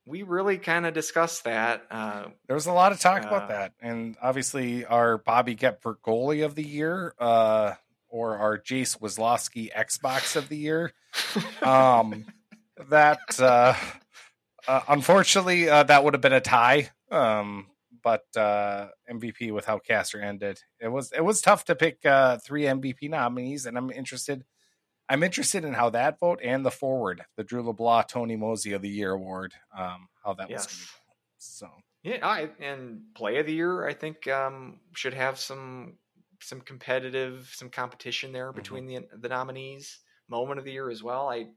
we really kind of discussed that. Uh, There was a lot of talk Uh, about that, and obviously our Bobby Gepfer goalie of the year, uh, or our Jace Wazlowski Xbox of the year. Um, that uh, uh, unfortunately, uh, that would have been a tie. Um, but uh, MVP with how Castor ended, it was it was tough to pick uh, three MVP nominees, and I'm interested. I'm interested in how that vote and the forward, the Drew LeBlanc Tony Mosey of the Year award, um, how that was. Going. So Yeah, I and play of the year, I think um, should have some some competitive, some competition there between the the nominees. Moment of the year as well. I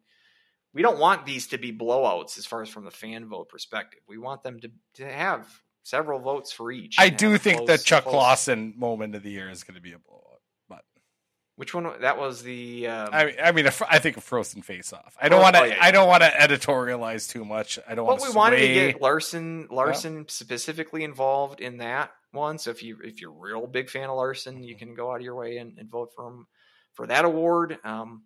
we don't want these to be blowouts as far as from the fan vote perspective. We want them to to have several votes for each. I do think that Chuck close- Lawson moment of the year is going to be a blowout. But Which one? That was the. Um, I mean, I mean, a I think a frozen face off. I don't Oh, want to. oh, yeah, yeah. I don't want to editorialize too much. I don't But we to. wanted to get Larson Larson specifically involved in that one. So if you if you're a real big fan of Larson, Mm-hmm. you can go out of your way and, and vote for him for that award. Um,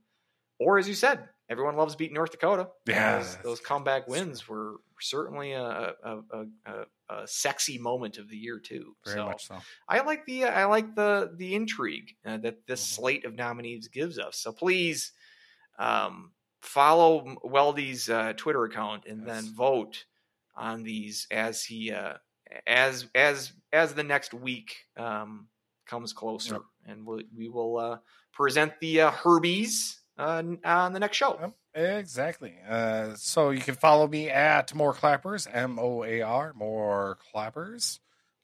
or as you said, everyone loves beating North Dakota. Yeah, those, those comeback wins were certainly a a, a, a, a sexy moment of the year too. very so much so. I like the I like the the intrigue uh, that this Mhm. slate of nominees gives us. So please um, follow Weldie's uh, Twitter account and then vote on these as he uh, as as as the next week um, comes closer, Yep. and we'll, we will uh, present the uh, Herbies uh, on the next show. Yep, exactly. Uh, so you can follow me at More Clappers, M O A R, More Clappers,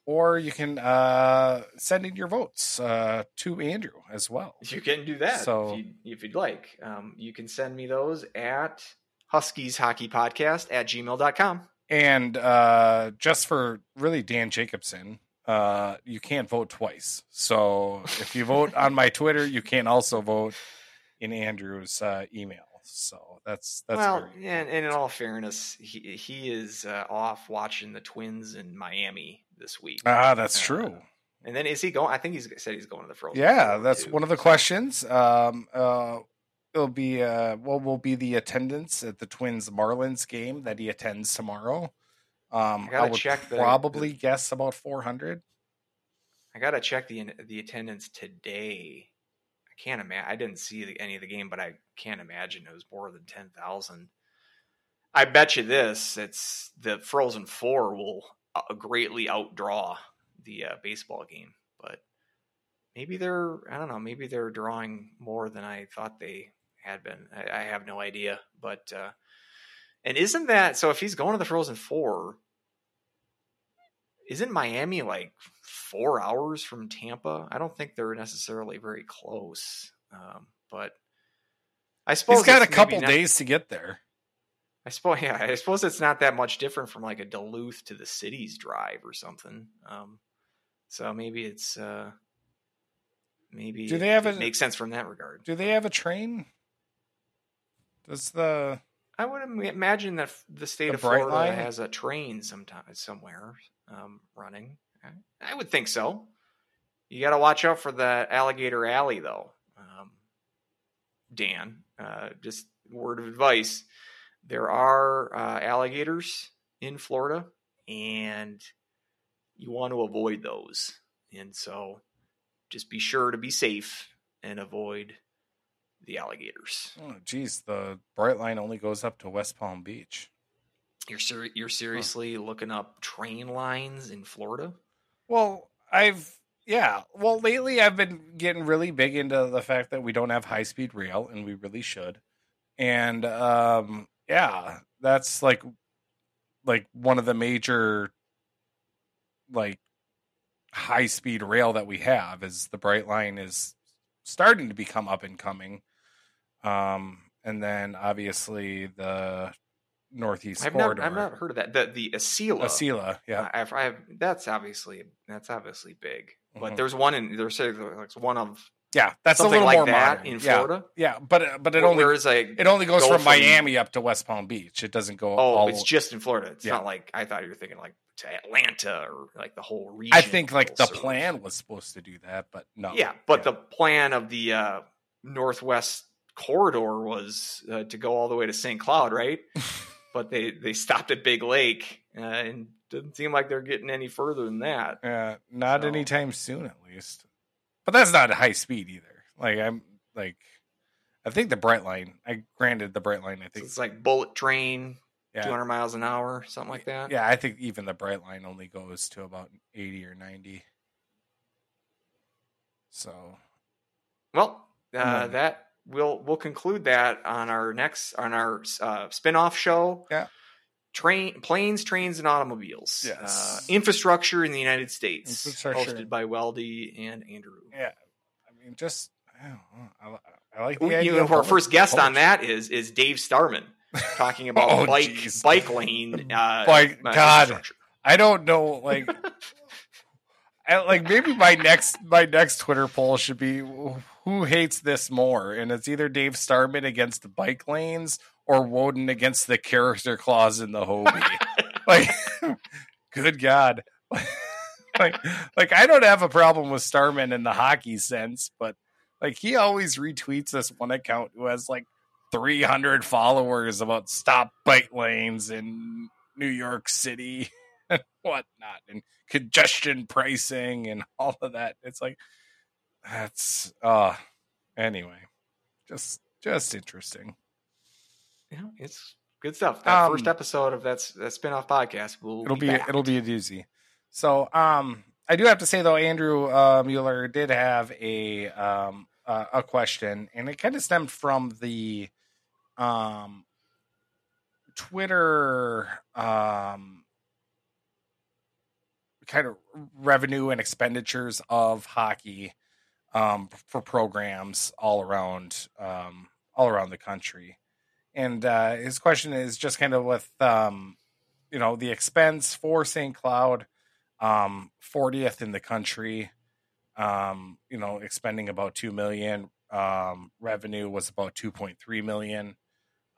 or you can uh, send in your votes uh, to Andrew as well. You can do that So- if, you, if you'd like. Um, you can send me those at Huskies Hockey Podcast at gmail.com. And uh, just for really Dan Jacobson, uh, you can't vote twice. So if you vote on my Twitter, you can also vote in Andrew's uh, email. So that's that's well, and, and in all fairness, he he is uh, off watching the Twins in Miami this week. ah, that's Uh, true. and then is he going? I think he's said he's going to the Frozen. Yeah, that's too. one of the questions. Um, uh, it'll be uh, what will be the attendance at the Twins Marlins game that he attends tomorrow. Um, I I would check the- probably guess about four hundred. I gotta check the the attendance today. I can't imagine. I didn't see any of the game, but I can't imagine it was more than ten thousand. I bet you this: it's the Frozen Four will uh, greatly outdraw the uh, baseball game, but maybe they're I don't know. Maybe they're drawing more than I thought they had been. I, I have no idea, but uh, and isn't that so? If he's going to the Frozen Four, isn't Miami like four hours from Tampa? I don't think they're necessarily very close, um, but I suppose He's got a couple not- days to get there. I suppose, yeah, I suppose it's not that much different from like a Duluth to the cities drive or something. Um, so maybe it's uh, maybe Do they have it a- makes sense from that regard. Do they have a train? Does the I would imagine that the state The of Florida Brightline? has a train sometime somewhere um, running. I- would think so. You got to watch out for the alligator alley, though. Um, Dan, uh, just word of advice: there are uh, alligators in Florida, and you want to avoid those. And so, just be sure to be safe and avoid the alligators. oh geez, the bright line only goes up to West Palm Beach. You're ser- you're seriously looking up train lines in Florida? Well, I've yeah. Well, lately I've been getting really big into the fact that we don't have high speed rail, and we really should. And um, yeah, that's like like one of the major like high speed rail that we have is the Bright Line is starting to become up and coming. Um, and then obviously the Northeast I've not I've not heard of that. The the Acela. Acela, yeah. I- I've, I've that's obviously that's obviously big. But Mhm. there's one in there's like one of Yeah, that's a little like more that modern. in Florida. Yeah, but but it only like it only goes from, from- Miami up to West Palm Beach. It doesn't go. oh all, it's just in Florida. It's Yeah. not like I thought you were thinking like to Atlanta or like the whole region. I think like will the plan was supposed to do that, but no. Yeah, but the plan of the uh, Northwest corridor was uh, to go all the way to St. Cloud, right? but they they stopped at Big Lake, uh, and doesn't seem like they're getting any further than that. uh, not So- anytime soon, at least. But that's not high speed either. Like I'm like, I think the Bright Line. I granted the Bright Line. I So think it's like bullet train Yeah. 200 miles an hour, something like that. Yeah, I think even the bright line only goes to about 80 or 90. So, Well, uh, Mm. that we'll we'll conclude that on our next on our uh, spin-off show. Yeah. Train planes, trains, and automobiles. Yes. Uh, infrastructure in the United States. Hosted by Weldie and Andrew. yeah, I mean, just I, know, I, I like the You know, our first guest on that is is Dave Starman talking about Oh, bike jeez. bike lane. Uh, Bike- uh, God. I don't know, like, I, like maybe my next my next Twitter poll should be who hates this more, and it's either Dave Starman against the bike lanes or Wodon against the character clause in the Hobey. like, good God, like, like I don't have a problem with Starman in the hockey sense, but like he always retweets this one account who has like 300 followers about stop bike lanes in New York City and whatnot, and congestion pricing and all of that. It's like that's uh anyway, just just interesting. Yeah, it's good stuff. That Um, first episode of that s- that spin-off podcast will It'll be back. it'll be a doozy. So um I do have to say though, Andrew uh, Mueller did have a um uh, a question, and it kind of stemmed from the um Twitter um kind of revenue and expenditures of hockey um for programs all around um all around the country. And uh his question is just kind of with um you know the expense for St. Cloud um 40th in the country um you know expending about 2 million um revenue was about 2.3 million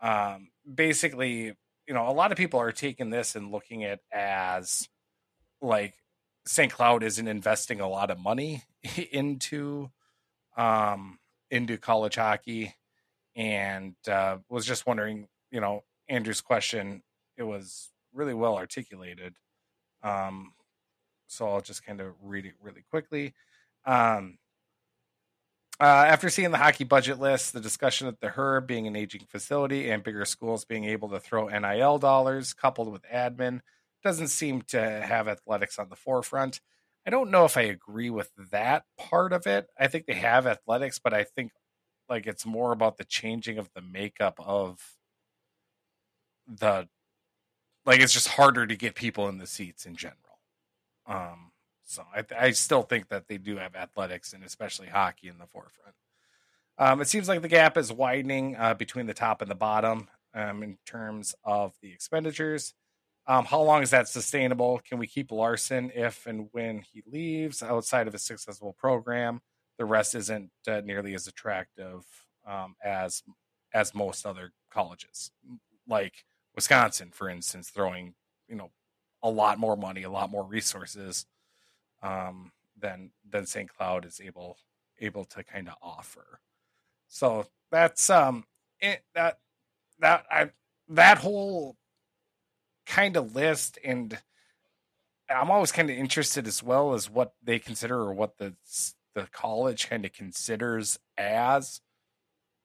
um basically you know a lot of people are taking this and looking at as like St. Cloud isn't investing a lot of money into um into college hockey and uh was just wondering you know Andrew's question it was really well articulated um so I'll just kind of read it really quickly um uh, after seeing the hockey budget list, the discussion at the Herb being an aging facility and bigger schools being able to throw NIL dollars coupled with admin doesn't seem to have athletics on the forefront. I don't know if I agree with that part of it. I think they have athletics, but I think like it's more about the changing of the makeup of the like it's just harder to get people in the seats in general. Um so I, I still think that they do have athletics and especially hockey in the forefront. Um, it seems like the gap is widening uh, between the top and the bottom um, in terms of the expenditures. Um, how long is that sustainable? Can we keep Larson if and when he leaves outside of a successful program? The rest isn't uh, nearly as attractive um, as as most other colleges, like Wisconsin, for instance, throwing you know a lot more money, a lot more resources um, than than St. Cloud is able able to kind of offer. So that's um it, that that I that whole kind of list and I'm always kind of interested as well as what they consider or what the the college kind of considers as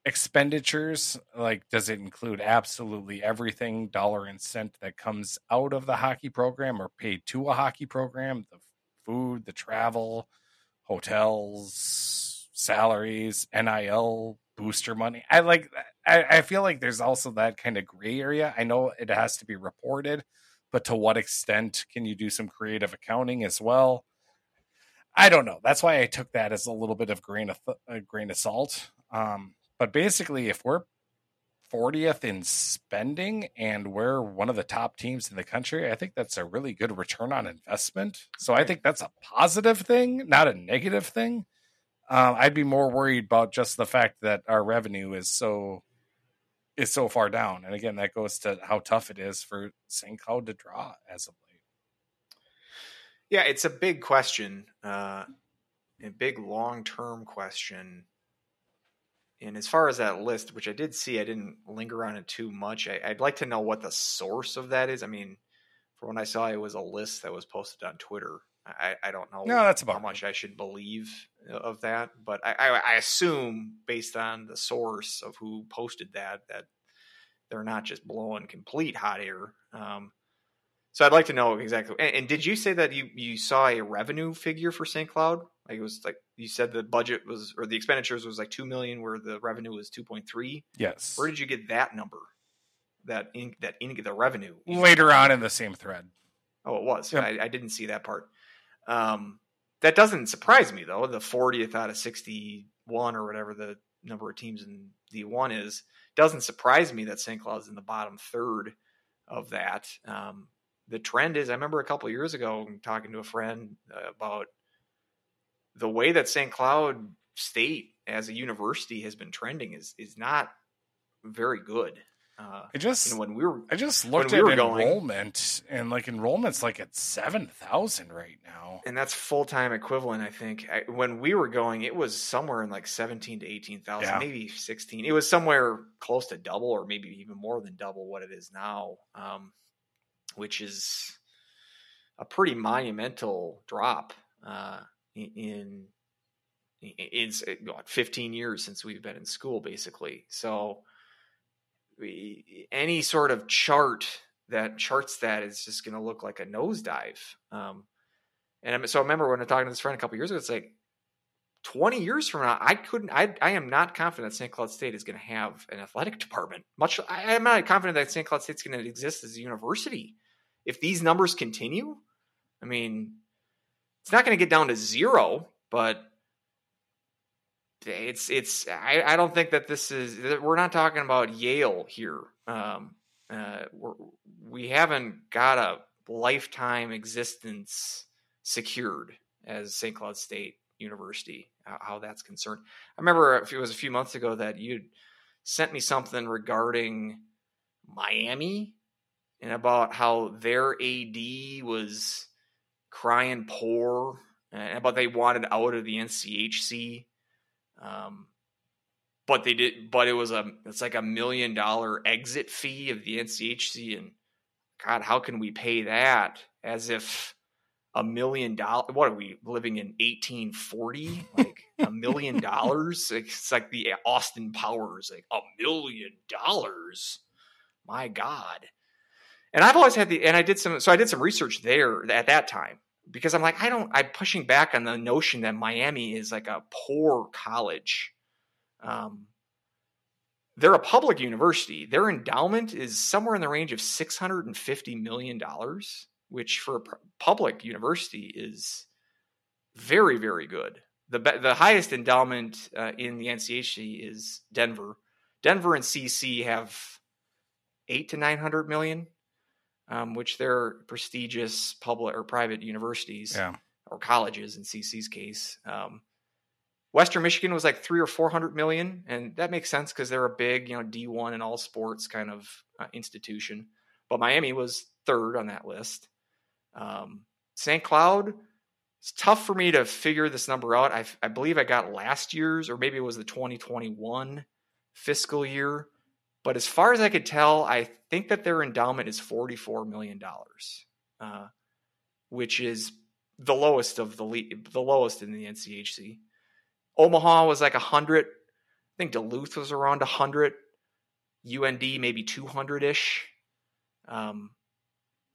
expenditures. Like does it include absolutely everything dollar and cent that comes out of the hockey program or paid to a hockey program? The food the travel hotels salaries nil booster money. I like I, I feel like there's also that kind of gray area. I know it has to be reported but to what extent can you do some creative accounting as well? I don't know. That's why i took that as a little bit of grain of th- a grain of salt. Um, but basically if we're 40th in spending and we're one of the top teams in the country i think that's a really good return on investment. So i think that's a positive thing not a negative thing um, i'd be more worried about just the fact that our revenue is so is so far down and again that goes to how tough it is for st cloud to draw as of late Yeah, it's a big question, uh, a big long term question. And as far as that list, which I did see, I didn't linger on it too much. I, I'd like to know what the source of that is. I mean, for when I saw it was a list that was posted on Twitter. I, I don't know No, that's about how much I should believe of that, but I, I, I assume based on the source of who posted that that they're not just blowing complete hot air. Um, so I'd like to know exactly. And, and, did you say that you you saw a revenue figure for St. Cloud? Like it was like you said the budget was or the expenditures was like two million, where the revenue was two point three. Yes. Where did you get that number? That in that in the revenue later on in the same thread. Oh, it was. Yep. I, I, didn't see that part. Um, that doesn't surprise me though. The 40th out of 61 or whatever the number of teams in D1 is doesn't surprise me that St. Cloud's in the bottom third of that. Um, the trend is, I remember a couple years ago talking to a friend uh, about the way that St. Cloud State as a university has been trending is is not very good. Uh, I just you know, when we were I just looked at we enrollment going, and like enrollment's like at seven thousand right now, and that's full time equivalent. I think I, when we were going, it was somewhere in like seventeen to eighteen thousand, yeah. maybe sixteen. It was somewhere close to double, or maybe even more than double what it is now, um, which is a pretty monumental drop uh, in in, in, in what, fifteen years since we've been in school, basically. So any sort of chart that charts that is just going to look like a nosedive. Um, and so I remember when I was talking to this friend a couple years ago, it's like 20 years from now, I couldn't, I, I am not confident St. Cloud State is going to have an athletic department. Much, I am not confident that St. Cloud State's going to exist as a university. If these numbers continue, I mean, it's not going to get down to zero, but it's it's I, I don't think that this is we're not talking about Yale here. Um, uh, we're, we haven't got a lifetime existence secured as St. Cloud State University. How, how that's concerned. I remember if it was a few months ago that you sent me something regarding Miami and about how their AD was crying poor and about they wanted out of the NCHC um, but they did, but it was a, it's like a million dollar exit fee of the NCHC. And God, how can we pay that as if a million dollars, what are we living in 1840? Like a million dollars? It's like the Austin Powers, like a million dollars. My God. And I've always had the, and I did some, so I did some research there at that time because I'm like, I don't, I'm pushing back on the notion that Miami is like a poor college. Um, they're a public university. Their endowment is somewhere in the range of $650 million, which for a public university is very, very good. The, the highest endowment uh, in the NCHC is Denver. Denver and CC have eight to 900 million um, which they're prestigious public or private universities yeah. or colleges in CC's case. Um, Western Michigan was like three or four hundred million, and that makes sense because they're a big, you know, D one and all sports kind of uh, institution. But Miami was third on that list. Um, St. Cloud, it's tough for me to figure this number out. I, I believe I got last year's, or maybe it was the 2021 fiscal year. But as far as I could tell, I think that their endowment is $44 million, uh, which is the lowest of the le- the lowest in the NCHC. Omaha was like 100. I think Duluth was around 100. UND maybe 200 ish. Um,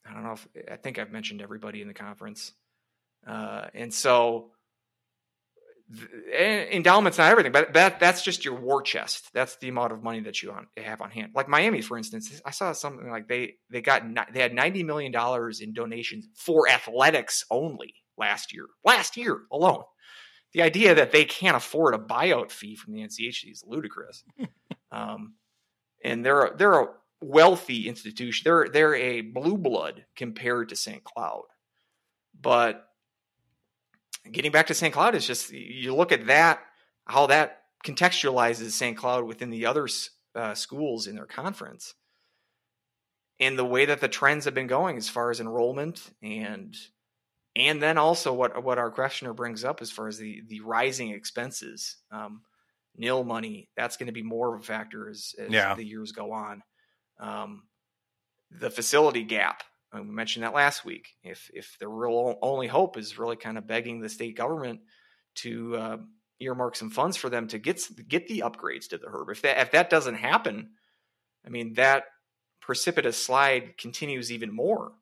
I don't know if I think I've mentioned everybody in the conference. Uh, and so endowment's not everything, but that that's just your war chest. That's the amount of money that you on, have on hand. Like Miami, for instance, I saw something like they they got they had ninety million dollars in donations for athletics only last year. Last year alone, the idea that they can't afford a buyout fee from the NCHC is ludicrous. um, and they're a, they're a wealthy institution. They're they're a blue blood compared to St. Cloud, but getting back to St. Cloud is just you look at that, how that contextualizes St. Cloud within the other uh, schools in their conference, and the way that the trends have been going as far as enrollment and and then also what what our questioner brings up as far as the the rising expenses, um, nil money. That's going to be more of a factor as, as yeah. the years go on. Um, the facility gap we mentioned that last week. If if the real only hope is really kind of begging the state government to uh, earmark some funds for them to get get the upgrades to the herb, if that if that doesn't happen, I mean, that precipitous slide continues even more.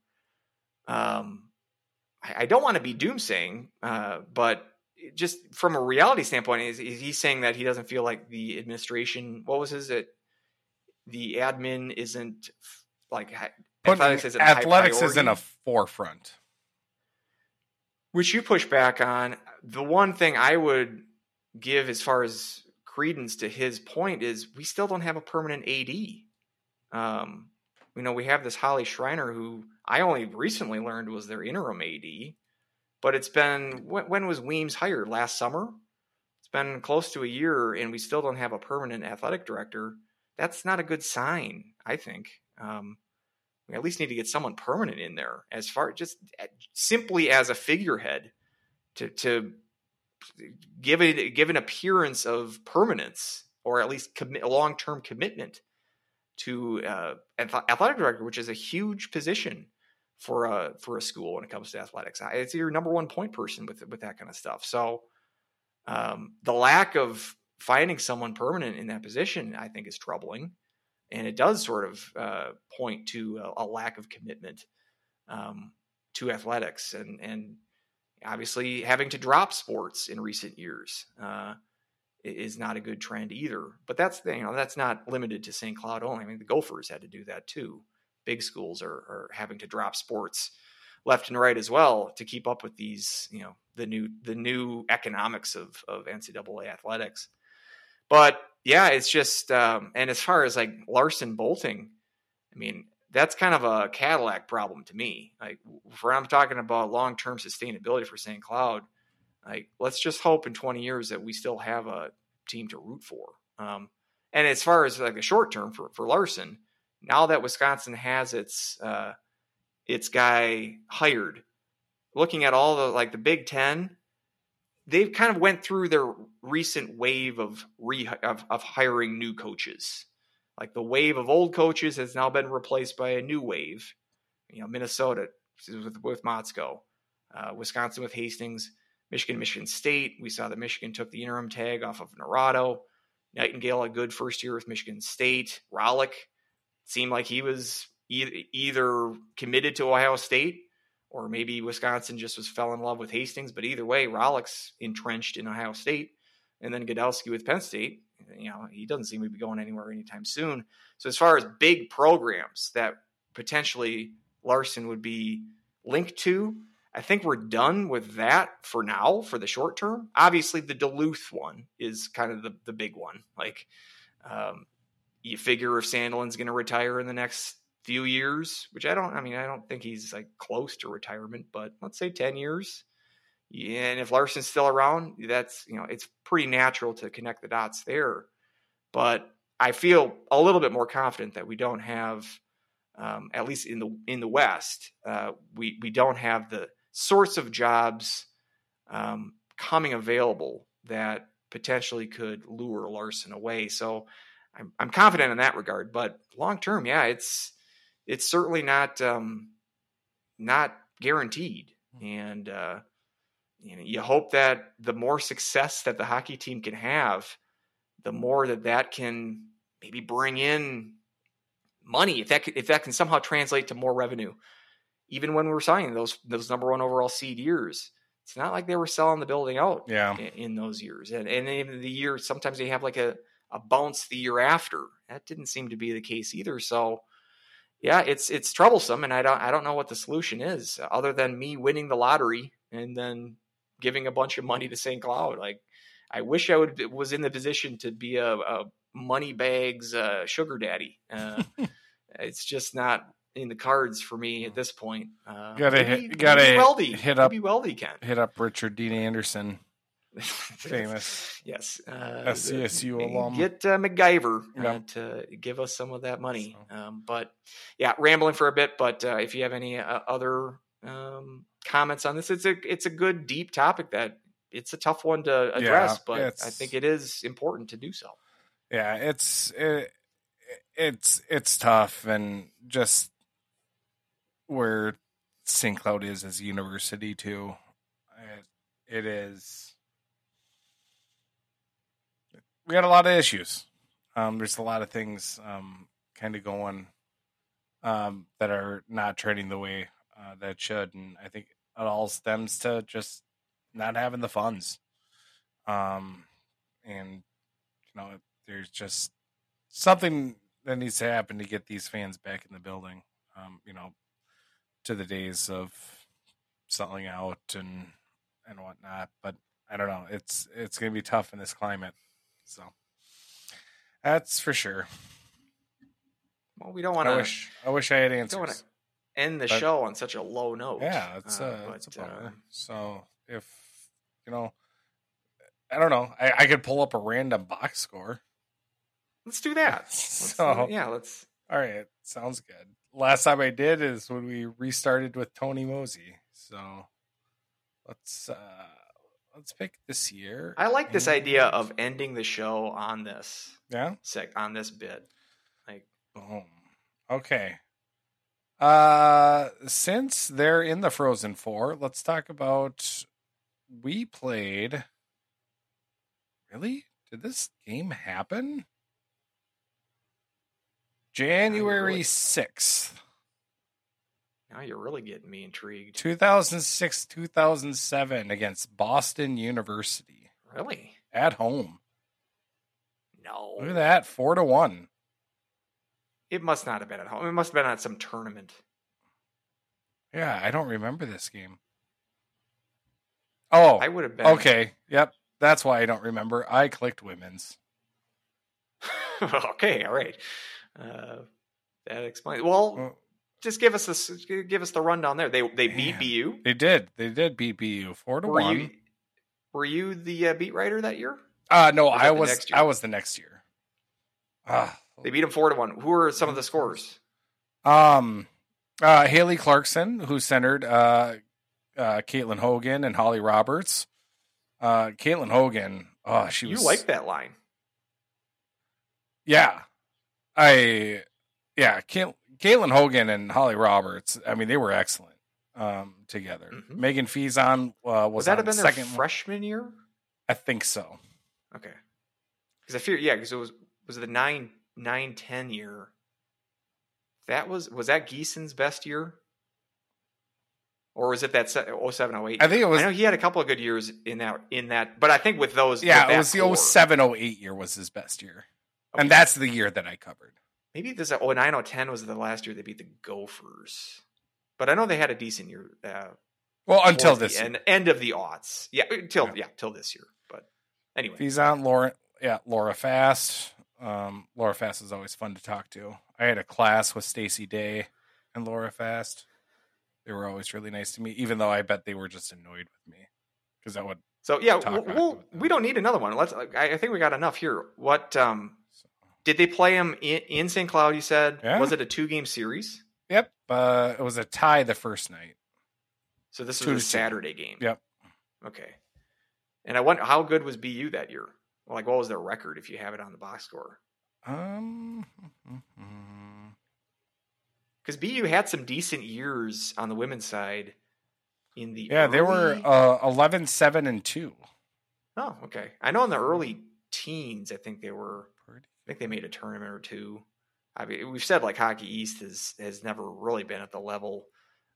Um, I, I don't want to be doomsaying, uh, but just from a reality standpoint, is, is he saying that he doesn't feel like the administration? What was his? It the admin isn't like athletics isn't athletics is in a forefront. which you push back on. The one thing I would give as far as credence to his point is we still don't have a permanent AD. Um, you know, we have this Holly Schreiner who I only recently learned was their interim AD, but it's been when, when was Weems hired last summer? It's been close to a year, and we still don't have a permanent athletic director. That's not a good sign, I think. Um, we at least need to get someone permanent in there as far just eh, simply as a figurehead to to give it give an appearance of permanence or at least commit a long term commitment to uh, athletic director, which is a huge position for a for a school when it comes to athletics. It's your number one point person with with that kind of stuff. So um, the lack of finding someone permanent in that position, I think, is troubling, and it does sort of uh, point to a, a lack of commitment um, to athletics, and and obviously having to drop sports in recent years uh, is not a good trend either. But that's you know that's not limited to St. Cloud only. I mean, the Gophers had to do that too. Big schools are, are having to drop sports left and right as well to keep up with these you know the new the new economics of of NCAA athletics. But yeah, it's just um, and as far as like Larson bolting, I mean that's kind of a Cadillac problem to me. Like for I'm talking about long term sustainability for St. Cloud, like let's just hope in 20 years that we still have a team to root for. Um, and as far as like a short term for for Larson, now that Wisconsin has its uh, its guy hired, looking at all the like the Big Ten, they've kind of went through their recent wave of re of, of hiring new coaches. Like the wave of old coaches has now been replaced by a new wave. You know, Minnesota with with Motzko, uh, Wisconsin with Hastings, Michigan, Michigan State. We saw that Michigan took the interim tag off of Naurato. Nightingale a good first year with Michigan State. Rohlik seemed like he was either committed to Ohio State or maybe Wisconsin just was fell in love with Hastings. But either way, Rohlik's entrenched in Ohio State, and then Gadowsky with Penn State. You know, he doesn't seem to be going anywhere anytime soon. So as far as big programs that potentially Larson would be linked to, I think we're done with that for now for the short term. Obviously, the Duluth one is kind of the, the big one. Like, um, you figure if Sandelin's going to retire in the next few years, which I don't, I mean, I don't think he's like close to retirement, but let's say 10 years. And if Larson's still around, that's, you know, it's pretty natural to connect the dots there. But I feel a little bit more confident that we don't have, um, at least in the in the West, uh, we we don't have the sorts of jobs um, coming available that potentially could lure Larson away. So I'm, I'm confident in that regard. But long term, yeah, it's it's certainly not um, not guaranteed. And uh, you know, you hope that the more success that the hockey team can have, the more that that can maybe bring in money. If that if that can somehow translate to more revenue, even when we're signing those those number one overall seed years, it's not like they were selling the building out Yeah. in, in those years. And and even the year sometimes they have like a a bounce the year after. That didn't seem to be the case either. So yeah, it's it's troublesome, and I don't I don't know what the solution is other than me winning the lottery and then giving a bunch of money to St. Cloud. Like I wish I would was in the position to be a, a money bags uh, sugar daddy. Uh, it's just not in the cards for me at this point. Uh, Gotta maybe- hit- gotta maybe Weldie hit up- Maybe Weldie can. Hit up Richard Dean Anderson, famous. yes, uh, SCSU alum. Get uh, MacGyver uh, to give us some of that money. So. Um, but yeah, rambling for a bit. But uh, if you have any uh, other um, comments on this, it's a it's a good deep topic that it's a tough one to address, but I think it is important to do so. Yeah, it's it, it's it's tough, and just where St. Cloud is as a university too. It, it is. We got a lot of issues. Um, there's a lot of things um, kind of going um, that are not trending the way uh, that should, and I think it all stems to just not having the funds. Um, and you know, there's just something that needs to happen to get these fans back in the building. Um, you know, to the days of selling out and and whatnot. But I don't know. It's it's going to be tough in this climate. So that's for sure. Well, we don't want to. I to wish I wish I had don't answers. wanna end the but- show on such a low note. Yeah, it's Uh, uh, but, it's a bummer. um, so if you know, I don't know. I, I could pull up a random box score. let's do that. Let's, So- yeah, let's. All right, sounds good. Last time I did is when we restarted with Tony Mosey. So let's uh let's pick this year. I like this idea of ending the show on this yeah. sec on this bit. Like, Boom. Okay. Uh since they're in the Frozen 4, let's talk about we played Really? Did this game happen? January 6th, now you're really getting me intrigued. 2006 2007 against Boston University Really? at home. No. Look at that, 4 to 1. It must not have been at home. It must have been at some tournament. Yeah, I don't remember this game. Oh, I would have been. okay. Yep. That's why I don't remember. I clicked women's. okay. All right. Uh, that explains. Well, just give us this. Give us the rundown there. They they beat. BU. They did. They did beat BU four to Were one. you were you the uh, beat writer that year? uh no, was I was? I was the next year. Ah, They beat them four to one. Who were some of the scores? um uh Haley Clarkson, who centered uh uh Caitlin Hogan and Holly Roberts. Uh Caitlin Hogan, oh she You like that line? Yeah. I yeah, Cait- Caitlin Hogan and Holly Roberts, I mean they were excellent um together. Mhm. Megan Fezon uh, was Was that have been their second freshman year? I think so. Okay. Because I fear, yeah, because it was was it the nine nine ten year. That was was that Giesen's best year, or was it that se- 07, 08 I think it was I know he had a couple of good years in that in that, but I think with those, Yeah, with it was the core- 07 08 year was his best year. Okay. And that's the year that I covered. Maybe this 09, 010 was the last year they beat the Gophers, but I know they had a decent year. Uh, Well, until this end, end of the aughts, yeah, until Yeah. yeah, till this year. But anyway, he's on Laura, yeah, Laura Fast. Um, Laura Fast is always fun to talk to. I had a class with Stacy Day and Laura Fast. They were always really nice to me, even though I bet they were just annoyed with me because that would. So yeah, we'll, we'll, we don't need another one. Let's. I, I think we got enough here. What um did they play him in, in St. Cloud? You said Yeah. was it a two game series? Yep, uh, it was a tie the first night. So this Two was a to two. Saturday game. Yep. Okay. And I wonder how good was BU that year? Like what was their record if you have it on the box score? Um, Because BU had some decent years on the women's side. In the yeah, they were early- uh, 11, 7, and two. oh okay. I know in the early teens, I think they were. I think they made a tournament or two. I mean, we've said like Hockey East has has never really been at the level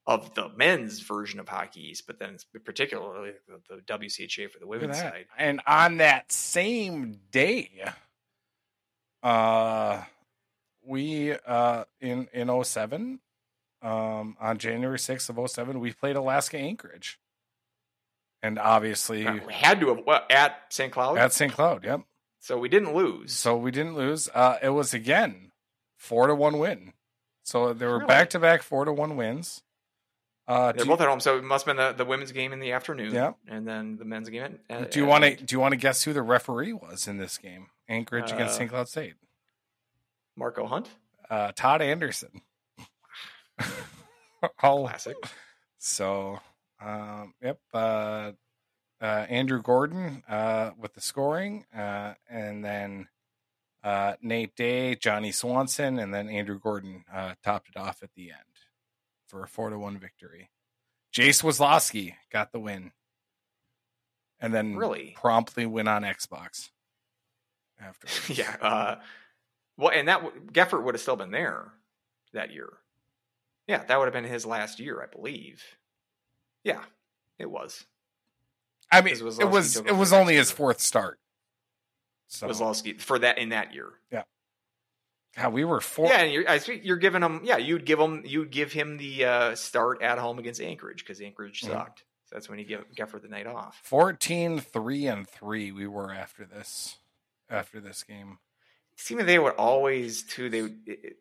of the men's version of Hockey East, but then particularly the, the WCHA for the women's side. And on that same day, uh, we uh in in 07, um, on January sixth of 07, we played Alaska Anchorage, and obviously We had to have well, at St. Cloud, at St. Cloud. Yep. So we didn't lose. So we didn't lose. Uh, it was again four to one win. So there were back to back four to one wins. Uh, They're both at home, so it must have been the, the women's game in the afternoon, Yeah. and then the men's game. At, at, do you want to do you want to guess who the referee was in this game? Anchorage against Uh, St. Cloud State. Marco Hunt? uh, Todd Anderson. All Classic. so, um, yep. Uh, Andrew Gordon uh, with the scoring, uh, and then uh, Nate Dey, Johnny Swanson, and then Andrew Gordon uh, topped it off at the end for a four to one victory. Jase Weslosky got the win, and then Really? promptly went on Xbox after. yeah. Uh, Well, and that Goepfert would have still been there that year. Yeah, that would have been his last year, I believe. Yeah, it was. I mean, it was it was next only his fourth start. So for that in that year. God, we were four. Yeah, and you're, I think you're giving him. Yeah, you'd give him. You'd give him the uh, start at home against Anchorage because Anchorage Mhm. sucked. So that's when you give Goepfert the night off. 14 3 and 3 we were after this after this game It seemed they would always too. They would- it- it-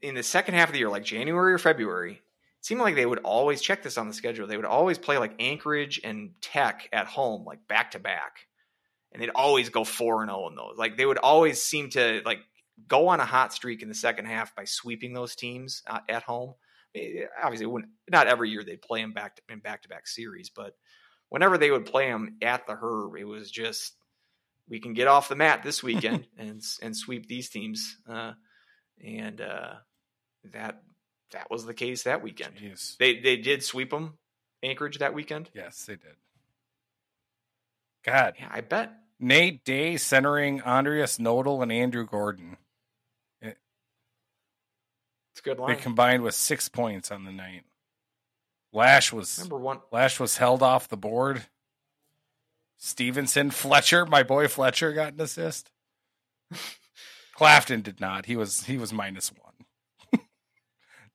in the second half of the year, like January or February, it seemed like they would always check this on the schedule. They would always play like Anchorage and Tech at home, like back to back, and they'd always go four and zero in those. Like they would always seem to like go on a hot streak in the second half by sweeping those teams uh, at home. Eh, Obviously, it wouldn't not every year they'd play them back to, in back to back series, but whenever they would play them at the Herb, it was just we can get off the mat this weekend and and sweep these teams. Uh, and uh, that that was the case that weekend. Jeez. They they did sweep them Anchorage that weekend. yes they did god Yeah, I bet. nate dey centering andreas nödl and andrew gordon eh. It's a good line. they combined with six points on the night lasch was Remember one? lasch was held off the board stevenson fletcher my boy fletcher got an assist clafton did not he was he was minus one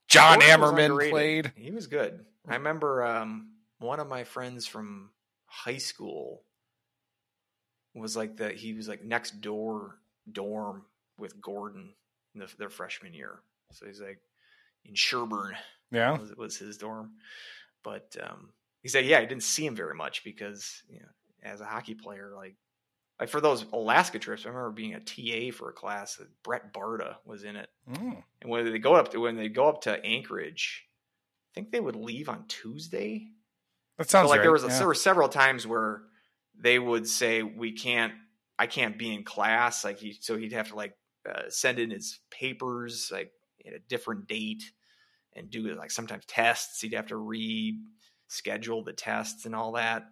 john Gordon ammerman played He was good. I remember um, one of my friends from high school was like the he was like next door dorm with Gordon in the, their freshman year. So he's like in Sherburne yeah was, was his dorm. But um, he said, yeah, I didn't see him very much because you know, as a hockey player, like like for those Alaska trips, I remember being a TA for a class that Brett Barta was in it. Mm. And when they go up to when they go up to Anchorage, I think they would leave on Tuesday. that sounds so like right. there was yeah. there were several times where they would say we can't I can't be in class like he so he'd have to like uh, send in his papers like at a different date and do like sometimes tests he'd have to reschedule the tests and all that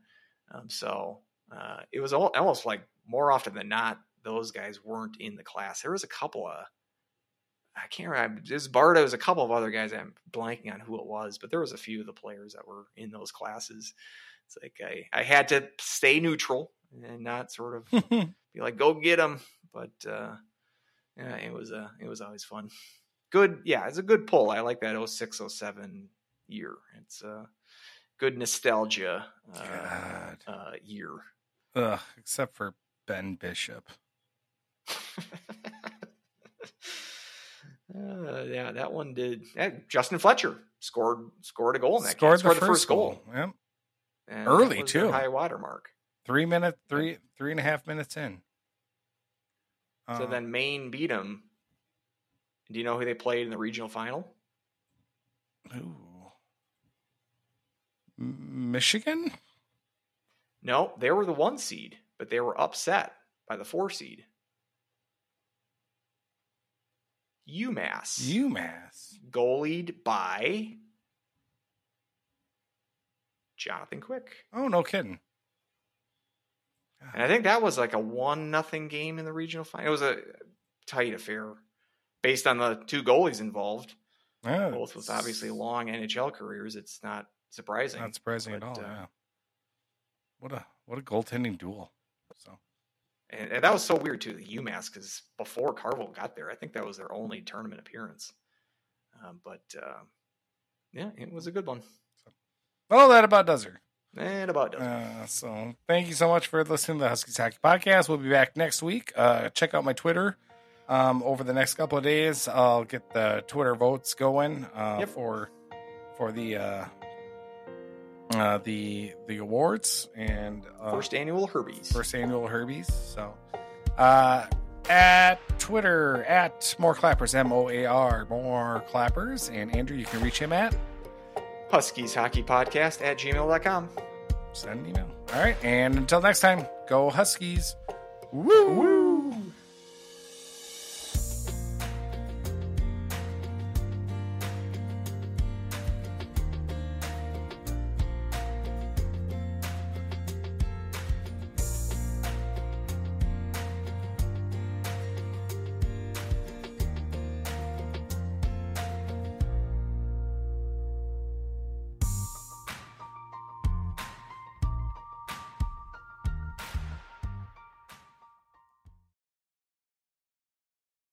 um, so uh, it was al- almost like more often than not those guys weren't in the class there was a couple of I can't remember. This Barta was a couple of other guys. I'm blanking on who it was, but there was a few of the players that were in those classes. It's like I, I had to stay neutral and not sort of be like, go get them. But uh, yeah, it was uh, it was always fun. Good, yeah, it's a good pull. I like that 06, 07 year. It's a good nostalgia uh, uh, year. Ugh, except for Ben Bishop. Uh, yeah, that one did. eh, Justin Fletcher scored scored a goal in that Scored, game. the, first goal. Yep. And Early, too. high watermark. Three minute, three three and a half minutes in. So Uh, then Maine beat them. Do you know who they played in the regional final? ooh. Michigan. No, they were the one seed, but they were upset by the four seed. UMass. UMass. goalied by Jonathan Quick. Oh no, kidding. And I think that was like a one nothing game in the regional final. It was a tight affair based on the two goalies involved, Yeah, both with obviously long NHL careers. It's not surprising. Not surprising at all. uh, yeah. What a what a goaltending duel. And, and that was so weird too, the UMass, because before Carvel got there, I think that was their only tournament appearance. Um, but uh, yeah, it was a good one. well, that about does her. And about does. it. Uh, so thank you so much for listening to the Huskies Hockey Podcast. We'll be back next week. Uh, check out my Twitter. Um, over the next couple of days, I'll get the Twitter votes going uh, Yep. for for the uh, the the awards and uh, First annual Herbies. first annual Herbies. So uh, at Twitter at More Clappers M O A R More Clappers and Andrew, you can reach him at Huskies Hockey Podcast at gmail.com. send an email. All right, and until next time, go Huskies. Woo! Woo!